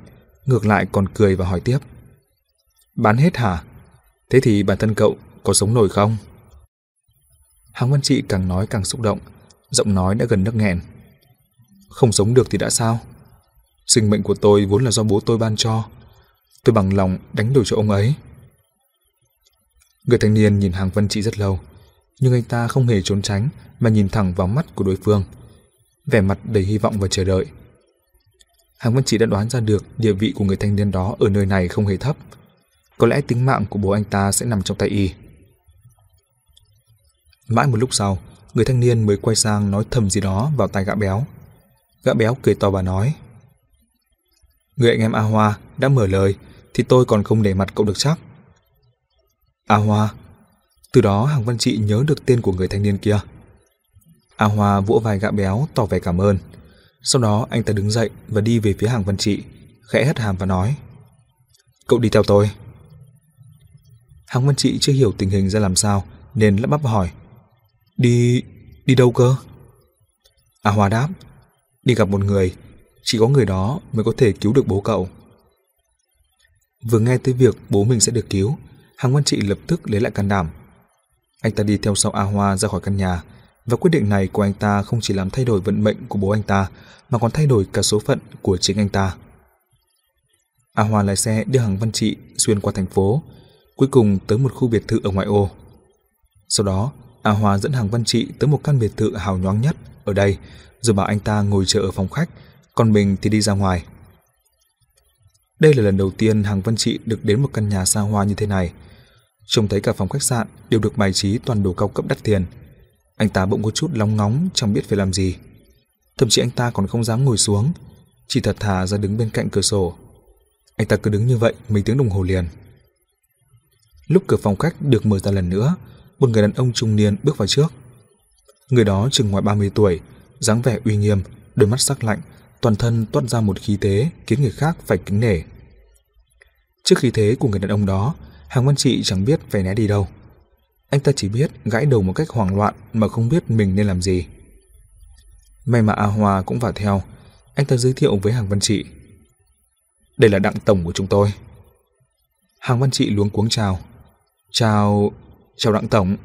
Ngược lại còn cười và hỏi tiếp. Bán hết hả? Thế thì bản thân cậu có sống nổi không? Hàng Văn Trị càng nói càng xúc động, giọng nói đã gần nấc nghẹn. Không sống được thì đã sao? Sinh mệnh của tôi vốn là do bố tôi ban cho. Tôi bằng lòng đánh đổi cho ông ấy. Người thanh niên nhìn Hàng Văn Trị rất lâu, nhưng anh ta không hề trốn tránh mà nhìn thẳng vào mắt của đối phương, vẻ mặt đầy hy vọng và chờ đợi. Hàng Văn Trị đã đoán ra được địa vị của người thanh niên đó ở nơi này không hề thấp. Có lẽ tính mạng của bố anh ta sẽ nằm trong tay y. Mãi một lúc sau, người thanh niên mới quay sang nói thầm gì đó vào tai gã béo. Gã béo cười to và nói Người anh em A Hoa đã mở lời thì tôi còn không để mặt cậu được chắc. A Hoa Từ đó Hàng Văn Trị nhớ được tên của người thanh niên kia. A Hoa vỗ vai gã béo tỏ vẻ cảm ơn. Sau đó anh ta đứng dậy và đi về phía Hàng Văn Trị, khẽ hất hàm và nói Cậu đi theo tôi. Hàng Văn Trị chưa hiểu tình hình ra làm sao nên lắp bắp hỏi Đi... đi đâu cơ? A Hoa đáp Đi gặp một người, chỉ có người đó mới có thể cứu được bố cậu. Vừa nghe tới việc bố mình sẽ được cứu, Hàng Văn Trị lập tức lấy lại can đảm. Anh ta đi theo sau A Hoa ra khỏi căn nhà, và quyết định này của anh ta không chỉ làm thay đổi vận mệnh của bố anh ta, mà còn thay đổi cả số phận của chính anh ta. A Hoa lái xe đưa Hàng Văn Trị xuyên qua thành phố, cuối cùng tới một khu biệt thự ở ngoại ô. Sau đó, A Hoa dẫn Hàng Văn Trị tới một căn biệt thự hào nhoáng nhất ở đây, rồi bảo anh ta ngồi chờ ở phòng khách, còn mình thì đi ra ngoài. Đây là lần đầu tiên Hàng Văn Trị được đến một căn nhà xa hoa như thế này. Trông thấy cả phòng khách sạn đều được bài trí toàn đồ cao cấp đắt tiền. Anh ta bỗng có chút lóng ngóng chẳng biết phải làm gì. Thậm chí anh ta còn không dám ngồi xuống, chỉ thật thà ra đứng bên cạnh cửa sổ. Anh ta cứ đứng như vậy mấy tiếng đồng hồ liền. Lúc cửa phòng khách được mở ra lần nữa, một người đàn ông trung niên bước vào trước. Người đó chừng ngoài 30 tuổi, dáng vẻ uy nghiêm, đôi mắt sắc lạnh, toàn thân toát ra một khí thế khiến người khác phải kính nể. Trước khi thế của người đàn ông đó, Hàng Văn Trị chẳng biết phải né đi đâu. Anh ta chỉ biết gãi đầu một cách hoảng loạn mà không biết mình nên làm gì. May mà A Hoa cũng vào theo, anh ta giới thiệu với Hàng Văn Trị. Đây là đặng tổng của chúng tôi. Hàng Văn Trị luống cuống chào. Chào... chào đặng tổng.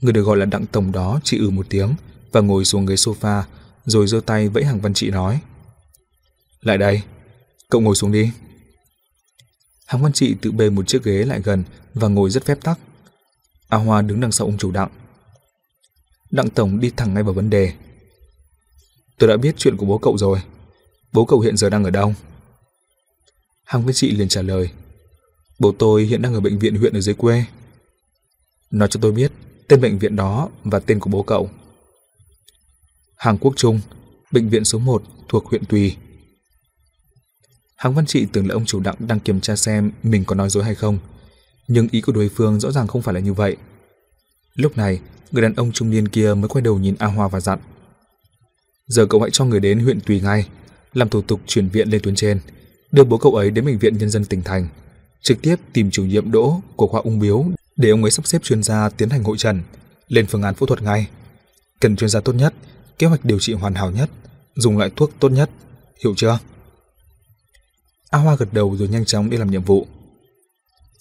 Người được gọi là đặng tổng đó chỉ ừ một tiếng và ngồi xuống ghế sofa rồi giơ tay vẫy Hàng Văn Trị nói. Lại đây, cậu ngồi xuống đi. Hàng quan Trị tự bê một chiếc ghế lại gần và ngồi rất phép tắc. A Hoa đứng đằng sau ông chủ Đặng. Đặng Tổng đi thẳng ngay vào vấn đề. Tôi đã biết chuyện của bố cậu rồi. Bố cậu hiện giờ đang ở đâu? Hàng quan Trị liền trả lời. Bố tôi hiện đang ở bệnh viện huyện ở dưới quê. Nói cho tôi biết tên bệnh viện đó và tên của bố cậu. Hàng Quốc Trung, bệnh viện số 1 thuộc huyện Tùy. Hàng Văn Trị tưởng là ông chủ đặng đang kiểm tra xem mình có nói dối hay không, nhưng ý của đối phương rõ ràng không phải là như vậy. Lúc này, người đàn ông trung niên kia mới quay đầu nhìn A Hoa và dặn. Giờ cậu hãy cho người đến huyện Tùy ngay, làm thủ tục chuyển viện lên tuyến trên, đưa bố cậu ấy đến bệnh viện nhân dân tỉnh thành, trực tiếp tìm chủ nhiệm đỗ của khoa ung biếu để ông ấy sắp xếp chuyên gia tiến hành hội trần, lên phương án phẫu thuật ngay. Cần chuyên gia tốt nhất, kế hoạch điều trị hoàn hảo nhất, dùng loại thuốc tốt nhất, hiểu chưa? A Hoa gật đầu rồi nhanh chóng đi làm nhiệm vụ.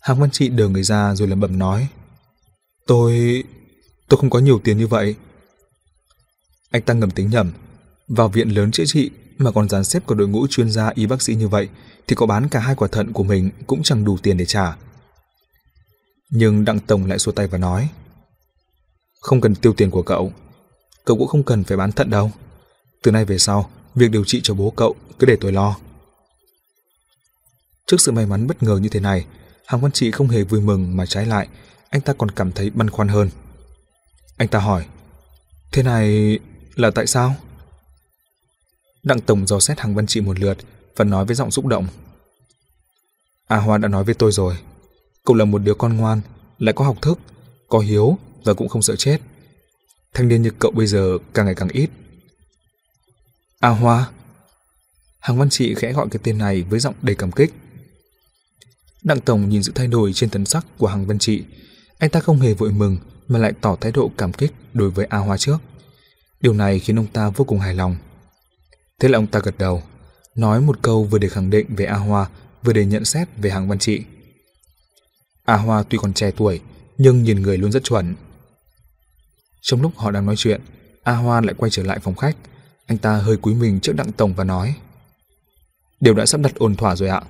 Hàng Văn Trị đờ người ra rồi lẩm bẩm nói. Tôi... tôi không có nhiều tiền như vậy. Anh ta ngầm tính nhầm. Vào viện lớn chữa trị mà còn dàn xếp cả đội ngũ chuyên gia y bác sĩ như vậy thì có bán cả hai quả thận của mình cũng chẳng đủ tiền để trả. Nhưng Đặng Tổng lại xua tay và nói, Không cần tiêu tiền của cậu Cậu cũng không cần phải bán thận đâu Từ nay về sau, Việc điều trị cho bố cậu cứ để tôi lo Trước sự may mắn bất ngờ như thế này Hàng Văn Trị không hề vui mừng mà trái lại Anh ta còn cảm thấy băn khoăn hơn Anh ta hỏi Thế này là tại sao? Đặng Tổng dò xét hàng văn trị một lượt và nói với giọng xúc động. A Hoa đã nói với tôi rồi, cậu là một đứa con ngoan, lại có học thức, có hiếu và cũng không sợ chết. Thanh niên như cậu bây giờ càng ngày càng ít. A Hoa. Hàng văn trị khẽ gọi cái tên này với giọng đầy cảm kích. Đặng Tổng nhìn sự thay đổi trên tấn sắc của Hằng văn trị. Anh ta không hề vội mừng mà lại tỏ thái độ cảm kích đối với A Hoa trước. Điều này khiến ông ta vô cùng hài lòng. Thế là ông ta gật đầu, nói một câu vừa để khẳng định về A Hoa, vừa để nhận xét về Hằng văn trị. A Hoa tuy còn trẻ tuổi, nhưng nhìn người luôn rất chuẩn. Trong lúc họ đang nói chuyện, A Hoa lại quay trở lại phòng khách. Anh ta hơi cúi mình trước Đặng Tổng và nói Đều đã sắp đặt ổn thỏa rồi ạ.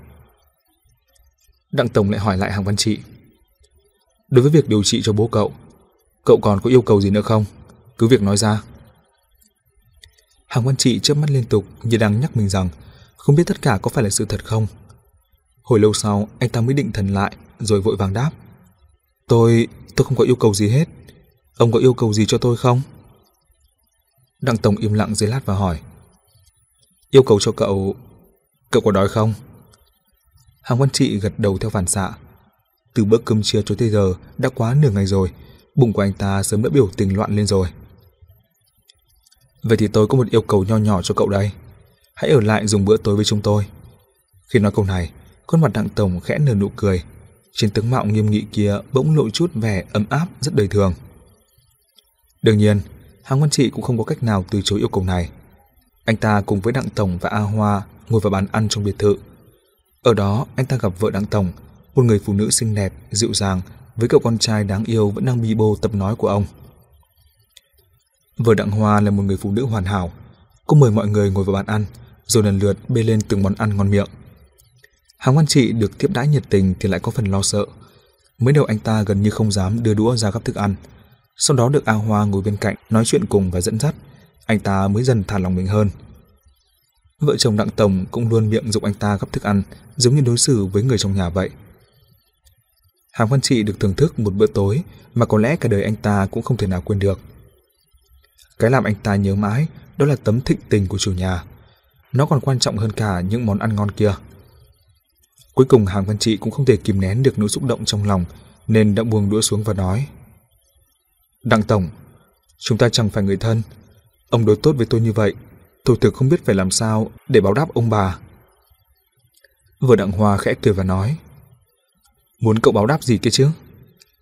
Đặng Tổng lại hỏi lại hàng văn trị Đối với việc điều trị cho bố cậu, cậu còn có yêu cầu gì nữa không? Cứ việc nói ra. Hàng văn trị chớp mắt liên tục như đang nhắc mình rằng không biết tất cả có phải là sự thật không. Hồi lâu sau, anh ta mới định thần lại rồi vội vàng đáp. Tôi, tôi không có yêu cầu gì hết. Ông có yêu cầu gì cho tôi không? Đặng Tổng im lặng dưới lát và hỏi. Yêu cầu cho cậu... Cậu có đói không? Hàng Văn Trị gật đầu theo phản xạ. Từ bữa cơm trưa cho tới giờ đã quá nửa ngày rồi, bụng của anh ta sớm đã biểu tình loạn lên rồi. Vậy thì tôi có một yêu cầu nho nhỏ cho cậu đây. Hãy ở lại dùng bữa tối với chúng tôi. Khi nói câu này, khuôn mặt Đặng Tổng khẽ nở nụ cười. Trên tướng mạo nghiêm nghị kia bỗng lộ chút vẻ ấm áp rất đời thường. Đương nhiên, Hàng Văn Trị cũng không có cách nào từ chối yêu cầu này. Anh ta cùng với Đặng Tổng và A Hoa ngồi vào bàn ăn trong biệt thự. Ở đó, anh ta gặp vợ Đặng Tổng, một người phụ nữ xinh đẹp, dịu dàng, với cậu con trai đáng yêu vẫn đang bi bô tập nói của ông. Vợ Đặng Hoa là một người phụ nữ hoàn hảo. Cô mời mọi người ngồi vào bàn ăn, rồi lần lượt bê lên từng món ăn ngon miệng. Hàng quan Trị được tiếp đãi nhiệt tình thì lại có phần lo sợ. Mới đầu anh ta gần như không dám đưa đũa ra gắp thức ăn. Sau đó được A Hoa ngồi bên cạnh nói chuyện cùng và dẫn dắt, anh ta mới dần thả lòng mình hơn. Vợ chồng Đặng Tổng cũng luôn miệng dục anh ta gấp thức ăn, giống như đối xử với người trong nhà vậy. Hàng Văn Trị được thưởng thức một bữa tối mà có lẽ cả đời anh ta cũng không thể nào quên được. Cái làm anh ta nhớ mãi đó là tấm thịnh tình của chủ nhà. Nó còn quan trọng hơn cả những món ăn ngon kia. Cuối cùng Hàng Văn Trị cũng không thể kìm nén được nỗi xúc động trong lòng nên đã buông đũa xuống và nói Đặng Tổng, chúng ta chẳng phải người thân. Ông đối tốt với tôi như vậy, tôi thực không biết phải làm sao để báo đáp ông bà. Vừa Đặng Hoa khẽ cười và nói Muốn cậu báo đáp gì kia chứ?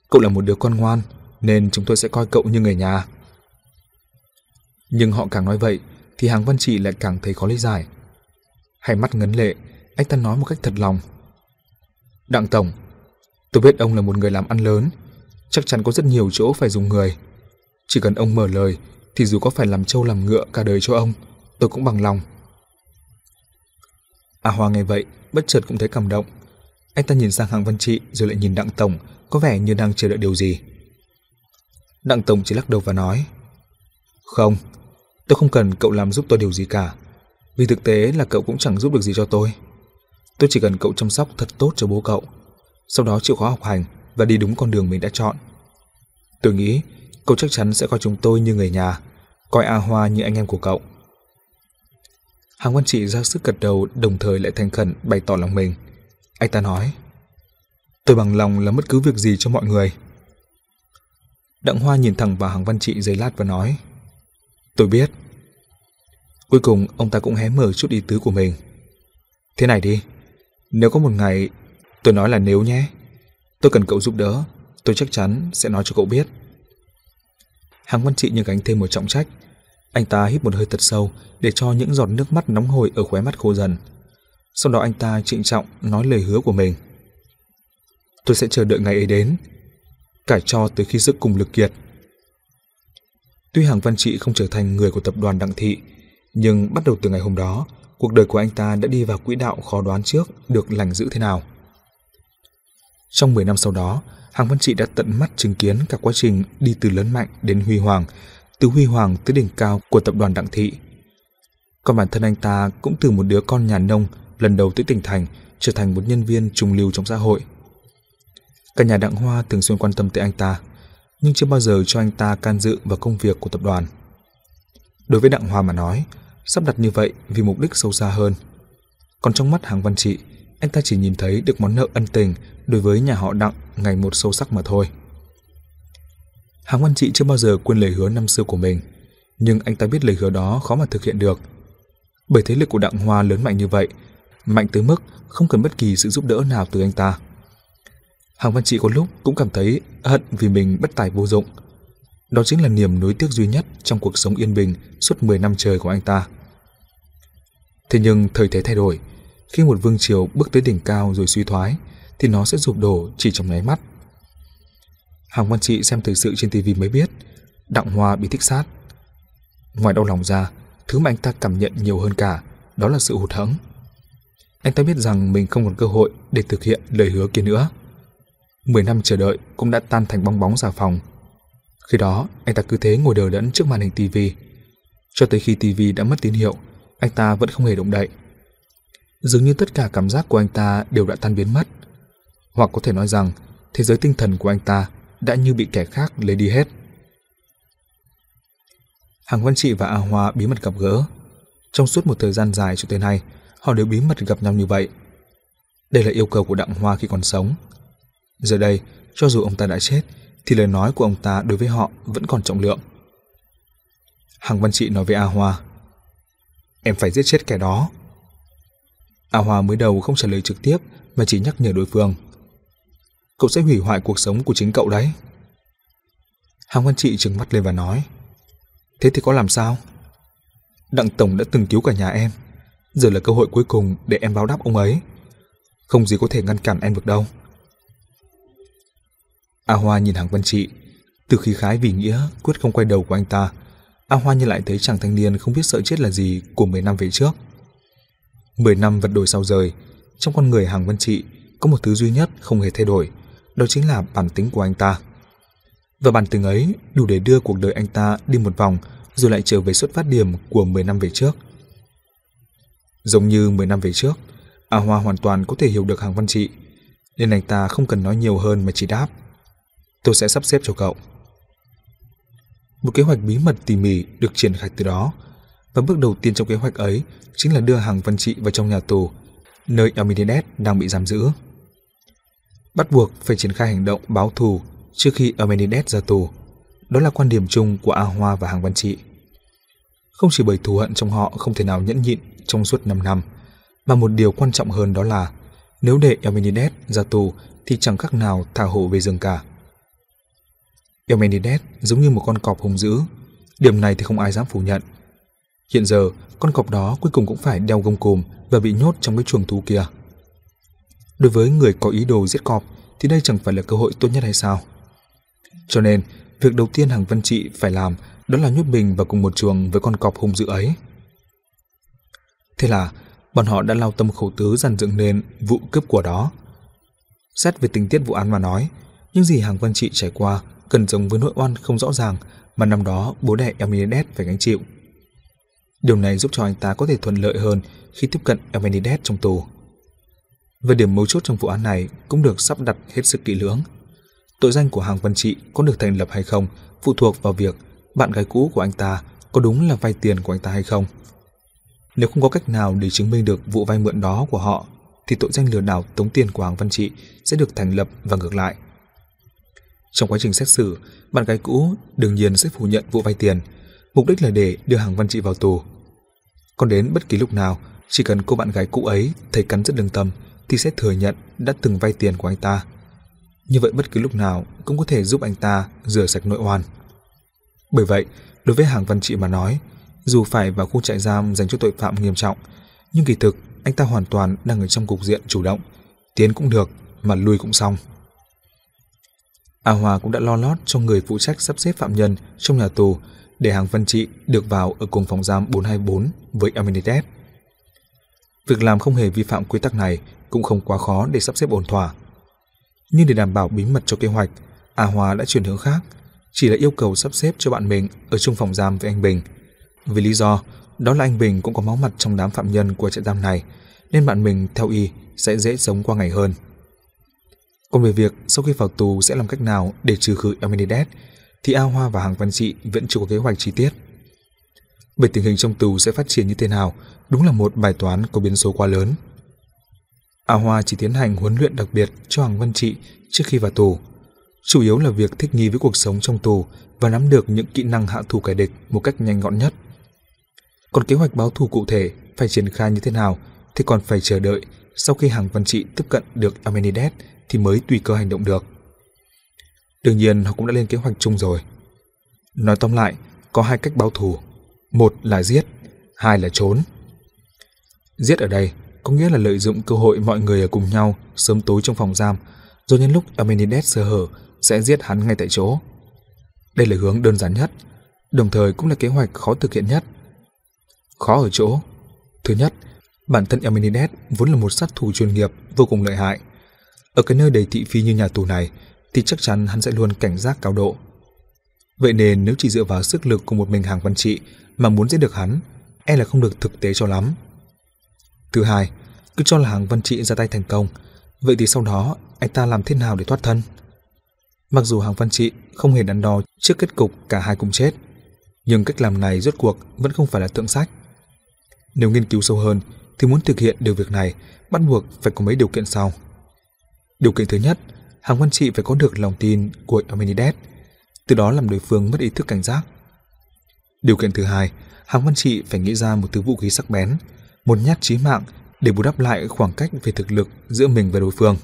Cậu là một đứa con ngoan, nên chúng tôi sẽ coi cậu như người nhà. Nhưng họ càng nói vậy, thì Hàng Văn Trị lại càng thấy khó lý giải. Hai mắt ngấn lệ, anh ta nói một cách thật lòng. Đặng Tổng, tôi biết ông là một người làm ăn lớn, chắc chắn có rất nhiều chỗ phải dùng người. Chỉ cần ông mở lời, thì dù có phải làm trâu làm ngựa cả đời cho ông, tôi cũng bằng lòng. À, A Hoa nghe vậy, bất chợt cũng thấy cảm động. Anh ta nhìn sang Hàng Văn Trị rồi lại nhìn Đặng Tổng, có vẻ như đang chờ đợi điều gì. Đặng Tổng chỉ lắc đầu và nói, Không, tôi không cần cậu làm giúp tôi điều gì cả, vì thực tế là cậu cũng chẳng giúp được gì cho tôi. Tôi chỉ cần cậu chăm sóc thật tốt cho bố cậu, sau đó chịu khó học hành và đi đúng con đường mình đã chọn. Tôi nghĩ cậu chắc chắn sẽ coi chúng tôi như người nhà, coi A Hoa như anh em của cậu. Hàng Văn Trị ra sức gật đầu đồng thời lại thành khẩn bày tỏ lòng mình. Anh ta nói, tôi bằng lòng làm bất cứ việc gì cho mọi người. Đặng Hoa nhìn thẳng vào Hàng Văn Trị giây lát và nói, tôi biết. Cuối cùng ông ta cũng hé mở chút ý tứ của mình. Thế này đi, nếu có một ngày, tôi nói là nếu nhé, tôi cần cậu giúp đỡ, tôi chắc chắn sẽ nói cho cậu biết. Hàng Văn Trị như gánh thêm một trọng trách. Anh ta hít một hơi thật sâu để cho những giọt nước mắt nóng hổi ở khóe mắt khô dần. Sau đó anh ta trịnh trọng nói lời hứa của mình. Tôi sẽ chờ đợi ngày ấy đến, cải cho tới khi sức cùng lực kiệt. Tuy Hàng Văn Trị không trở thành người của tập đoàn Đặng Thị, nhưng bắt đầu từ ngày hôm đó, cuộc đời của anh ta đã đi vào quỹ đạo khó đoán trước được lành giữ thế nào. Trong 10 năm sau đó, Hàng Văn Trị đã tận mắt chứng kiến cả quá trình đi từ lớn mạnh đến huy hoàng, từ huy hoàng tới đỉnh cao của tập đoàn Đặng Thị. Còn bản thân anh ta cũng từ một đứa con nhà nông lần đầu tới tỉnh thành trở thành một nhân viên trung lưu trong xã hội. Cả nhà Đặng Hoa thường xuyên quan tâm tới anh ta, nhưng chưa bao giờ cho anh ta can dự vào công việc của tập đoàn. Đối với Đặng Hoa mà nói, sắp đặt như vậy vì mục đích sâu xa hơn. Còn trong mắt Hàng Văn Trị, anh ta chỉ nhìn thấy được món nợ ân tình đối với nhà họ Đặng ngày một sâu sắc mà thôi. Hàng Văn Trị chưa bao giờ quên lời hứa năm xưa của mình, nhưng anh ta biết lời hứa đó khó mà thực hiện được. Bởi thế lực của Đặng Hoa lớn mạnh như vậy, mạnh tới mức không cần bất kỳ sự giúp đỡ nào từ anh ta. Hàng Văn Trị có lúc cũng cảm thấy hận vì mình bất tài vô dụng. Đó chính là niềm nuối tiếc duy nhất trong cuộc sống yên bình suốt 10 năm trời của anh ta. Thế nhưng thời thế thay đổi, khi một vương triều bước tới đỉnh cao rồi suy thoái, thì nó sẽ sụp đổ chỉ trong nháy mắt. Hàng quan Trị xem thời sự trên TV mới biết, Đặng Hoa bị thích sát. Ngoài đau lòng ra, thứ mà anh ta cảm nhận nhiều hơn cả, đó là sự hụt hẫng. Anh ta biết rằng mình không còn cơ hội để thực hiện lời hứa kia nữa. Mười năm chờ đợi cũng đã tan thành bong bóng xà phòng. Khi đó, anh ta cứ thế ngồi đờ đẫn trước màn hình TV. Cho tới khi TV đã mất tín hiệu, anh ta vẫn không hề động đậy. Dường như tất cả cảm giác của anh ta đều đã tan biến mất. Hoặc có thể nói rằng, thế giới tinh thần của anh ta đã như bị kẻ khác lấy đi hết. Hàng Văn Trị và A Hoa bí mật gặp gỡ. Trong suốt một thời gian dài cho tới nay, họ đều bí mật gặp nhau như vậy. Đây là yêu cầu của Đặng Hoa khi còn sống. Giờ đây, cho dù ông ta đã chết, thì lời nói của ông ta đối với họ vẫn còn trọng lượng. Hằng Văn Trị nói với A Hoa, Em phải giết chết kẻ đó. A Hoa mới đầu không trả lời trực tiếp mà chỉ nhắc nhở đối phương. Cậu sẽ hủy hoại cuộc sống của chính cậu đấy. Hàng Văn Trị trừng mắt lên và nói, Thế thì có làm sao? Đặng Tổng đã từng cứu cả nhà em, giờ là cơ hội cuối cùng để em báo đáp ông ấy. Không gì có thể ngăn cản em được đâu. A Hoa nhìn Hàng Văn Trị, từ khi khái vì nghĩa quyết không quay đầu của anh ta, A Hoa như lại thấy chàng thanh niên không biết sợ chết là gì của 10 năm về trước. 10 năm vật đổi sao rời, trong con người Hàng Văn Trị có một thứ duy nhất không hề thay đổi, đó chính là bản tính của anh ta. Và bản tính ấy đủ để đưa cuộc đời anh ta đi một vòng rồi lại trở về xuất phát điểm của 10 năm về trước. Giống như 10 năm về trước, A Hoa hoàn toàn có thể hiểu được Hàng Văn Trị, nên anh ta không cần nói nhiều hơn mà chỉ đáp. Tôi sẽ sắp xếp cho cậu. Một kế hoạch bí mật tỉ mỉ được triển khai từ đó, và bước đầu tiên trong kế hoạch ấy chính là đưa Hàng Văn Trị vào trong nhà tù, nơi Almenides đang bị giam giữ. Bắt buộc phải triển khai hành động báo thù trước khi Almenides ra tù. Đó là quan điểm chung của A Hoa và Hàng Văn Trị. Không chỉ bởi thù hận trong họ không thể nào nhẫn nhịn trong suốt 5 năm, mà một điều quan trọng hơn đó là nếu để Almenides ra tù thì chẳng khác nào thả hổ về rừng cả. Eumenides giống như một con cọp hung dữ. Điểm này thì không ai dám phủ nhận. Hiện giờ, con cọp đó cuối cùng cũng phải đeo gông cùm và bị nhốt trong cái chuồng thú kia. Đối với người có ý đồ giết cọp thì đây chẳng phải là cơ hội tốt nhất hay sao? Cho nên, việc đầu tiên hàng văn trị phải làm đó là nhốt mình vào cùng một chuồng với con cọp hung dữ ấy. Thế là, bọn họ đã lao tâm khẩu tứ dàn dựng nên vụ cướp của đó. Xét về tình tiết vụ án mà nói, những gì hàng văn trị trải qua cần giống với nỗi oan không rõ ràng mà năm đó bố đẻ Eminides phải gánh chịu. Điều này giúp cho anh ta có thể thuận lợi hơn khi tiếp cận Eminides trong tù. Về điểm mấu chốt trong vụ án này cũng được sắp đặt hết sức kỹ lưỡng. Tội danh của Hàng Văn Trị có được thành lập hay không phụ thuộc vào việc bạn gái cũ của anh ta có đúng là vay tiền của anh ta hay không. Nếu không có cách nào để chứng minh được vụ vay mượn đó của họ, thì tội danh lừa đảo tống tiền của Hàng Văn Trị sẽ được thành lập và ngược lại. Trong quá trình xét xử, bạn gái cũ đương nhiên sẽ phủ nhận vụ vay tiền, mục đích là để đưa Hàng Văn Trị vào tù. Còn đến bất kỳ lúc nào, chỉ cần cô bạn gái cũ ấy thấy cắn rất lương tâm thì sẽ thừa nhận đã từng vay tiền của anh ta. Như vậy bất cứ lúc nào cũng có thể giúp anh ta rửa sạch nội oan. Bởi vậy, đối với Hàng Văn Trị mà nói, dù phải vào khu trại giam dành cho tội phạm nghiêm trọng, nhưng kỳ thực anh ta hoàn toàn đang ở trong cục diện chủ động, tiến cũng được mà lui cũng xong. A Hòa cũng đã lo lót cho người phụ trách sắp xếp phạm nhân trong nhà tù để Hàng Văn Trị được vào ở cùng phòng giam 424 với Amenides. Việc làm không hề vi phạm quy tắc này cũng không quá khó để sắp xếp ổn thỏa. Nhưng để đảm bảo bí mật cho kế hoạch, A Hòa đã chuyển hướng khác, chỉ là yêu cầu sắp xếp cho bạn mình ở chung phòng giam với anh Bình. Vì lý do, đó là anh Bình cũng có máu mặt trong đám phạm nhân của trại giam này, nên bạn mình theo y sẽ dễ sống qua ngày hơn. Còn về việc sau khi vào tù sẽ làm cách nào để trừ khử Amenides thì A Hoa và Hàng Văn Trị vẫn chưa có kế hoạch chi tiết. Về tình hình trong tù sẽ phát triển như thế nào, đúng là một bài toán có biến số quá lớn. A Hoa chỉ tiến hành huấn luyện đặc biệt cho Hoàng Văn Trị trước khi vào tù. Chủ yếu là việc thích nghi với cuộc sống trong tù và nắm được những kỹ năng hạ thủ kẻ địch một cách nhanh gọn nhất. Còn kế hoạch báo thù cụ thể phải triển khai như thế nào thì còn phải chờ đợi sau khi hàng văn trị tiếp cận được Amenides thì mới tùy cơ hành động được. Đương nhiên họ cũng đã lên kế hoạch chung rồi. Nói tóm lại, có hai cách báo thù. Một là giết, hai là trốn. Giết ở đây có nghĩa là lợi dụng cơ hội mọi người ở cùng nhau sớm tối trong phòng giam, rồi nhân lúc Amenides sơ hở sẽ giết hắn ngay tại chỗ. Đây là hướng đơn giản nhất, đồng thời cũng là kế hoạch khó thực hiện nhất. Khó ở chỗ, thứ nhất, bản thân Amenides vốn là một sát thủ chuyên nghiệp vô cùng lợi hại. Ở cái nơi đầy thị phi như nhà tù này thì chắc chắn hắn sẽ luôn cảnh giác cao độ. Vậy nên nếu chỉ dựa vào sức lực của một mình hàng văn trị mà muốn giết được hắn, e là không được thực tế cho lắm. Thứ hai, cứ cho là hàng văn trị ra tay thành công, vậy thì sau đó anh ta làm thế nào để thoát thân? Mặc dù hàng văn trị không hề đắn đo trước kết cục cả hai cùng chết, nhưng cách làm này rốt cuộc vẫn không phải là tượng sách. Nếu nghiên cứu sâu hơn thì muốn thực hiện được việc này bắt buộc phải có mấy điều kiện sau. Điều kiện thứ nhất, hàng văn trị phải có được lòng tin của Amenides, từ đó làm đối phương mất ý thức cảnh giác. Điều kiện thứ hai, hàng văn trị phải nghĩ ra một thứ vũ khí sắc bén, một nhát chí mạng để bù đắp lại khoảng cách về thực lực giữa mình và đối phương.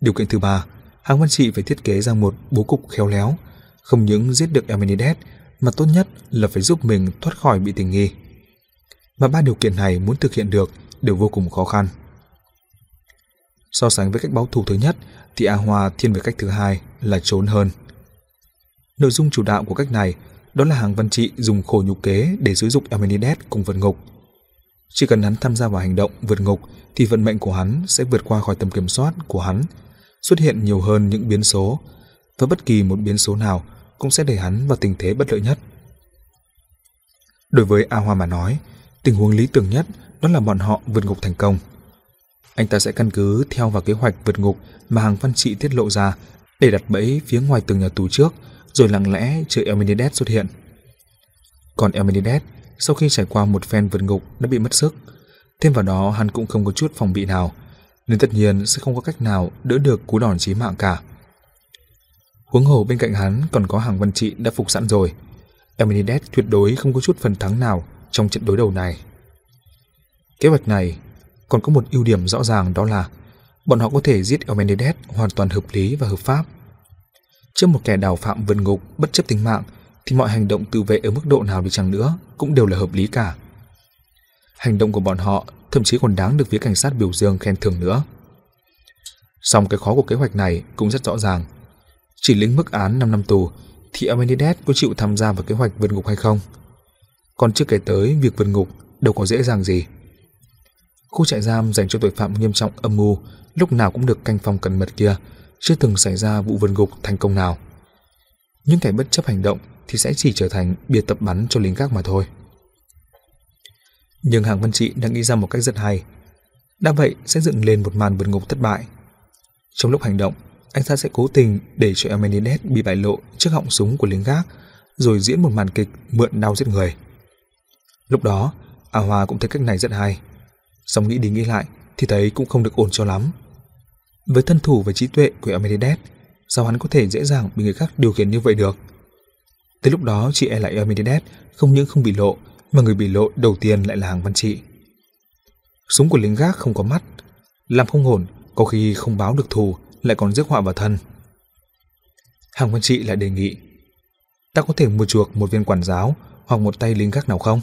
Điều kiện thứ ba, hàng văn trị phải thiết kế ra một bố cục khéo léo, không những giết được Elmenides mà tốt nhất là phải giúp mình thoát khỏi bị tình nghi. Mà ba điều kiện này muốn thực hiện được đều vô cùng khó khăn. So sánh với cách báo thù thứ nhất thì A Hoa thiên về cách thứ hai là trốn hơn. Nội dung chủ đạo của cách này đó là hàng văn trị dùng khổ nhục kế để sử dục Amenides cùng vượt ngục. Chỉ cần hắn tham gia vào hành động vượt ngục thì vận mệnh của hắn sẽ vượt qua khỏi tầm kiểm soát của hắn, xuất hiện nhiều hơn những biến số, và bất kỳ một biến số nào cũng sẽ đẩy hắn vào tình thế bất lợi nhất. Đối với A Hoa mà nói, tình huống lý tưởng nhất đó là bọn họ vượt ngục thành công. Anh ta sẽ căn cứ theo vào kế hoạch vượt ngục mà hàng văn trị tiết lộ ra để đặt bẫy phía ngoài tường nhà tù trước, rồi lặng lẽ chờ Elmenides xuất hiện. Còn Elmenides, sau khi trải qua một phen vượt ngục đã bị mất sức, thêm vào đó hắn cũng không có chút phòng bị nào, nên tất nhiên sẽ không có cách nào đỡ được cú đòn chí mạng cả. Huống hồ bên cạnh hắn còn có hàng văn trị đã phục sẵn rồi. Eminides tuyệt đối không có chút phần thắng nào trong trận đối đầu này. Kế hoạch này còn có một ưu điểm rõ ràng đó là bọn họ có thể giết Elmenides hoàn toàn hợp lý và hợp pháp. Trước một kẻ đào phạm vượt ngục bất chấp tính mạng thì mọi hành động tự vệ ở mức độ nào đi chăng nữa cũng đều là hợp lý cả. Hành động của bọn họ thậm chí còn đáng được phía cảnh sát biểu dương khen thưởng nữa. Song cái khó của kế hoạch này cũng rất rõ ràng. Chỉ lĩnh mức án 5 năm tù thì Amenides có chịu tham gia vào kế hoạch vượt ngục hay không? Còn chưa kể tới việc vượt ngục đâu có dễ dàng gì. Khu trại giam dành cho tội phạm nghiêm trọng âm mưu lúc nào cũng được canh phòng cẩn mật kia, chưa từng xảy ra vụ vượt ngục thành công nào. Những kẻ bất chấp hành động thì sẽ chỉ trở thành biệt tập bắn cho lính gác mà thôi. Nhưng Hàng Văn Trị đã nghĩ ra một cách rất hay. Đã vậy sẽ dựng lên một màn vượt ngục thất bại. Trong lúc hành động, anh ta sẽ cố tình để cho Amenides bị bại lộ trước họng súng của lính gác, rồi diễn một màn kịch mượn đau giết người. Lúc đó, A Hoa cũng thấy cách này rất hay. Xong nghĩ đi nghĩ lại thì thấy cũng không được ổn cho lắm. Với thân thủ và trí tuệ của Amenides, sao hắn có thể dễ dàng bị người khác điều khiển như vậy được? Tới lúc đó chị e lại Amenides không những không bị lộ mà người bị lộ đầu tiên lại là hàng văn trị. Súng của lính gác không có mắt, làm không hồn, có khi không báo được thù lại còn rước họa vào thân. Hàng văn trị lại đề nghị, ta có thể mua chuộc một viên quản giáo hoặc một tay lính gác nào không?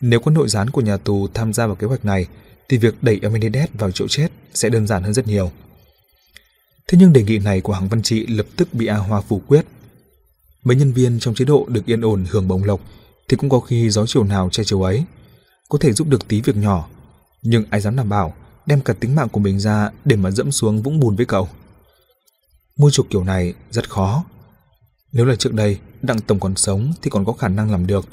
Nếu có nội gián của nhà tù tham gia vào kế hoạch này, thì việc đẩy Amenides vào chỗ chết sẽ đơn giản hơn rất nhiều. Thế nhưng đề nghị này của Hằng văn trị lập tức bị A Hoa phủ quyết. Mấy nhân viên trong chế độ được yên ổn hưởng bổng lộc thì cũng có khi gió chiều nào che chiều ấy. Có thể giúp được tí việc nhỏ, nhưng ai dám đảm bảo đem cả tính mạng của mình ra để mà dẫm xuống vũng bùn với cậu. Mua chuộc kiểu này rất khó. Nếu là trước đây, Đặng Tổng còn sống thì còn có khả năng làm được.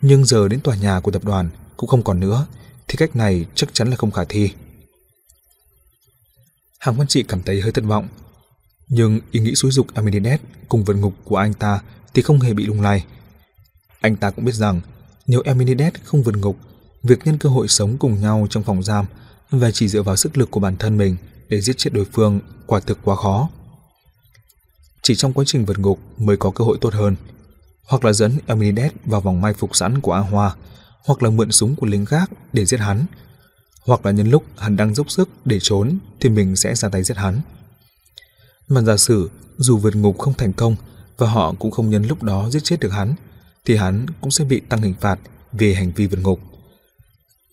Nhưng giờ đến tòa nhà của tập đoàn cũng không còn nữa, thì cách này chắc chắn là không khả thi. Hàng Văn Trị cảm thấy hơi thất vọng. Nhưng ý nghĩ xúi dục Amenides cùng vận ngục của anh ta thì không hề bị lung lay. Anh ta cũng biết rằng Nếu Amenides không vượt ngục, việc nhân cơ hội sống cùng nhau trong phòng giam và chỉ dựa vào sức lực của bản thân mình để giết chết đối phương quả thực quá khó. Chỉ trong quá trình vượt ngục mới có cơ hội tốt hơn, hoặc là dẫn Amenides vào vòng mai phục sẵn của A Hoa, hoặc là mượn súng của lính gác để giết hắn, hoặc là nhân lúc hắn đang dốc sức để trốn thì mình sẽ ra tay giết hắn. Mà giả sử dù vượt ngục không thành công và họ cũng không nhân lúc đó giết chết được hắn, thì hắn cũng sẽ bị tăng hình phạt về hành vi vượt ngục.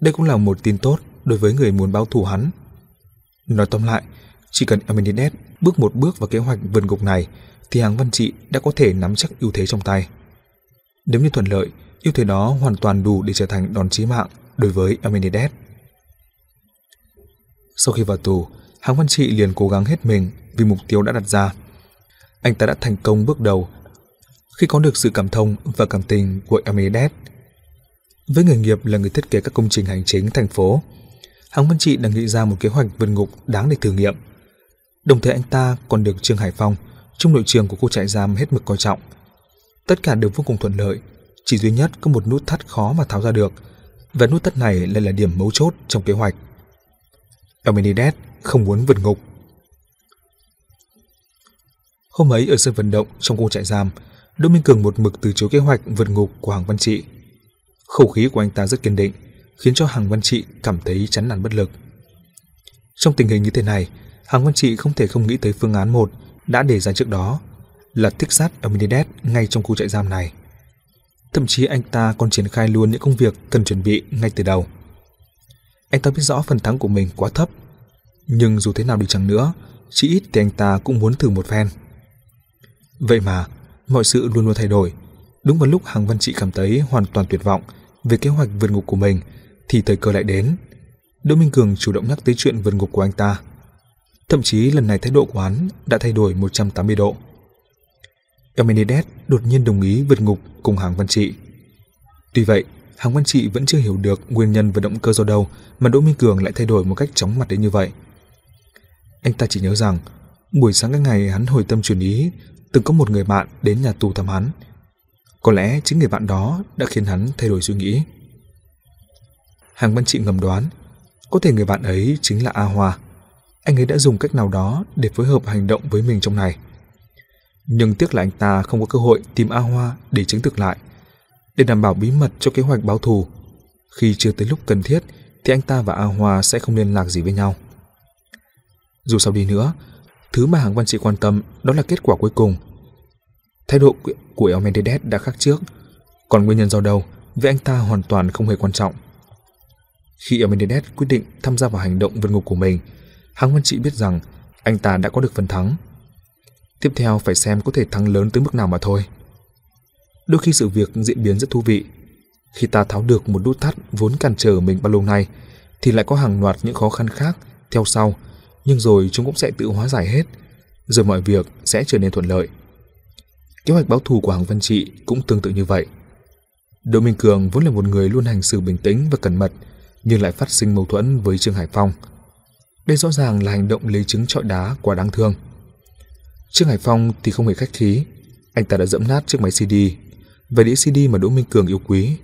Đây cũng là một tin tốt đối với người muốn báo thù hắn. Nói tóm lại, chỉ cần Amenides bước một bước vào kế hoạch vượt ngục này thì hàng văn trị đã có thể nắm chắc ưu thế trong tay. Nếu như thuận lợi, ưu thế đó hoàn toàn đủ để trở thành đòn chí mạng đối với Amenides. Sau khi vào tù, hàng văn trị liền cố gắng hết mình vì mục tiêu đã đặt ra. Anh ta đã thành công bước đầu khi có được sự cảm thông và cảm tình của Amenides. Với nghề nghiệp là người thiết kế các công trình hành chính thành phố, Hàng Văn Trị đã nghĩ ra một kế hoạch vượt ngục đáng để thử nghiệm. Đồng thời anh ta còn được Trương Hải Phong, trung đội trưởng của khu trại giam hết mực coi trọng. Tất cả đều vô cùng thuận lợi, chỉ duy nhất có một nút thắt khó mà tháo ra được, và nút thắt này lại là điểm mấu chốt trong kế hoạch. Amenides không muốn vượt ngục. Hôm ấy ở sân vận động trong khu trại giam, Đỗ Minh Cường một mực từ chối kế hoạch vượt ngục của Hàng Văn Trị. Khẩu khí của anh ta rất kiên định, khiến cho Hàng Văn Trị cảm thấy chán nản bất lực. Trong tình hình như thế này, Hàng Văn Trị không thể không nghĩ tới phương án một đã đề ra trước đó là thích sát ở ngay trong khu trại giam này. Thậm chí anh ta còn triển khai luôn những công việc cần chuẩn bị ngay từ đầu. Anh ta biết rõ phần thắng của mình quá thấp, nhưng dù thế nào đi chăng nữa, chỉ ít thì anh ta cũng muốn thử một phen. Vậy mà, mọi sự luôn luôn thay đổi. Đúng vào lúc Hàng Văn Trị cảm thấy hoàn toàn tuyệt vọng về kế hoạch vượt ngục của mình, thì thời cơ lại đến. Đỗ Minh Cường chủ động nhắc tới chuyện vượt ngục của anh ta. Thậm chí lần này thái độ của hắn đã thay đổi 180 độ. Emenides đột nhiên đồng ý vượt ngục cùng Hàng Văn Trị. Tuy vậy, Hàng Văn Trị vẫn chưa hiểu được nguyên nhân và động cơ do đâu mà Đỗ Minh Cường lại thay đổi một cách chóng mặt đến như vậy. Anh ta chỉ nhớ rằng, buổi sáng cái ngày hắn hồi tâm chuyển ý, từng có một người bạn đến nhà tù thăm hắn. Có lẽ chính người bạn đó đã khiến hắn thay đổi suy nghĩ. Hàng Văn Trị ngầm đoán, có thể người bạn ấy chính là A Hoa. Anh ấy đã dùng cách nào đó để phối hợp hành động với mình trong này. Nhưng tiếc là anh ta không có cơ hội tìm A Hoa để chứng thực lại. Để đảm bảo bí mật cho kế hoạch báo thù, khi chưa tới lúc cần thiết thì anh ta và A Hoa sẽ không liên lạc gì với nhau. Dù sao đi nữa, thứ mà Hàng Văn Trị quan tâm đó là kết quả cuối cùng. Thái độ của El Mendedes đã khác trước, còn nguyên nhân do đâu với anh ta hoàn toàn không hề quan trọng. Khi El Amenedes quyết định tham gia vào hành động vượt ngục của mình, Hàng Văn Trị biết rằng anh ta đã có được phần thắng. Tiếp theo phải xem có thể thắng lớn tới mức nào mà thôi. Đôi khi sự việc diễn biến rất thú vị. Khi ta tháo được một nút thắt vốn cản trở mình bao lâu nay, thì lại có hàng loạt những khó khăn khác theo sau, nhưng rồi chúng cũng sẽ tự hóa giải hết, rồi mọi việc sẽ trở nên thuận lợi. Kế hoạch báo thù của Hàng Văn Trị cũng tương tự như vậy. Đỗ Minh Cường vốn là một người luôn hành xử bình tĩnh và cẩn mật, nhưng lại phát sinh mâu thuẫn với Trương Hải Phong. Đây rõ ràng là hành động lấy trứng trọi đá quá đáng thương. Trương Hải Phong thì không hề khách khí, anh ta đã dẫm nát chiếc máy CD và đĩa CD mà Đỗ Minh Cường yêu quý.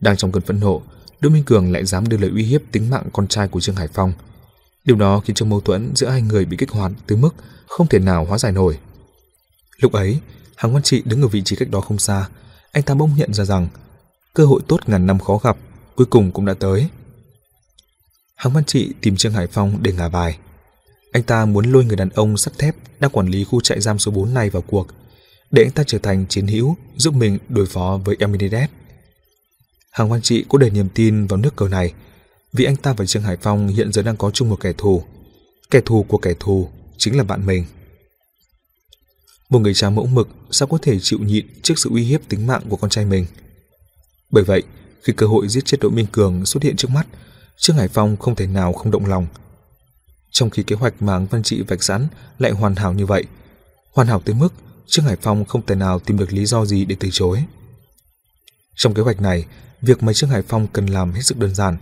Đang trong cơn phẫn nộ, Đỗ Minh Cường lại dám đưa lời uy hiếp tính mạng con trai của Trương Hải Phong. Điều đó khiến cho mâu thuẫn giữa hai người bị kích hoạt tới mức không thể nào hóa giải nổi. Lúc ấy, Hàng Văn Trị đứng ở vị trí cách đó không xa, anh ta bỗng nhận ra rằng cơ hội tốt ngàn năm khó gặp cuối cùng cũng đã tới. Hàng Văn Trị tìm Trương Hải Phong để ngả bài. Anh ta muốn lôi người đàn ông sắt thép đang quản lý khu trại giam số 4 này vào cuộc, để anh ta trở thành chiến hữu giúp mình đối phó với Eminides. Hàng quan Trị cũng đầy niềm tin vào nước cờ này, vì anh ta và Trương Hải Phong hiện giờ đang có chung một kẻ thù. Kẻ thù của kẻ thù chính là bạn mình. Một người cha mẫu mực sao có thể chịu nhịn trước sự uy hiếp tính mạng của con trai mình. Bởi vậy, khi cơ hội giết chết Đội Minh Cường xuất hiện trước mắt, Trương Hải Phong không thể nào không động lòng. Trong khi kế hoạch mà Văn Trị vạch sẵn lại hoàn hảo như vậy, hoàn hảo tới mức Trương Hải Phong không thể nào tìm được lý do gì để từ chối. Trong kế hoạch này, việc mà Trương Hải Phong cần làm hết sức đơn giản.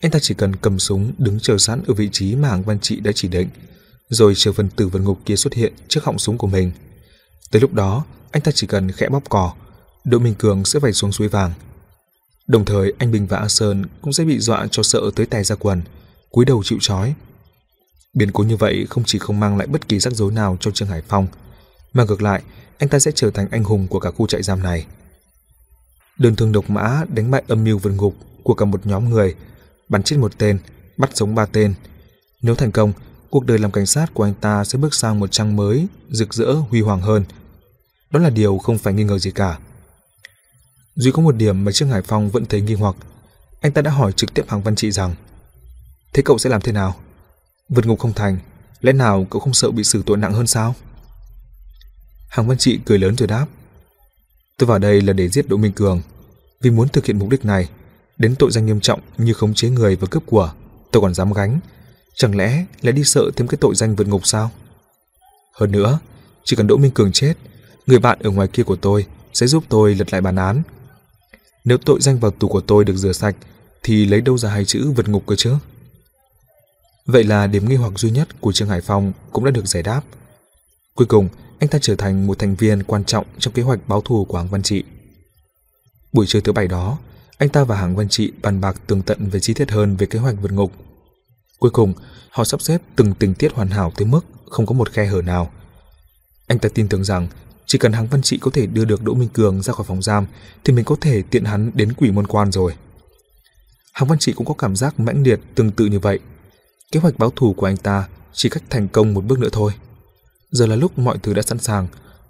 Anh ta chỉ cần cầm súng đứng chờ sẵn ở vị trí mà Hàng Văn Trị đã chỉ định, rồi chờ phần tử vượt ngục kia xuất hiện trước họng súng của mình. Tới lúc đó, anh ta chỉ cần khẽ bóp cò, đội Minh Cường sẽ phải xuống suối vàng – Đồng thời anh Bình và A Sơn cũng sẽ bị dọa cho sợ tới tay ra quần, cúi đầu chịu trói. Biến cố như vậy không chỉ không mang lại bất kỳ rắc rối nào cho Trương Hải Phong, mà ngược lại, anh ta sẽ trở thành anh hùng của cả khu trại giam này. Đơn thương độc mã đánh bại âm mưu vượt ngục của cả một nhóm người, bắn chết một tên, bắt sống ba tên. Nếu thành công, cuộc đời làm cảnh sát của anh ta sẽ bước sang một trang mới, rực rỡ, huy hoàng hơn. Đó là điều không phải nghi ngờ gì cả. Duy có một điểm mà Trương Hải Phong vẫn thấy nghi hoặc. Anh ta đã hỏi trực tiếp Hàng Văn Trị rằng Thế cậu sẽ làm thế nào? Vượt ngục không thành, lẽ nào cậu không sợ bị xử tội nặng hơn sao? Hàng Văn Trị cười lớn rồi đáp Tôi vào đây là để giết Đỗ Minh Cường Vì muốn thực hiện mục đích này Đến tội danh nghiêm trọng như khống chế người và cướp của Tôi còn dám gánh Chẳng lẽ lại đi sợ thêm cái tội danh vượt ngục sao? Hơn nữa, chỉ cần Đỗ Minh Cường chết Người bạn ở ngoài kia của tôi sẽ giúp tôi lật lại bản án nếu tội danh vào tù của tôi được rửa sạch, thì lấy đâu ra hai chữ vượt ngục cơ chứ? Vậy là điểm nghi hoặc duy nhất của Trương Hải Phong cũng đã được giải đáp. Cuối cùng, anh ta trở thành một thành viên quan trọng trong kế hoạch báo thù của Hàng Văn Trị. Buổi trưa thứ bảy đó, anh ta và Hàng Văn Trị bàn bạc tường tận về chi tiết hơn về kế hoạch vượt ngục. Cuối cùng, họ sắp xếp từng tình tiết hoàn hảo tới mức không có một khe hở nào. Anh ta tin tưởng rằng chỉ cần Hàng Văn Trị có thể đưa được Đỗ Minh Cường ra khỏi phòng giam thì mình có thể tiện hắn đến quỷ môn quan rồi. Hàng Văn Trị cũng có cảm giác mãnh liệt tương tự như vậy. Kế hoạch báo thù của anh ta chỉ cách thành công một bước nữa thôi. Giờ là lúc mọi thứ đã sẵn sàng,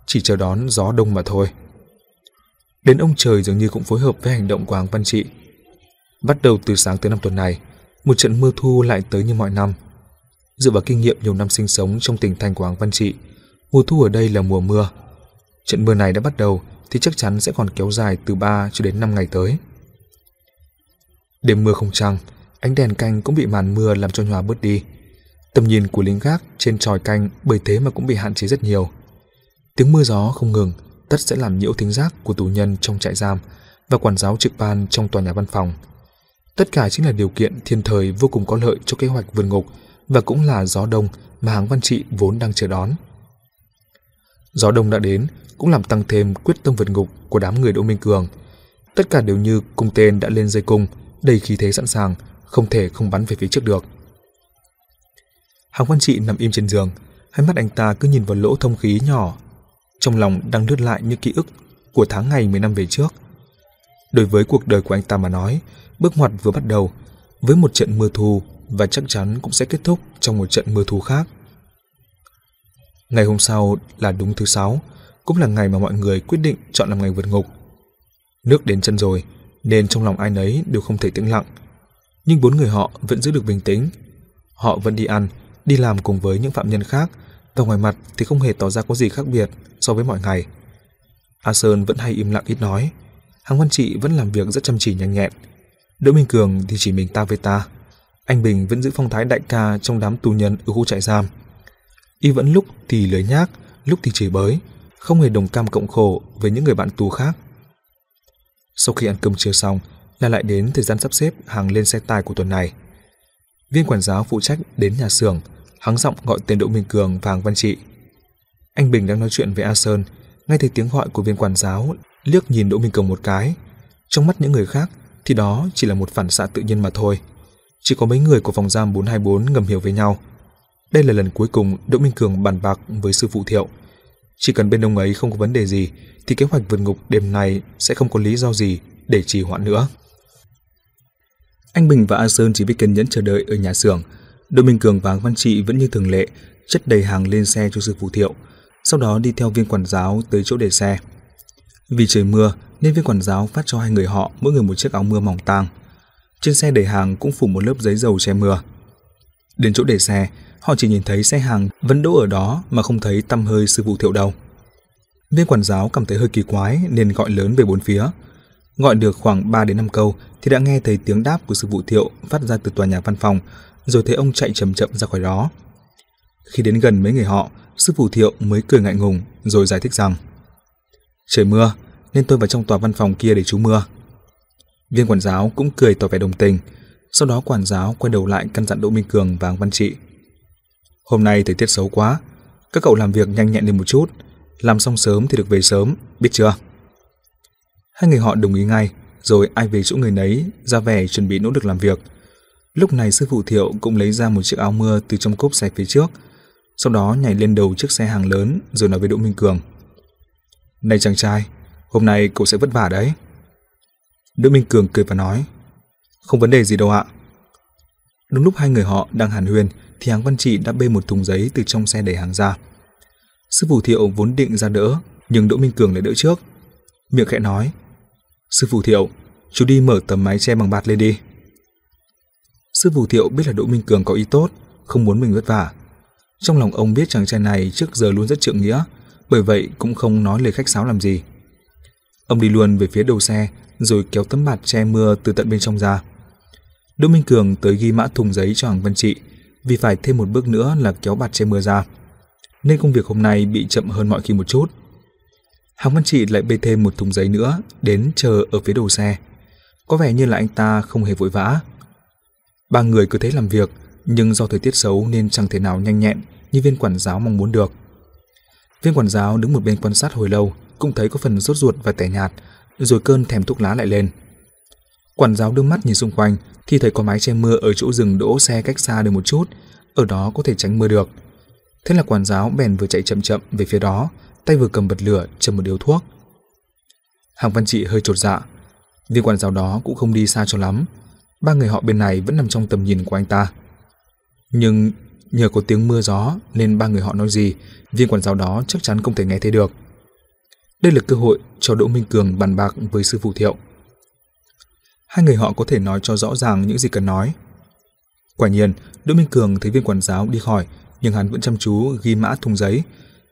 chỉ chờ đón gió đông mà thôi. Đến ông trời dường như cũng phối hợp với hành động của Hàng Văn Trị. Bắt đầu từ sáng tới năm tuần này, một trận mưa thu lại tới như mọi năm. Dựa vào kinh nghiệm nhiều năm sinh sống trong tỉnh thành của Hàng Văn Trị, mùa thu ở đây là mùa mưa, Trận mưa này đã bắt đầu thì chắc chắn sẽ còn kéo dài từ 3 cho đến 5 ngày tới. Đêm mưa không trăng, ánh đèn canh cũng bị màn mưa làm cho nhòa bớt đi. Tầm nhìn của lính gác trên tròi canh bởi thế mà cũng bị hạn chế rất nhiều. Tiếng mưa gió không ngừng, tất sẽ làm nhiễu thính giác của tù nhân trong trại giam và quản giáo trực ban trong tòa nhà văn phòng. Tất cả chính là điều kiện thiên thời vô cùng có lợi cho kế hoạch vườn ngục và cũng là gió đông mà hàng văn trị vốn đang chờ đón. Gió đông đã đến cũng làm tăng thêm quyết tâm vượt ngục của đám người Đỗ Minh Cường. Tất cả đều như cung tên đã lên dây cung, đầy khí thế sẵn sàng, không thể không bắn về phía trước được. Hàng quan Trị nằm im trên giường, hai mắt anh ta cứ nhìn vào lỗ thông khí nhỏ, trong lòng đang lướt lại những ký ức của tháng ngày 10 năm về trước. Đối với cuộc đời của anh ta mà nói, bước ngoặt vừa bắt đầu, với một trận mưa thu và chắc chắn cũng sẽ kết thúc trong một trận mưa thu khác. Ngày hôm sau là đúng thứ sáu, cũng là ngày mà mọi người quyết định chọn làm ngày vượt ngục. Nước đến chân rồi, nên trong lòng ai nấy đều không thể tĩnh lặng. Nhưng bốn người họ vẫn giữ được bình tĩnh. Họ vẫn đi ăn, đi làm cùng với những phạm nhân khác, và ngoài mặt thì không hề tỏ ra có gì khác biệt so với mọi ngày. A Sơn vẫn hay im lặng ít nói, Hàng Văn Trị vẫn làm việc rất chăm chỉ nhanh nhẹn. Đỗ Minh Cường thì chỉ mình ta với ta. Anh Bình vẫn giữ phong thái đại ca trong đám tù nhân ở khu trại giam. Y vẫn lúc thì lưới nhác, lúc thì chửi bới, không hề đồng cam cộng khổ với những người bạn tù khác. Sau khi ăn cơm trưa xong, là lại đến thời gian sắp xếp hàng lên xe tải của tuần này. Viên quản giáo phụ trách đến nhà xưởng, hắng giọng gọi tên Đỗ Minh Cường và Hàng Văn Trị. Anh Bình đang nói chuyện với A Sơn, ngay thấy tiếng gọi của viên quản giáo, liếc nhìn Đỗ Minh Cường một cái. Trong mắt những người khác thì đó chỉ là một phản xạ tự nhiên mà thôi. Chỉ có mấy người của phòng giam 424 ngầm hiểu với nhau. Đây là lần cuối cùng Đỗ Minh Cường bàn bạc với sư phụ Thiệu. Chỉ cần bên ông ấy không có vấn đề gì thì kế hoạch vượt ngục đêm nay sẽ không có lý do gì để trì hoãn nữa. Anh Bình và A Sơn chỉ biết kiên nhẫn chờ đợi ở nhà xưởng. Đỗ Minh Cường và Văn Trị vẫn như thường lệ, chất đầy hàng lên xe cho sư phụ Thiệu, sau đó đi theo viên quản giáo tới chỗ để xe. Vì trời mưa nên viên quản giáo phát cho hai người họ mỗi người một chiếc áo mưa mỏng tang. Trên xe để hàng cũng phủ một lớp giấy dầu che mưa. Đến chỗ để xe, Họ chỉ nhìn thấy xe hàng vẫn đỗ ở đó mà không thấy tăm hơi sư phụ thiệu đâu. Viên quản giáo cảm thấy hơi kỳ quái nên gọi lớn về bốn phía. Gọi được khoảng 3 đến 5 câu thì đã nghe thấy tiếng đáp của sư phụ thiệu phát ra từ tòa nhà văn phòng, rồi thấy ông chạy chậm chậm ra khỏi đó. Khi đến gần mấy người họ, sư phụ thiệu mới cười ngại ngùng rồi giải thích rằng Trời mưa nên tôi vào trong tòa văn phòng kia để trú mưa. Viên quản giáo cũng cười tỏ vẻ đồng tình, sau đó quản giáo quay đầu lại căn dặn Đỗ Minh Cường và Văn Trị. Hôm nay thời tiết xấu quá, các cậu làm việc nhanh nhẹn lên một chút, làm xong sớm thì được về sớm, biết chưa? Hai người họ đồng ý ngay, rồi ai về chỗ người nấy, ra vẻ chuẩn bị nỗ lực làm việc. Lúc này sư phụ Thiệu cũng lấy ra một chiếc áo mưa từ trong cốp xe phía trước, sau đó nhảy lên đầu chiếc xe hàng lớn rồi nói với Đỗ Minh Cường. Này chàng trai, hôm nay cậu sẽ vất vả đấy. Đỗ Minh Cường cười và nói, không vấn đề gì đâu ạ. Đúng lúc hai người họ đang hàn huyên thì hàng văn trị đã bê một thùng giấy từ trong xe đẩy hàng ra. Sư phụ Thiệu vốn định ra đỡ, nhưng Đỗ Minh Cường lại đỡ trước. Miệng khẽ nói, Sư phụ Thiệu, chú đi mở tấm mái che bằng bạt lên đi. Sư phụ Thiệu biết là Đỗ Minh Cường có ý tốt, không muốn mình vất vả. Trong lòng ông biết chàng trai này trước giờ luôn rất trượng nghĩa, bởi vậy cũng không nói lời khách sáo làm gì. Ông đi luôn về phía đầu xe, rồi kéo tấm bạt che mưa từ tận bên trong ra. Đỗ Minh Cường tới ghi mã thùng giấy cho Hoàng Văn Trị, vì phải thêm một bước nữa là kéo bạt che mưa ra. Nên công việc hôm nay bị chậm hơn mọi khi một chút. Hoàng Văn Trị lại bê thêm một thùng giấy nữa, đến chờ ở phía đầu xe. Có vẻ như là anh ta không hề vội vã. Ba người cứ thế làm việc, nhưng do thời tiết xấu nên chẳng thể nào nhanh nhẹn như viên quản giáo mong muốn được. Viên quản giáo đứng một bên quan sát hồi lâu, cũng thấy có phần rốt ruột và tẻ nhạt, rồi cơn thèm thuốc lá lại lên. Quản giáo đưa mắt nhìn xung quanh thì thấy có mái che mưa ở chỗ dừng đỗ xe cách xa được một chút, ở đó có thể tránh mưa được. Thế là quản giáo bèn vừa chạy chậm chậm về phía đó, tay vừa cầm bật lửa châm một điếu thuốc. Hàng Văn Trị hơi trột dạ, viên quản giáo đó cũng không đi xa cho lắm, ba người họ bên này vẫn nằm trong tầm nhìn của anh ta. Nhưng nhờ có tiếng mưa gió nên ba người họ nói gì, viên quản giáo đó chắc chắn không thể nghe thấy được. Đây là cơ hội cho Đỗ Minh Cường bàn bạc với sư phụ Thiệu. Hai người họ có thể nói cho rõ ràng những gì cần nói. Quả nhiên, Đỗ Minh Cường thấy viên quản giáo đi khỏi, nhưng hắn vẫn chăm chú ghi mã thùng giấy,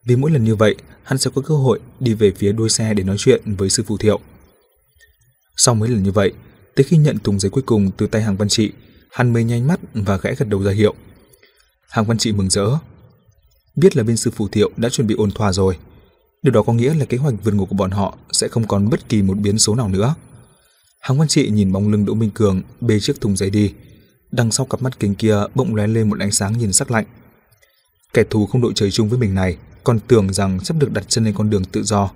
vì mỗi lần như vậy, hắn sẽ có cơ hội đi về phía đuôi xe để nói chuyện với sư phụ Thiệu. Sau mấy lần như vậy, tới khi nhận thùng giấy cuối cùng từ tay hàng văn trị, hắn mới nhanh mắt và gãy gật đầu ra hiệu. Hàng văn trị mừng rỡ. Biết là bên sư phụ Thiệu đã chuẩn bị ôn thỏa rồi. Điều đó có nghĩa là kế hoạch vượt ngục của bọn họ sẽ không còn bất kỳ một biến số nào nữa. Hàng văn trị nhìn bóng lưng Đỗ Minh Cường bê chiếc thùng giấy đi. Đằng sau cặp mắt kính kia bỗng lóe lên một ánh sáng nhìn sắc lạnh. Kẻ thù không đội trời chung với mình này còn tưởng rằng sắp được đặt chân lên con đường tự do.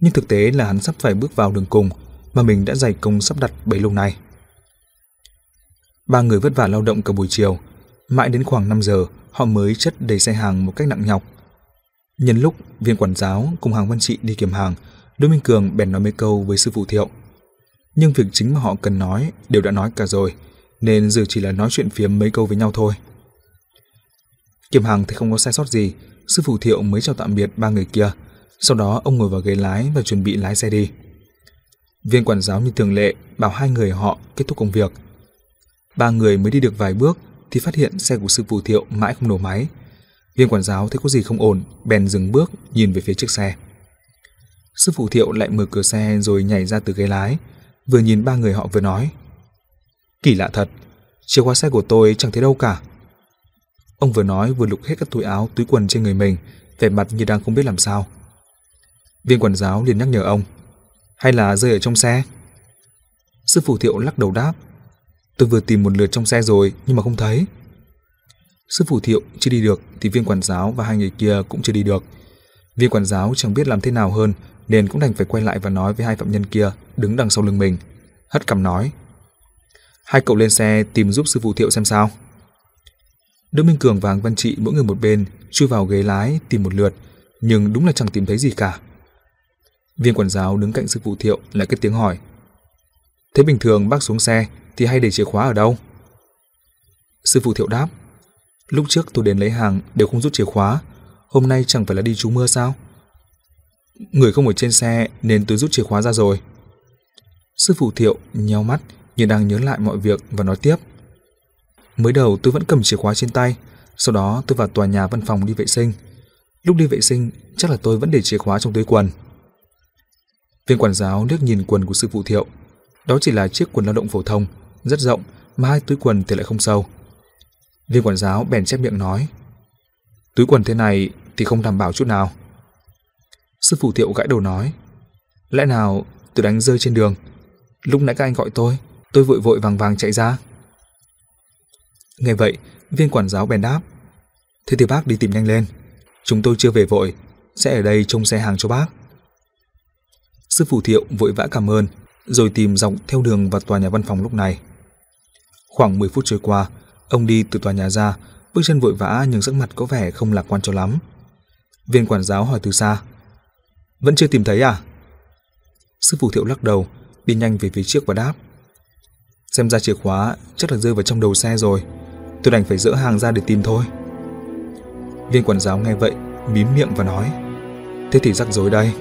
Nhưng thực tế là hắn sắp phải bước vào đường cùng mà mình đã dày công sắp đặt bấy lâu nay. Ba người vất vả lao động cả buổi chiều, mãi đến khoảng 5 giờ họ mới chất đầy xe hàng một cách nặng nhọc. Nhân lúc viên quản giáo cùng hàng văn trị đi kiểm hàng, Đỗ Minh Cường bèn nói mấy câu với sư phụ Thiệu. Nhưng việc chính mà họ cần nói đều đã nói cả rồi, nên giờ chỉ là nói chuyện phiếm mấy câu với nhau thôi. Kiểm hàng thì không có sai sót gì, sư phụ Thiệu mới chào tạm biệt ba người kia. Sau đó ông ngồi vào ghế lái và chuẩn bị lái xe đi. Viên quản giáo như thường lệ bảo hai người họ kết thúc công việc. Ba người mới đi được vài bước thì phát hiện xe của sư phụ Thiệu mãi không nổ máy. Viên quản giáo thấy có gì không ổn, bèn dừng bước nhìn về phía chiếc xe. Sư phụ Thiệu lại mở cửa xe rồi nhảy ra từ ghế lái, vừa nhìn ba người họ vừa nói. Kỳ lạ thật, chìa khóa xe của tôi chẳng thấy đâu cả. Ông vừa nói vừa lục hết các túi áo, túi quần trên người mình, vẻ mặt như đang không biết làm sao. Viên quản giáo liền nhắc nhở ông, hay là rơi ở trong xe? Sư phụ thiệu lắc đầu đáp, tôi vừa tìm một lượt trong xe rồi nhưng mà không thấy. Sư phụ thiệu chưa đi được thì viên quản giáo và hai người kia cũng chưa đi được. Viên quản giáo chẳng biết làm thế nào hơn nên cũng đành phải quay lại và nói với hai phạm nhân kia đứng đằng sau lưng mình. Hất cằm nói, hai cậu lên xe tìm giúp sư phụ thiệu xem sao. Đỗ Minh Cường và Hàng Văn Trị mỗi người một bên chui vào ghế lái tìm một lượt, nhưng đúng là chẳng tìm thấy gì cả. Viên quản giáo đứng cạnh sư phụ Thiệu lại cất tiếng hỏi. Thế bình thường bác xuống xe thì hay để chìa khóa ở đâu? Sư phụ Thiệu đáp. Lúc trước tôi đến lấy hàng đều không rút chìa khóa, hôm nay chẳng phải là đi trú mưa sao? Người không ở trên xe nên tôi rút chìa khóa ra rồi. Sư phụ Thiệu nheo mắt như đang nhớ lại mọi việc và nói tiếp. Mới đầu tôi vẫn cầm chìa khóa trên tay, sau đó tôi vào tòa nhà văn phòng đi vệ sinh. Lúc đi vệ sinh, chắc là tôi vẫn để chìa khóa trong túi quần. Viên quản giáo liếc nhìn quần của sư phụ Thiệu. Đó chỉ là chiếc quần lao động phổ thông, rất rộng, mà hai túi quần thì lại không sâu. Viên quản giáo bèn chép miệng nói. Túi quần thế này thì không đảm bảo chút nào. Sư phụ Thiệu gãi đầu nói. Lẽ nào tôi đánh rơi trên đường? Lúc nãy các anh gọi tôi, tôi vội vội vàng vàng chạy ra. Nghe vậy, viên quản giáo bèn đáp. Thế thì bác đi tìm nhanh lên. Chúng tôi chưa về vội, sẽ ở đây trông xe hàng cho bác. Sư phụ thiệu vội vã cảm ơn, rồi tìm dọc theo đường vào tòa nhà văn phòng lúc này. Khoảng 10 phút trôi qua, ông đi từ tòa nhà ra, bước chân vội vã nhưng sắc mặt có vẻ không lạc quan cho lắm. Viên quản giáo hỏi từ xa. Vẫn chưa tìm thấy à? Sư phụ thiệu lắc đầu, đi nhanh về phía trước và đáp. Xem ra chìa khóa chắc là rơi vào trong đầu xe rồi. Tôi đành phải dỡ hàng ra để tìm thôi. Viên quản giáo nghe vậy, mím miệng và nói. Thế thì rắc rối đây.